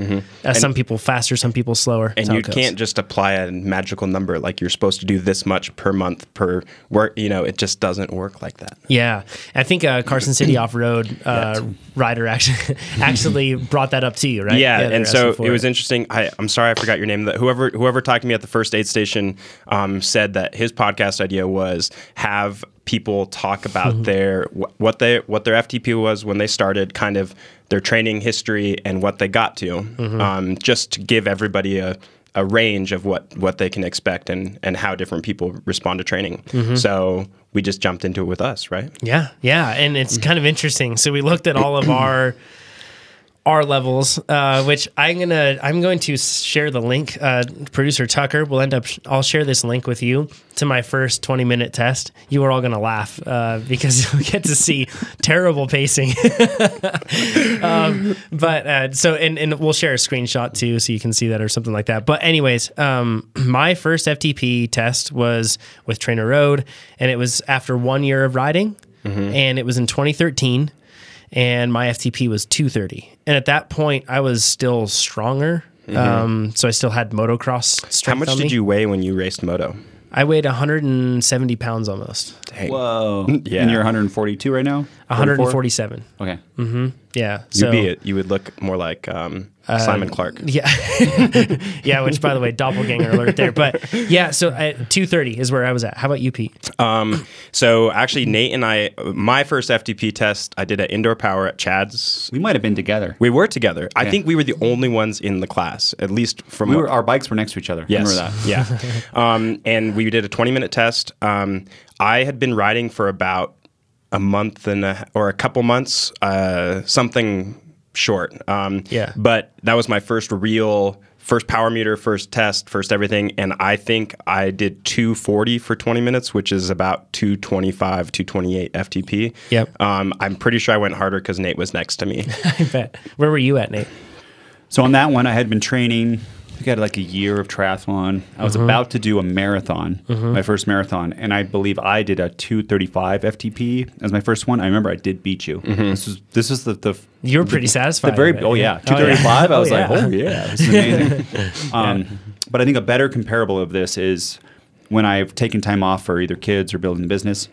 Uh, some people faster, some people slower. Mm-hmm. And you can't just apply a magical number like you're supposed to do this much per month per work. You know, it just doesn't work like that. Yeah, I think uh, Carson City *clears throat* Off Road uh, rider actually *laughs* actually *laughs* brought that up to you, right? Yeah, were and so it was interesting. I, I'm sorry I forgot your name. That whoever whoever talked to me at the first aid station um, said that his podcast idea was have people talk about Mm-hmm. their what they what their FTP was when they started, kind of their training history and what they got to, Mm-hmm. um, just to give everybody a a range of what what they can expect and and how different people respond to training. Mm-hmm. So we just jumped into it with us, right? Yeah, yeah, and it's Mm-hmm. kind of interesting. So we looked at all of *clears throat* our our levels, uh, which I'm gonna I'm going to share the link. Uh, Producer Tucker will end up. I'll share this link with you to my first 20 minute test. You are all gonna laugh uh, because *laughs* you'll get to see terrible pacing. *laughs* um, but uh, so and and we'll share a screenshot too, so you can see that or something like that. But anyways, um, *clears throat* my first FTP test was with TrainerRoad, and it was after one year of riding, and it was in 2013 and my FTP was 230. And at that point, I was still stronger. Um, so I still had motocross strength. How much on did me. you weigh when you raced moto? I weighed 170 pounds almost. Dang. Whoa. Yeah. And you're 142 right now? 44? 147. Okay. Mm-hmm. Yeah. You'd So be it. You would look more like um, Simon Clarke. *laughs* yeah, *laughs* yeah. Which, by the way, doppelganger alert there. But yeah, so at 230 is where I was at. How about you, Pete? Um, so actually, Nate and I, my first FTP test, I did at Indoor Power at Chad's. We might have been together. We were together. I think we were the only ones in the class, at least from We were our bikes were next to each other. Yes. Remember that? Yeah. *laughs* um, and we did a 20 minute test. Um, I had been riding for about a month and a, or a couple months, uh, something short. Um, Yeah. But that was my first real. First power meter, first test, first everything, and I think I did 240 for 20 minutes, which is about 225, 228 FTP. Yep. Um, I'm pretty sure I went harder because Nate was next to me. *laughs* I bet. Where were you at, Nate? So on that one, I had been training. I think I had like a year of triathlon. I was mm-hmm. about to do a marathon, mm-hmm. my first marathon, and I believe I did a 235 FTP as my first one. I remember I did beat you. Mm-hmm. This was this was the the You were pretty satisfied. the very oh yeah Oh, yeah. 235. I oh, was Oh, like oh yeah, this is amazing. *laughs* um, but I think a better comparable of this is when I've taken time off for either kids or building the business.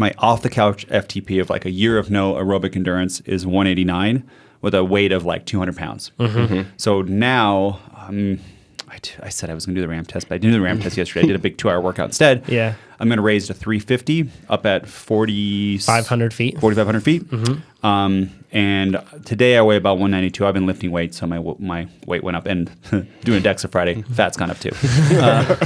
My off the couch FTP of like a year of no aerobic endurance is 189 with a weight of like 200 pounds. So now. Um, I, t- I said I was going to do the ramp test, but I didn't do the ramp test yesterday. I did a big two hour workout instead. *laughs* Yeah. I'm going to raise to 350 up at 40, 500 feet. 4,500 feet. Um, and today I weigh about 192. I've been lifting weights, so my my weight went up. And *laughs* doing a DEXA Friday, fat's gone up too. *laughs* Uh,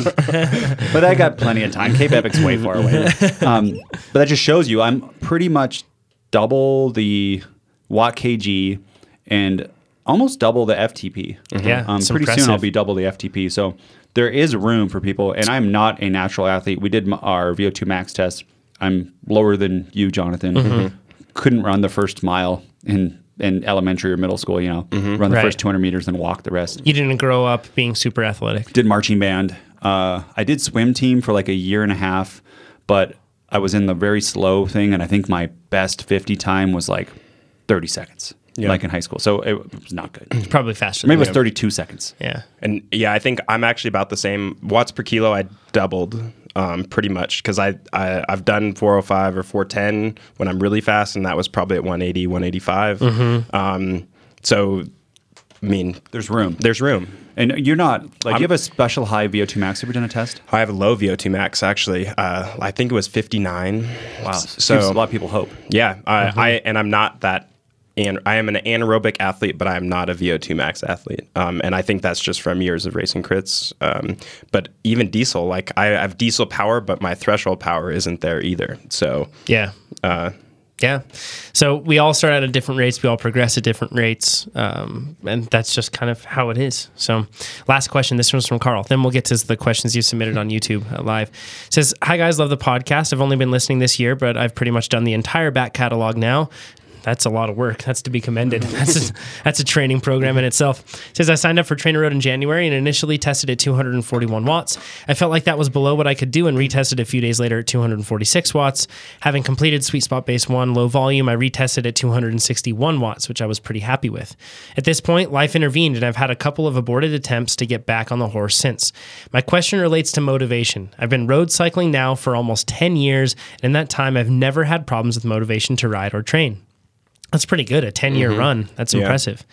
but I got plenty of time. Cape Epic's way far away. Um, but that just shows you I'm pretty much double the watt kg and almost double the FTP. Yeah, Um, it's pretty soon. I'll be double the FTP. So there is room for people. And I'm not a natural athlete. We did our VO2 max test. I'm lower than you, Jonathan. Mm-hmm. Couldn't run the first mile in in elementary or middle school. You know, run the Right. first 200 meters and walk the rest. You didn't grow up being super athletic. Did marching band. Uh, I did swim team for like a year and a half, but I was in the very slow thing, and I think my best 50 time was like 30 seconds, Yeah. like in high school. So it was not good. Maybe Probably faster. Maybe it was you. 32 seconds. Yeah. And yeah, I think I'm actually about the same watts per kilo. I doubled um, pretty much because I, I I've done 405 or 410 when I'm really fast, and that was probably at 180, 185. Um, so, I mean, There's room. there's room. And you're not, like, you have a special high VO2 max. Have you done a test? I have a low VO2 max actually. Uh, I think it was 59. Wow. So So gives a lot of people hope. yeah, I, I and I'm not that. And I am an anaerobic athlete, but I am not a VO2 max athlete. Um, and I think that's just from years of racing crits. Um, but even diesel, like I have diesel power, but my threshold power isn't there either. So Yeah. uh, Yeah. So we all start at a different rates. We all progress at different rates. Um, and that's just kind of how it is. So last question. This one's from Carl. Then we'll get to the questions you submitted on YouTube uh, live. It says, Hi guys, love the podcast. I've only been listening this year, but I've pretty much done the entire back catalog now. That's a lot of work. That's to be commended. *laughs* That's a, that's a training program in itself. It says I signed up for TrainerRoad in January and initially tested at 241 watts. I felt like that was below what I could do and retested a few days later at 246 watts. Having completed Sweet Spot Base 1 low volume, I retested at 261 watts, which I was pretty happy with. At this point, life intervened and I've had a couple of aborted attempts to get back on the horse since. My question relates to motivation. I've been road cycling now for almost 10 years, and in that time, I've never had problems with motivation to ride or train. That's pretty good. A 10 year mm-hmm. run. That's Yeah. impressive.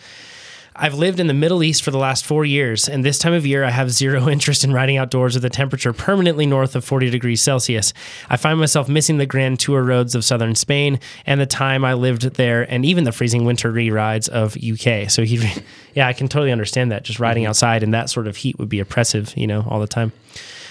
I've lived in the Middle East for the last four years, and this time of year I have zero *laughs* interest in riding outdoors with a temperature permanently north of 40 degrees Celsius. I find myself missing the Grand Tour roads of southern Spain and the time I lived there, and even the freezing winter re rides of UK. So he, *laughs* yeah, I can totally understand that. Just riding mm-hmm. outside in that sort of heat would be oppressive, you know, all the time.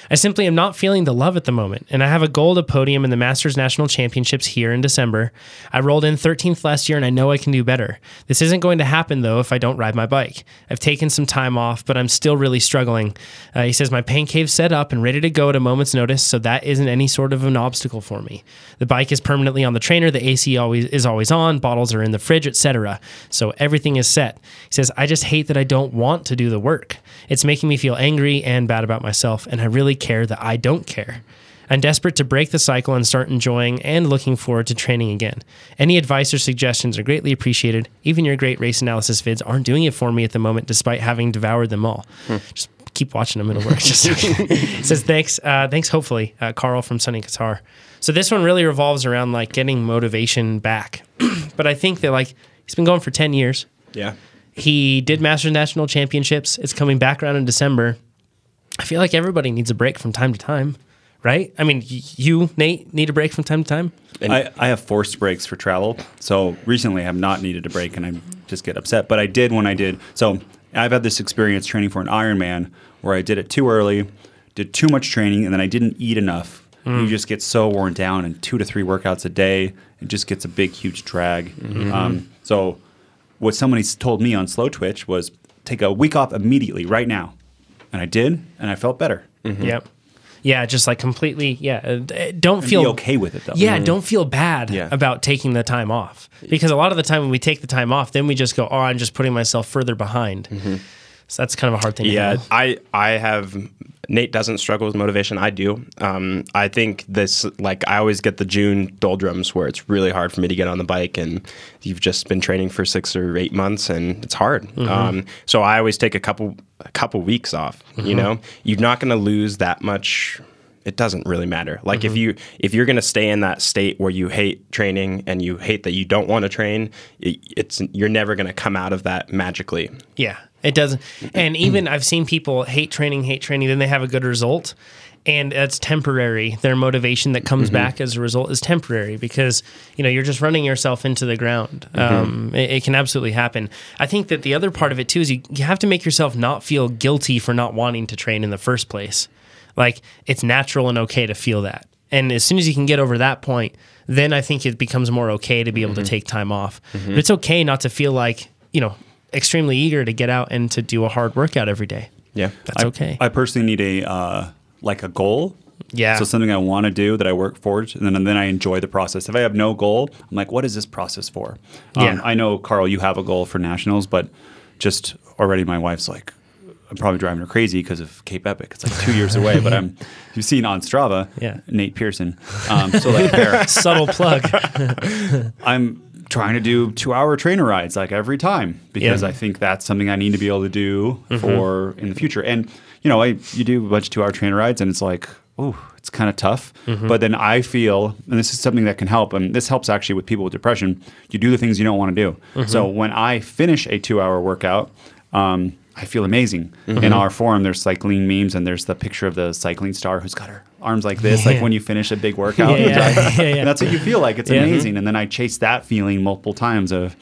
I simply am not feeling the love at the moment, and I have a goal to podium in the Masters National Championships here in December. I rolled in 13th last year, and I know I can do better. This isn't going to happen, though, if I don't ride my bike. I've taken some time off, but I'm still really struggling. Uh, he says, My pain cave's set up and ready to go at a moment's notice, so that isn't any sort of an obstacle for me. The bike is permanently on the trainer, the AC always is always on, bottles are in the fridge, etc. So everything is set. He says, I just hate that I don't want to do the work. It's making me feel angry and bad about myself, and I really care that I don't care. I'm desperate to break the cycle and start enjoying and looking forward to training again. Any advice or suggestions are greatly appreciated. Even your great race analysis vids aren't doing it for me at the moment, despite having devoured them all. Just keep watching them; it'll work. Just *laughs* it says thanks, uh, thanks. Hopefully, uh, Carl from Sunny Qatar. So this one really revolves around like getting motivation back. *clears throat* but I think that like he's been going for ten years. yeah, He did Masters National Championships. It's coming back around in December. I feel like everybody needs a break from time to time, right? I mean, y- you, Nate, need a break from time to time. I, I have forced breaks for travel. So recently I have not needed a break and I just get upset. But I did when I did. So I've had this experience training for an Ironman where I did it too early, did too much training, and then I didn't eat enough. Mm. You just get so worn down and two to three workouts a day. It just gets a big, huge drag. Mm-hmm. Um, so what somebody told me on Slowtwitch was take a week off immediately, right now. And I did, and I felt better. Mm-hmm. Yep. Yeah, just like completely. Yeah, uh, don't And feel be okay with it though. Yeah, mm-hmm. don't feel bad Yeah. about taking the time off because a lot of the time when we take the time off, then we just go, "Oh, I'm just putting myself further behind." Mm-hmm. So that's kind of a hard thing. to yeah. I I have Nate doesn't struggle with motivation. I do. Um, I think this like I always get the June doldrums where it's really hard for me to get on the bike, and you've just been training for six or eight months, and it's hard. Um, so I always take a couple a couple weeks off. You know, you're not going to lose that much. It doesn't really matter. Like if you if you're going to stay in that state where you hate training and you hate that you don't want to train, it, it's you're never going to come out of that magically. Yeah, it doesn't. And even I've seen people hate training, hate training, then they have a good result. And that's temporary. Their motivation that comes mm-hmm. back as a result is temporary because you know you're just running yourself into the ground. Mm-hmm. Um, it, it can absolutely happen. I think that the other part of it too is you, you have to make yourself not feel guilty for not wanting to train in the first place. Like it's natural and okay to feel that. And as soon as you can get over that point, then I think it becomes more okay to be able to mm-hmm. take time off. But it's okay not to feel like, you know, extremely eager to get out and to do a hard workout every day. Yeah. That's okay. I personally need a uh, like a goal. Yeah. So something I want to do that I work for, and then, and then I enjoy the process. If I have no goal, I'm like, what is this process for? Um, Yeah. I know, Carl, you have a goal for nationals, but just already my wife's like, I'm probably driving her crazy because of Cape Epic. It's like two years away, but I'm *laughs* you've seen on Strava, Yeah. Nate Pearson. Um, so like there, *laughs* Subtle plug. *laughs* I'm trying to do two hour trainer rides like every time because Yeah. I think that's something I need to be able to do mm-hmm. for in the future. And you know, I you do a bunch of two hour trainer rides and it's like, oh, it's kind of tough. Mm-hmm. But then I feel, and this is something that can help, and this helps actually with people with depression. You do the things you don't want to do. Mm-hmm. So when I finish a two hour workout. Um, I feel amazing. In our forum, there's cycling memes, and there's the picture of the cycling star who's got her arms like this, like when you finish a big *laughs* workout. Yeah, yeah, *laughs* yeah, yeah. And that's what you feel like. It's Yeah. amazing. And then I chase that feeling multiple times of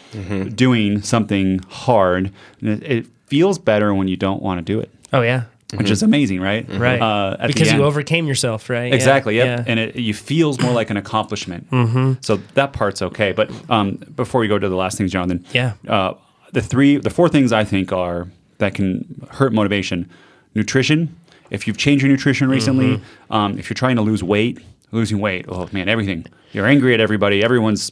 doing something hard. And it, it feels better when you don't want to do it, Oh yeah. which is amazing, right? Right. Uh, at the because you overcame yourself, right? Yeah, Exactly. Yep. Yeah. And it you feels more like an accomplishment. *clears throat* Mm-hmm. So that part's okay. But um, before we go to the last things, Jonathan. Yeah. Uh, the three, the four things I think are that can hurt motivation: nutrition. If you've changed your nutrition recently, Mm-hmm. um, if you're trying to lose weight, losing weight, oh man, everything. You're angry at everybody. Everyone's.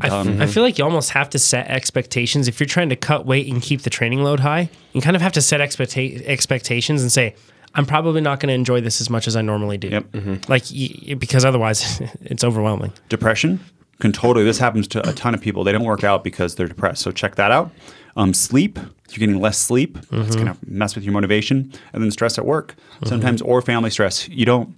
I, f- Um, I feel like you almost have to set expectations if you're trying to cut weight and keep the training load high. You kind of have to set expecta- expectations and say, "I'm probably not going to enjoy this as much as I normally do." Yep. Like y- because otherwise, *laughs* it's overwhelming. depression can totally this happens to a ton of people. They don't work out because they're depressed. So check that out. Um, sleep you're getting less sleep it's going to mess with your motivation and then stress at work. Sometimes or family stress. You don't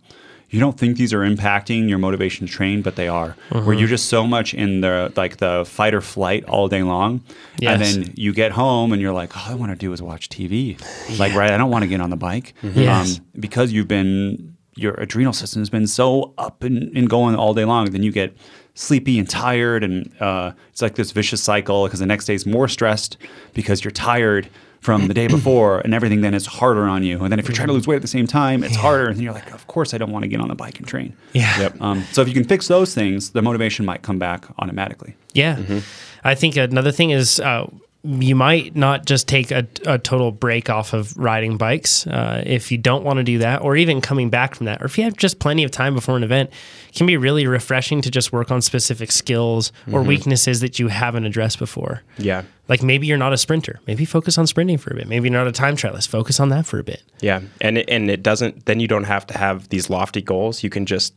you don't think these are impacting your motivation to train but they are. Where you're just so much in the like the fight or flight all day long and then you get home and you're like all i want to do is watch tv like right i don't want to get on the bike. Yes. um, because you've been your adrenal system has been so up and, and going all day long then you get sleepy and tired and uh, it's like this vicious cycle because the next day is more stressed because you're tired from the day before and everything then is harder on you and then if you're trying to lose weight at the same time it's harder and then you're like of course i don't want to get on the bike and train Yeah. yep. um, so if you can fix those things the motivation might come back automatically Yeah. I think another thing is uh, you might not just take a, a total break off of riding bikes uh, if you don't want to do that, or even coming back from that, or if you have just plenty of time before an event. Can be really refreshing to just work on specific skills or weaknesses that you haven't addressed before. Yeah. Like maybe you're not a sprinter. Maybe focus on sprinting for a bit. Maybe you're not a time trialist. Focus on that for a bit. Yeah, and it, and it doesn't. Then you don't have to have these lofty goals. You can just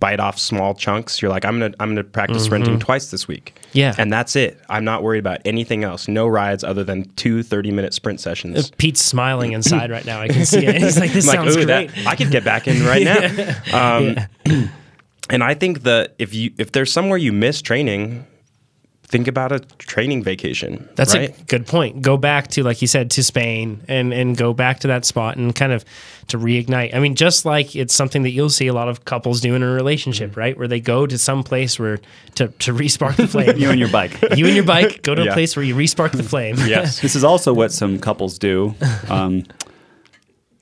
bite off small chunks. You're like, I'm gonna I'm gonna practice sprinting twice this week. Mm-hmm. Yeah. and that's it. I'm not worried about anything else. No rides other than two 30 minute sprint sessions. Pete's smiling inside right now. I can see it. *laughs* He's like, this sounds "Ooh, great. that- I could get back in right now. *laughs* Um, *clears throat* and I think that if you if there's somewhere you miss training, think about a training vacation. That's right? a good point. Go back to, like you said, to Spain and and go back to that spot and kind of to reignite. I mean, just like it's something that you'll see a lot of couples do in a relationship, Mm-hmm. right? Where they go to some place where to to respark the flame. *laughs* you and your bike *laughs* You and your bike go to a place where you respark the flame. *laughs* yes. this is also what some couples do um,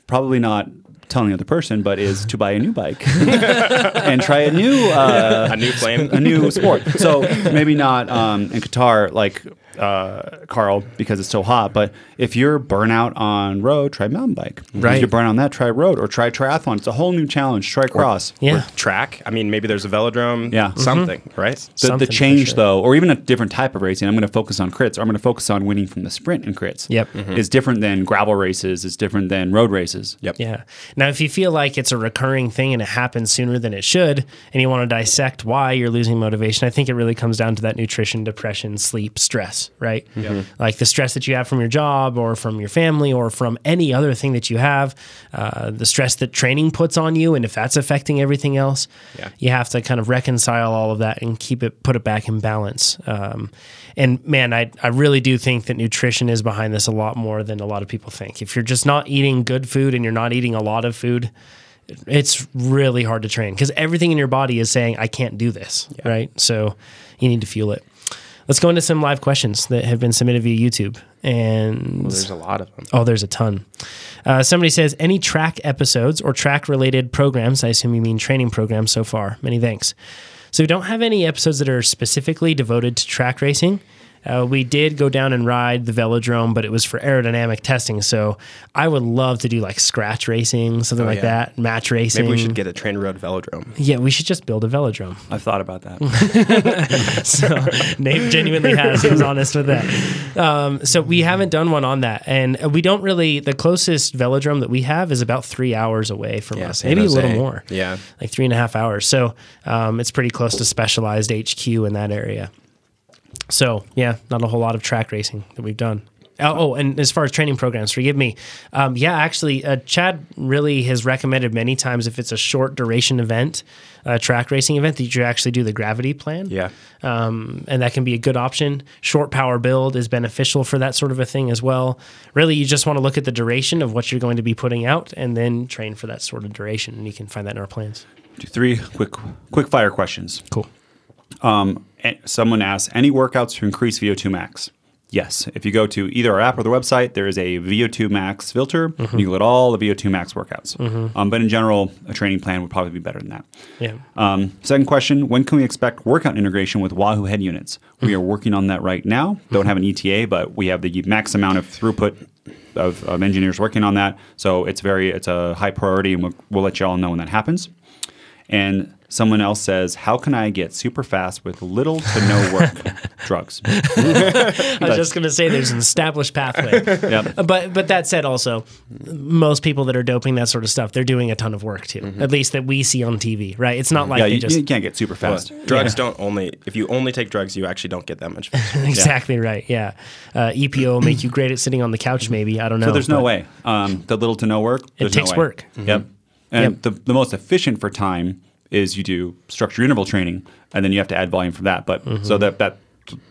probably not telling the other person but is to buy a new bike *laughs* and try a new uh, a new flame. a new sport. So maybe not um, in Qatar like uh, Carl because it's so hot. But if you're burnout on road, try mountain bike. Right. If you're burnout on that, try road or try triathlon. It's a whole new challenge. Try cross. Yeah. track. I mean, maybe there's a velodrome. Yeah. Something, right? The, Something the change sure. though, or even a different type of racing, I'm going to focus on crits, or I'm going to focus on winning from the sprint in crits. Yep. is different than gravel races. Is different than road races. Yep. Yeah. Now, if you feel like it's a recurring thing and it happens sooner than it should, and you want to dissect why you're losing motivation, I think it really comes down to that nutrition, depression, sleep, stress, right? Like the stress that you have from your job or from your family or from any other thing that you have, uh, the stress that training puts on you, and if that's affecting everything else, Yeah. you have to kind of reconcile all of that and keep it, put it back in balance. Um, and man, I, I really do think that nutrition is behind this a lot more than a lot of people think. If you're just not eating good food and you're not eating a lot of food, it's really hard to train because everything in your body is saying, I can't do this, right? So you need to fuel it. Let's go into some live questions that have been submitted via YouTube. And Well, there's a lot of them. Oh, there's a ton. Uh, somebody says, any track episodes or track related programs? I assume you mean training programs so far. Many thanks. So we don't have any episodes that are specifically devoted to track racing. Uh, we did go down and ride the velodrome, but it was for aerodynamic testing. So I would love to do like scratch racing, something like yeah. that, match racing. Maybe we should get a train road velodrome. Yeah, we should just build a velodrome. I've thought about that. *laughs* *laughs* So Nate genuinely has. He was honest with that. Um, so we haven't done one on that, and we don't really. The closest velodrome that we have is about three hours away from us, San maybe a little more. Yeah. like three and a half hours. So um, it's pretty close to specialized HQ in that area. So yeah, not a whole lot of track racing that we've done. Oh, oh, and as far as training programs, forgive me. Um, yeah, actually, uh, Chad really has recommended many times if it's a short duration event, a track racing event, that you actually do the gravity plan. Yeah. Um, and that can be a good option. Short power build is beneficial for that sort of a thing as well. Really, you just want to look at the duration of what you're going to be putting out and then train for that sort of duration. And you can find that in our plans. Do three quick quick fire questions. Cool. A- Someone asks, any workouts to increase VO2 max? Yes. If you go to either our app or the website, there is a VO2 max filter. Mm-hmm. You can look at all the VO2 max workouts. Um, but in general, a training plan would probably be better than that. Yeah. Um, second question When can we expect workout integration with Wahoo head units? We are working on that right now. Don't have an ETA, but we have the max amount of throughput of, of engineers working on that. So it's very it's a high priority, and we'll, we'll let you all know when that happens. And someone else says, "How can I get super fast with little to no work *laughs* drugs?" *laughs* I was just going to say there's an established pathway. *laughs* Yep. But but that said, also most people that are doping that sort of stuff, they're doing a ton of work too. At least that we see on TV, right? It's not like Yeah, they you, just you can't get super fast. Drugs don't only if you only take drugs, you actually don't get that much. faster. exactly right. Yeah, uh, EPO will make you great at sitting on the couch. Maybe I don't know. So there's no way. Um, the little to no work. there's no takes way. work. Yep. And Yep. the, the most efficient for time is you do structured interval training, and then you have to add volume from that. But Mm-hmm. so that that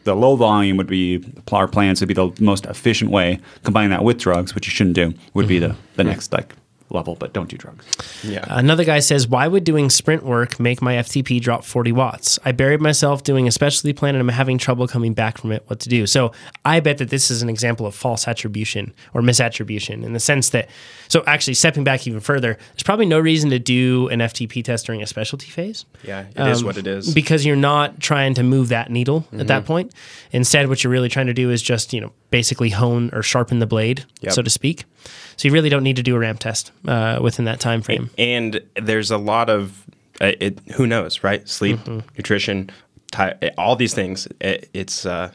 the low volume would be our plans would be the most efficient way. Combining that with drugs, which you shouldn't do, would be the Mm-hmm. the next like level. But don't do drugs. Yeah. Another guy says, Why would doing sprint work make my FTP drop 40 watts? I buried myself doing a specialty plan and I'm having trouble coming back from it. What to do? So I bet that this is an example of false attribution or misattribution in the sense that, so actually stepping back even further, there's probably no reason to do an FTP test during a specialty phase. Yeah, it is what it um, is. Because you're not trying to move that needle at that mhm. point. Instead, what you're really trying to do is just, you know, basically hone or sharpen the blade, Yep. so to speak. So you really don't need to do a ramp test uh, within that time frame. and there's a lot of uh, it. Who knows, right? Sleep, Mm-hmm. nutrition, ti all these things. It, it's uh,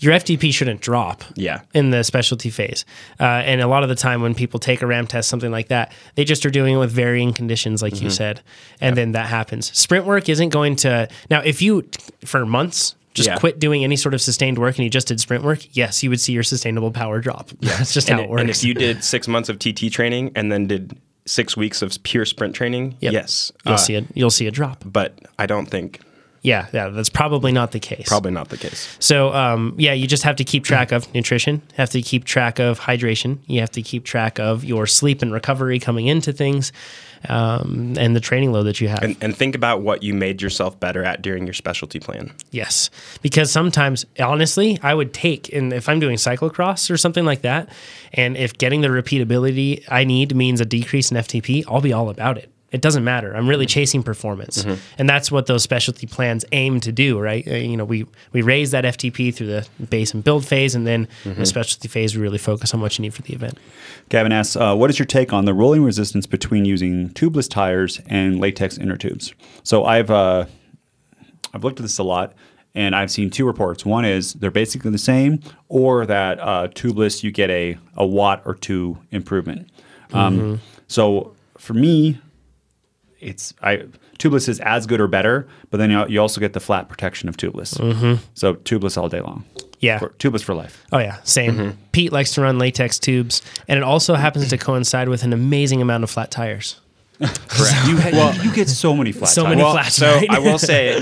your FTP shouldn't drop. Yeah. In the specialty phase, uh, and a lot of the time when people take a ramp test, something like that, they just are doing it with varying conditions, like Mm-hmm. you said, and then that happens. Sprint work isn't going to now. If you for months just Yeah. quit doing any sort of sustained work and you just did sprint work, yes, you would see your sustainable power drop. *laughs* Yeah, that's just and, how it works. and if you did six months of TT training and then did six weeks of pure sprint training, Yep. yes, you'll uh, see it. You'll see a drop. But I don't think Yeah, yeah, that's probably not the case. probably not the case. So um, yeah, you just have to keep track of nutrition. Have to keep track of hydration. You have to keep track of your sleep and recovery coming into things, um, and the training load that you have. And, and think about what you made yourself better at during your specialty plan. yes, because sometimes, honestly, I would take and if I'm doing cyclocross or something like that, and if getting the repeatability I need means a decrease in FTP, I'll be all about it. It doesn't matter. I'm really chasing performance, and that's what those specialty plans aim to do, right? Uh, you know, we we raise that FTP through the base and build phase, and then in the specialty phase, we really focus on what you need for the event. Gavin asks, uh, what is your take on the rolling resistance between using tubeless tires and latex inner tubes? So I've uh, I've looked at this a lot, and I've seen two reports. One is they're basically the same, or that uh, tubeless you get a a watt or two improvement. Um, so for me, it's I tubeless is as good or better, but then you, you also get the flat protection of tubeless. So tubeless all day long. Yeah. For- tubeless for life. Oh yeah, same. Pete likes to run latex tubes, and it also happens to coincide with an amazing amount of flat tires. *laughs* You, ha- you get so many flat So tires. many Well, flats, so right? I will *laughs* say,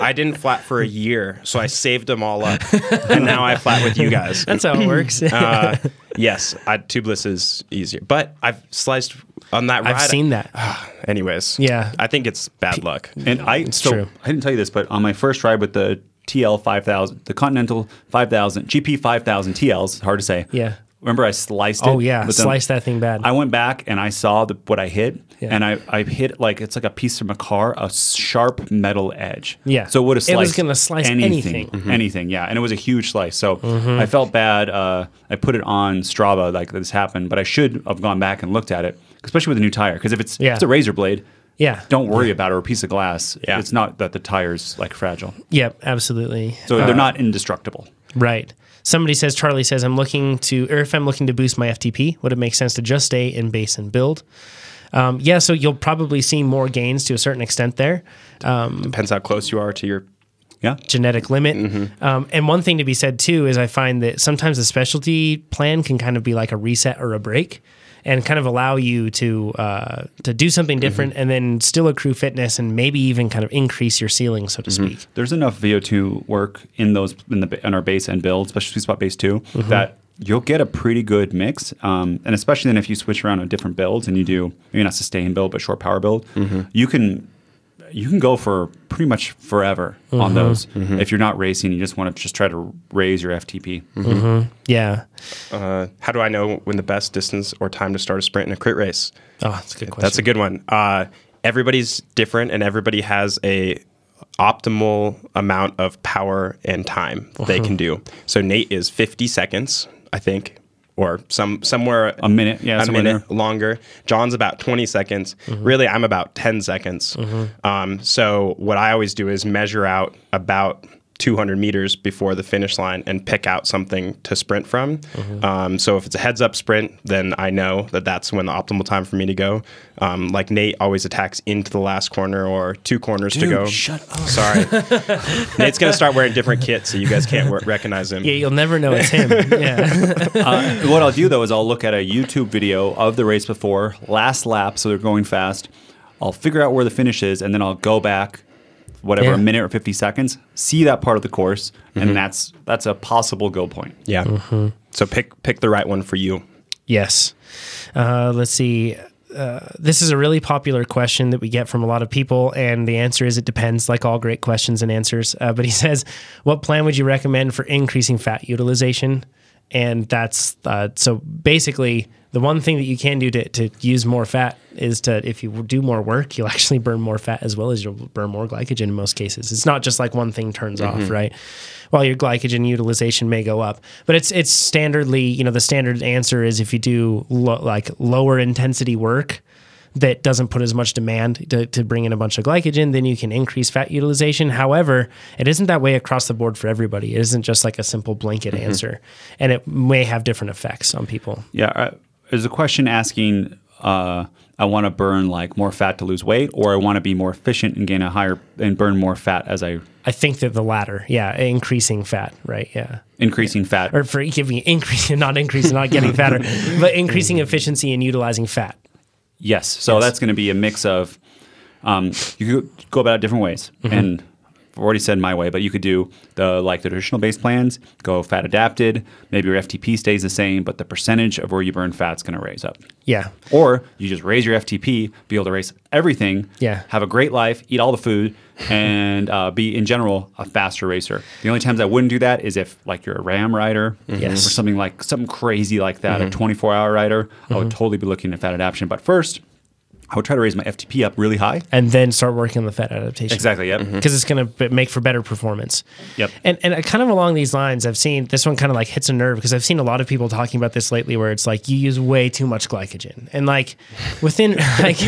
I didn't flat for a year, so I saved them all up, *laughs* and now I flat with you guys. That's how it works. Uh, yes, I, tubeless is easier, but I've sliced on that ride. I've seen that. *sighs* Anyways, Yeah. I think it's bad luck. And I so true. I didn't tell you this, but on my first ride with the TL five thousand, the Continental five thousand, GP five thousand TLs, hard to say. Yeah. Remember I sliced it? Oh yeah, with them? that thing bad. I went back and I saw the, what I hit, Yeah. and I, I hit like it's like a piece from a car, a sharp metal edge. Yeah. So it would have It sliced. was gonna slice anything. anything, anything. Yeah, and it was a huge slice. So Mm-hmm. I felt bad. Uh, I put it on Strava like this happened, but I should have gone back and looked at it, especially with a new tire, because if it's Yeah. if it's a razor blade. Yeah. Don't worry about it or a piece of glass. Yeah. It's not that the tire's like fragile. Yep, absolutely. So they're not indestructible. Right. Somebody says Charlie says I'm looking to, or if I'm looking to boost my FTP, would it make sense to just stay in base and build? Um, yeah, so you'll probably see more gains to a certain extent there. Depends how close you are to your Yeah. genetic limit. Um, and one thing to be said too is I find that sometimes a specialty plan can kind of be like a reset or a break. And kind of allow you to uh, to do something different, and then still accrue fitness, and maybe even kind of increase your ceiling, so to speak. There's enough VO2 work in those in the in our base and build, especially sweet spot base 2 that you'll get a pretty good mix. Um, and especially then if you switch around on different builds and you do maybe not sustain build but short power build, you can you can go for pretty much forever on mm-hmm. those. Mm-hmm. If you're not racing, you just want to just try to raise your FTP. Mm-hmm. Yeah. Uh, how do I know when the best distance or time to start a sprint in a crit race? Oh, that's a good question. That's a good one. Uh, everybody's different, and everybody has a optimal amount of power and time they uh-huh. can do. So Nate is 50 seconds, I think, or some somewhere A minute, yeah, a somewhere minute longer. John's about 20 seconds. Really, I'm about 10 seconds. Um, so what I always do is measure out about 200 meters before the finish line and pick out something to sprint from. Um, so if it's a heads up sprint, then I know that that's when the optimal time for me to go. Um, like Nate always attacks into the last corner or two corners to go. shut up. Sorry. *laughs* Nate's going to start wearing different kits so you guys can't w- recognize him. Yeah, you'll never know it's him. *laughs* yeah. uh, what I'll do though is I'll look at a YouTube video of the race before, last lap, so they're going fast. I'll figure out where the finish is, and then I'll go back, whatever, Yeah. a minute or fifty seconds, see that part of the course, and that's that's a possible go point. Yeah. So pick pick the right one for you. Yes. Uh, let's see. Uh, this is a really popular question that we get from a lot of people, and the answer is it depends, like all great questions and answers. Uh, but he *laughs* says, What plan would you recommend for increasing fat utilization? And that's uh, so basically the one thing that you can do to, to use more fat is to, if you do more work, you'll actually burn more fat as well as you'll burn more glycogen in most cases. It's not just like one thing turns off, right? While your glycogen utilization may go up, but it's it's standardly, you know, the standard answer is if you do lo- like lower intensity work that doesn't put as much demand to, to bring in a bunch of glycogen, then you can increase fat utilization. However, it isn't that way across the board for everybody. It isn't just like a simple blanket answer, and it may have different effects on people. Yeah, uh, there's a question asking. Uh, I want to burn like more fat to lose weight, or I want to be more efficient and gain a higher and burn more fat as I I think that the latter, yeah, increasing fat, right? Yeah. increasing fat. Or for giving increasing, not increasing, not getting fatter, *laughs* but increasing efficiency and utilizing fat. Yes. So that's going to be a mix of um, you could go about it different ways, Mm-hmm. and I've already said my way, but you could do the like the traditional base plans, go fat adapted. Maybe your FTP stays the same, but the percentage of where you burn fat's going to raise up. Yeah. Or you just raise your FTP, be able to raise everything, Yeah. have a great life, eat all the food, *laughs* and uh, be in general a faster racer. The only times I wouldn't do that is if like you're a RAAM rider mm-hmm. Yes. or something like something crazy like that, a mm-hmm. 24 hour rider. I would mm-hmm. totally be looking at fat adaptation. But first, I would try to raise my FTP up really high. And then start working on the fat adaptation. Exactly. Yep. because it's going to make for better performance. Yep. And and uh, kind of along these lines, I've seen this one kind of like hits a nerve because I've seen a lot of people talking about this lately, where it's like you use way too much glycogen, and like within *laughs* like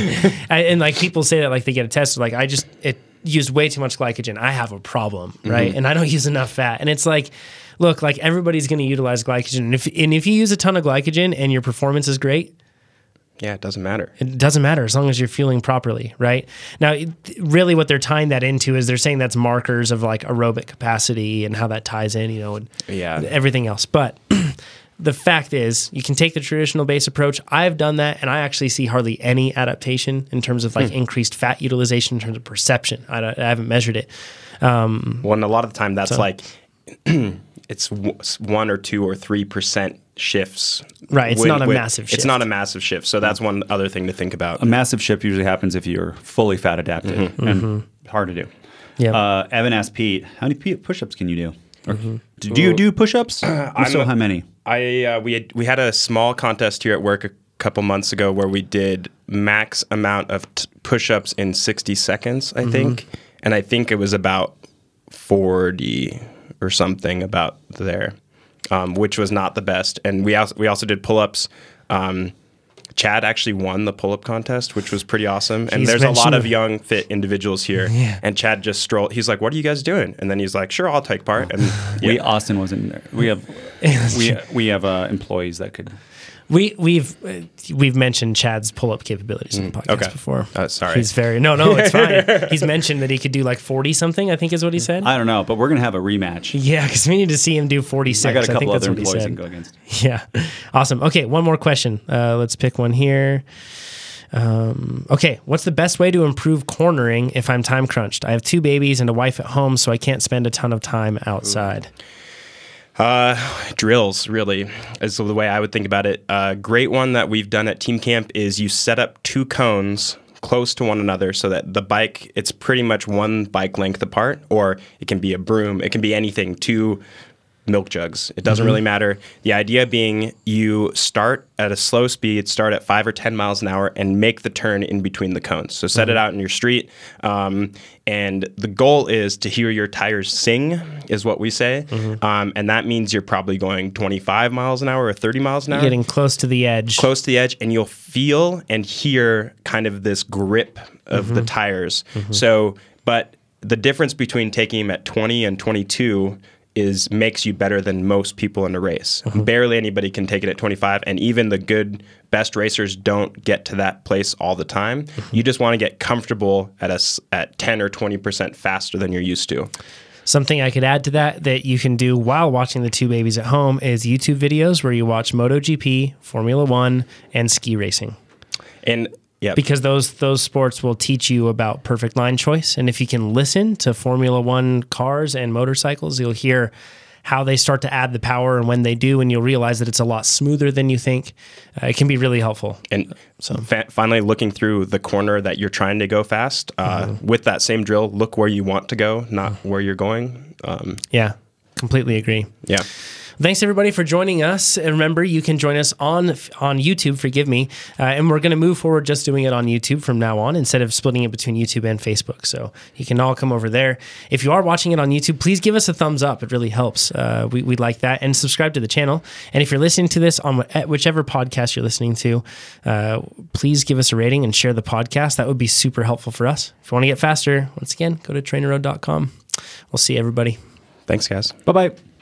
and like people say that like they get a tested, like I just it used way too much glycogen. I have a problem, right? And I don't *laughs* use enough fat, and it's like. Look, like everybody's going to utilize glycogen, and if and if you use a ton of glycogen and your performance is great, Yeah, it doesn't matter. it doesn't matter as long as you're fueling properly, right? Now, really, what they're tying that into is they're saying that's markers of like aerobic capacity and how that ties in, you know, and Yeah. everything else. But *clears throat* the fact is, you can take the traditional base approach. I've done that, and I actually see hardly any adaptation in terms of like hmm. increased fat utilization in terms of perception. I, don't- I haven't measured it. Um, well, and a lot of the time that's like *clears throat* it's one or two or three percent shifts. Right, it's when- not a when- massive It's shift. not a massive shift. So that's one other thing to think about. A massive shift usually happens if you're fully fat adapted and hard to do. Yeah. Uh, Evan asked Pete, how many p- push-ups can you do? Or, do, do you do push-ups? *clears throat* If so, I'm- how many? I uh, we had, we had a small contest here at work a couple months ago where we did max amount of t- push-ups in 60 seconds, I think, and I think it was about 40 or something about there, um, which was not the best. And we also we also did pull-ups. Um, Chad actually won the pull-up contest, which was pretty awesome. And He's there's a lot of young, fit individuals here. Yeah. And Chad just strolled. He's like, "What are you guys doing?" And then he's like, "Sure, I'll take part." And We. Austin wasn't there. We have *laughs* we we have uh, employees that could. We we've uh, we've mentioned Chad's pull up capabilities in the podcast okay. before. Uh, sorry. he's very no no it's fine. *laughs* he's mentioned that he could do like forty something. I think is what he said. I don't know, but we're gonna have a rematch. yeah, because we need to see him do forty six. I got a couple other employees I can go against. *laughs* Yeah. Awesome. Okay, one more question. Uh, let's pick one here. Um, okay, what's the best way to improve cornering if I'm time crunched? I have two babies and a wife at home, so I can't spend a ton of time outside. Uh, drills really is the way I would think about it. A great one that we've done at Team Camp is you set up two cones close to one another so that the bike it's pretty much one bike length apart, or it can be a broom, it can be anything. Two milk jugs. It doesn't really mm-hmm. matter. The idea being you start at a slow speed, start at five or 10 miles an hour, and make the turn in between the cones. So set it mm-hmm. out in your street. Um, and the goal is to hear your tires sing, is what we say. Mm-hmm. Um, and that means you're probably going 25 miles an hour or 30 miles an hour Getting close to the edge. close to the edge and you'll feel and hear kind of this grip of the tires. So, but the difference between taking them at 20 and 22 is makes you better than most people in a race. Mm-hmm. Barely anybody can take it at 25 and even the good best racers don't get to that place all the time. Mm-hmm. You just want to get comfortable at us at 10 or 20% faster than you're used to. Something I could add to that that you can do while watching the two babies at home is YouTube videos where you watch MotoGP, Formula One, and ski racing. And yeah, because those those sports will teach you about perfect line choice. And if you can listen to formula 1 cars and motorcycles you'll hear how they start to add the power and when they do and you'll realize that it's a lot smoother than you think. Uh, it can be really helpful. And fa- finally looking through the corner that you're trying to go fast uh, with that same drill look where you want to go not where you're going. Um, yeah completely agree. Yeah Thanks everybody for joining us. And remember, you can join us on on YouTube. Forgive me, uh, and we're going to move forward just doing it on YouTube from now on instead of splitting it between YouTube and Facebook. So you can all come over there. If you are watching it on YouTube, please give us a thumbs up. It really helps. Uh, we we like that, and subscribe to the channel. And if you're listening to this on wh- whichever podcast you're listening to, uh, please give us a rating and share the podcast. That would be super helpful for us. If you want to get faster, once again, go to trainerroad.com. We'll see everybody. thanks guys Bye bye.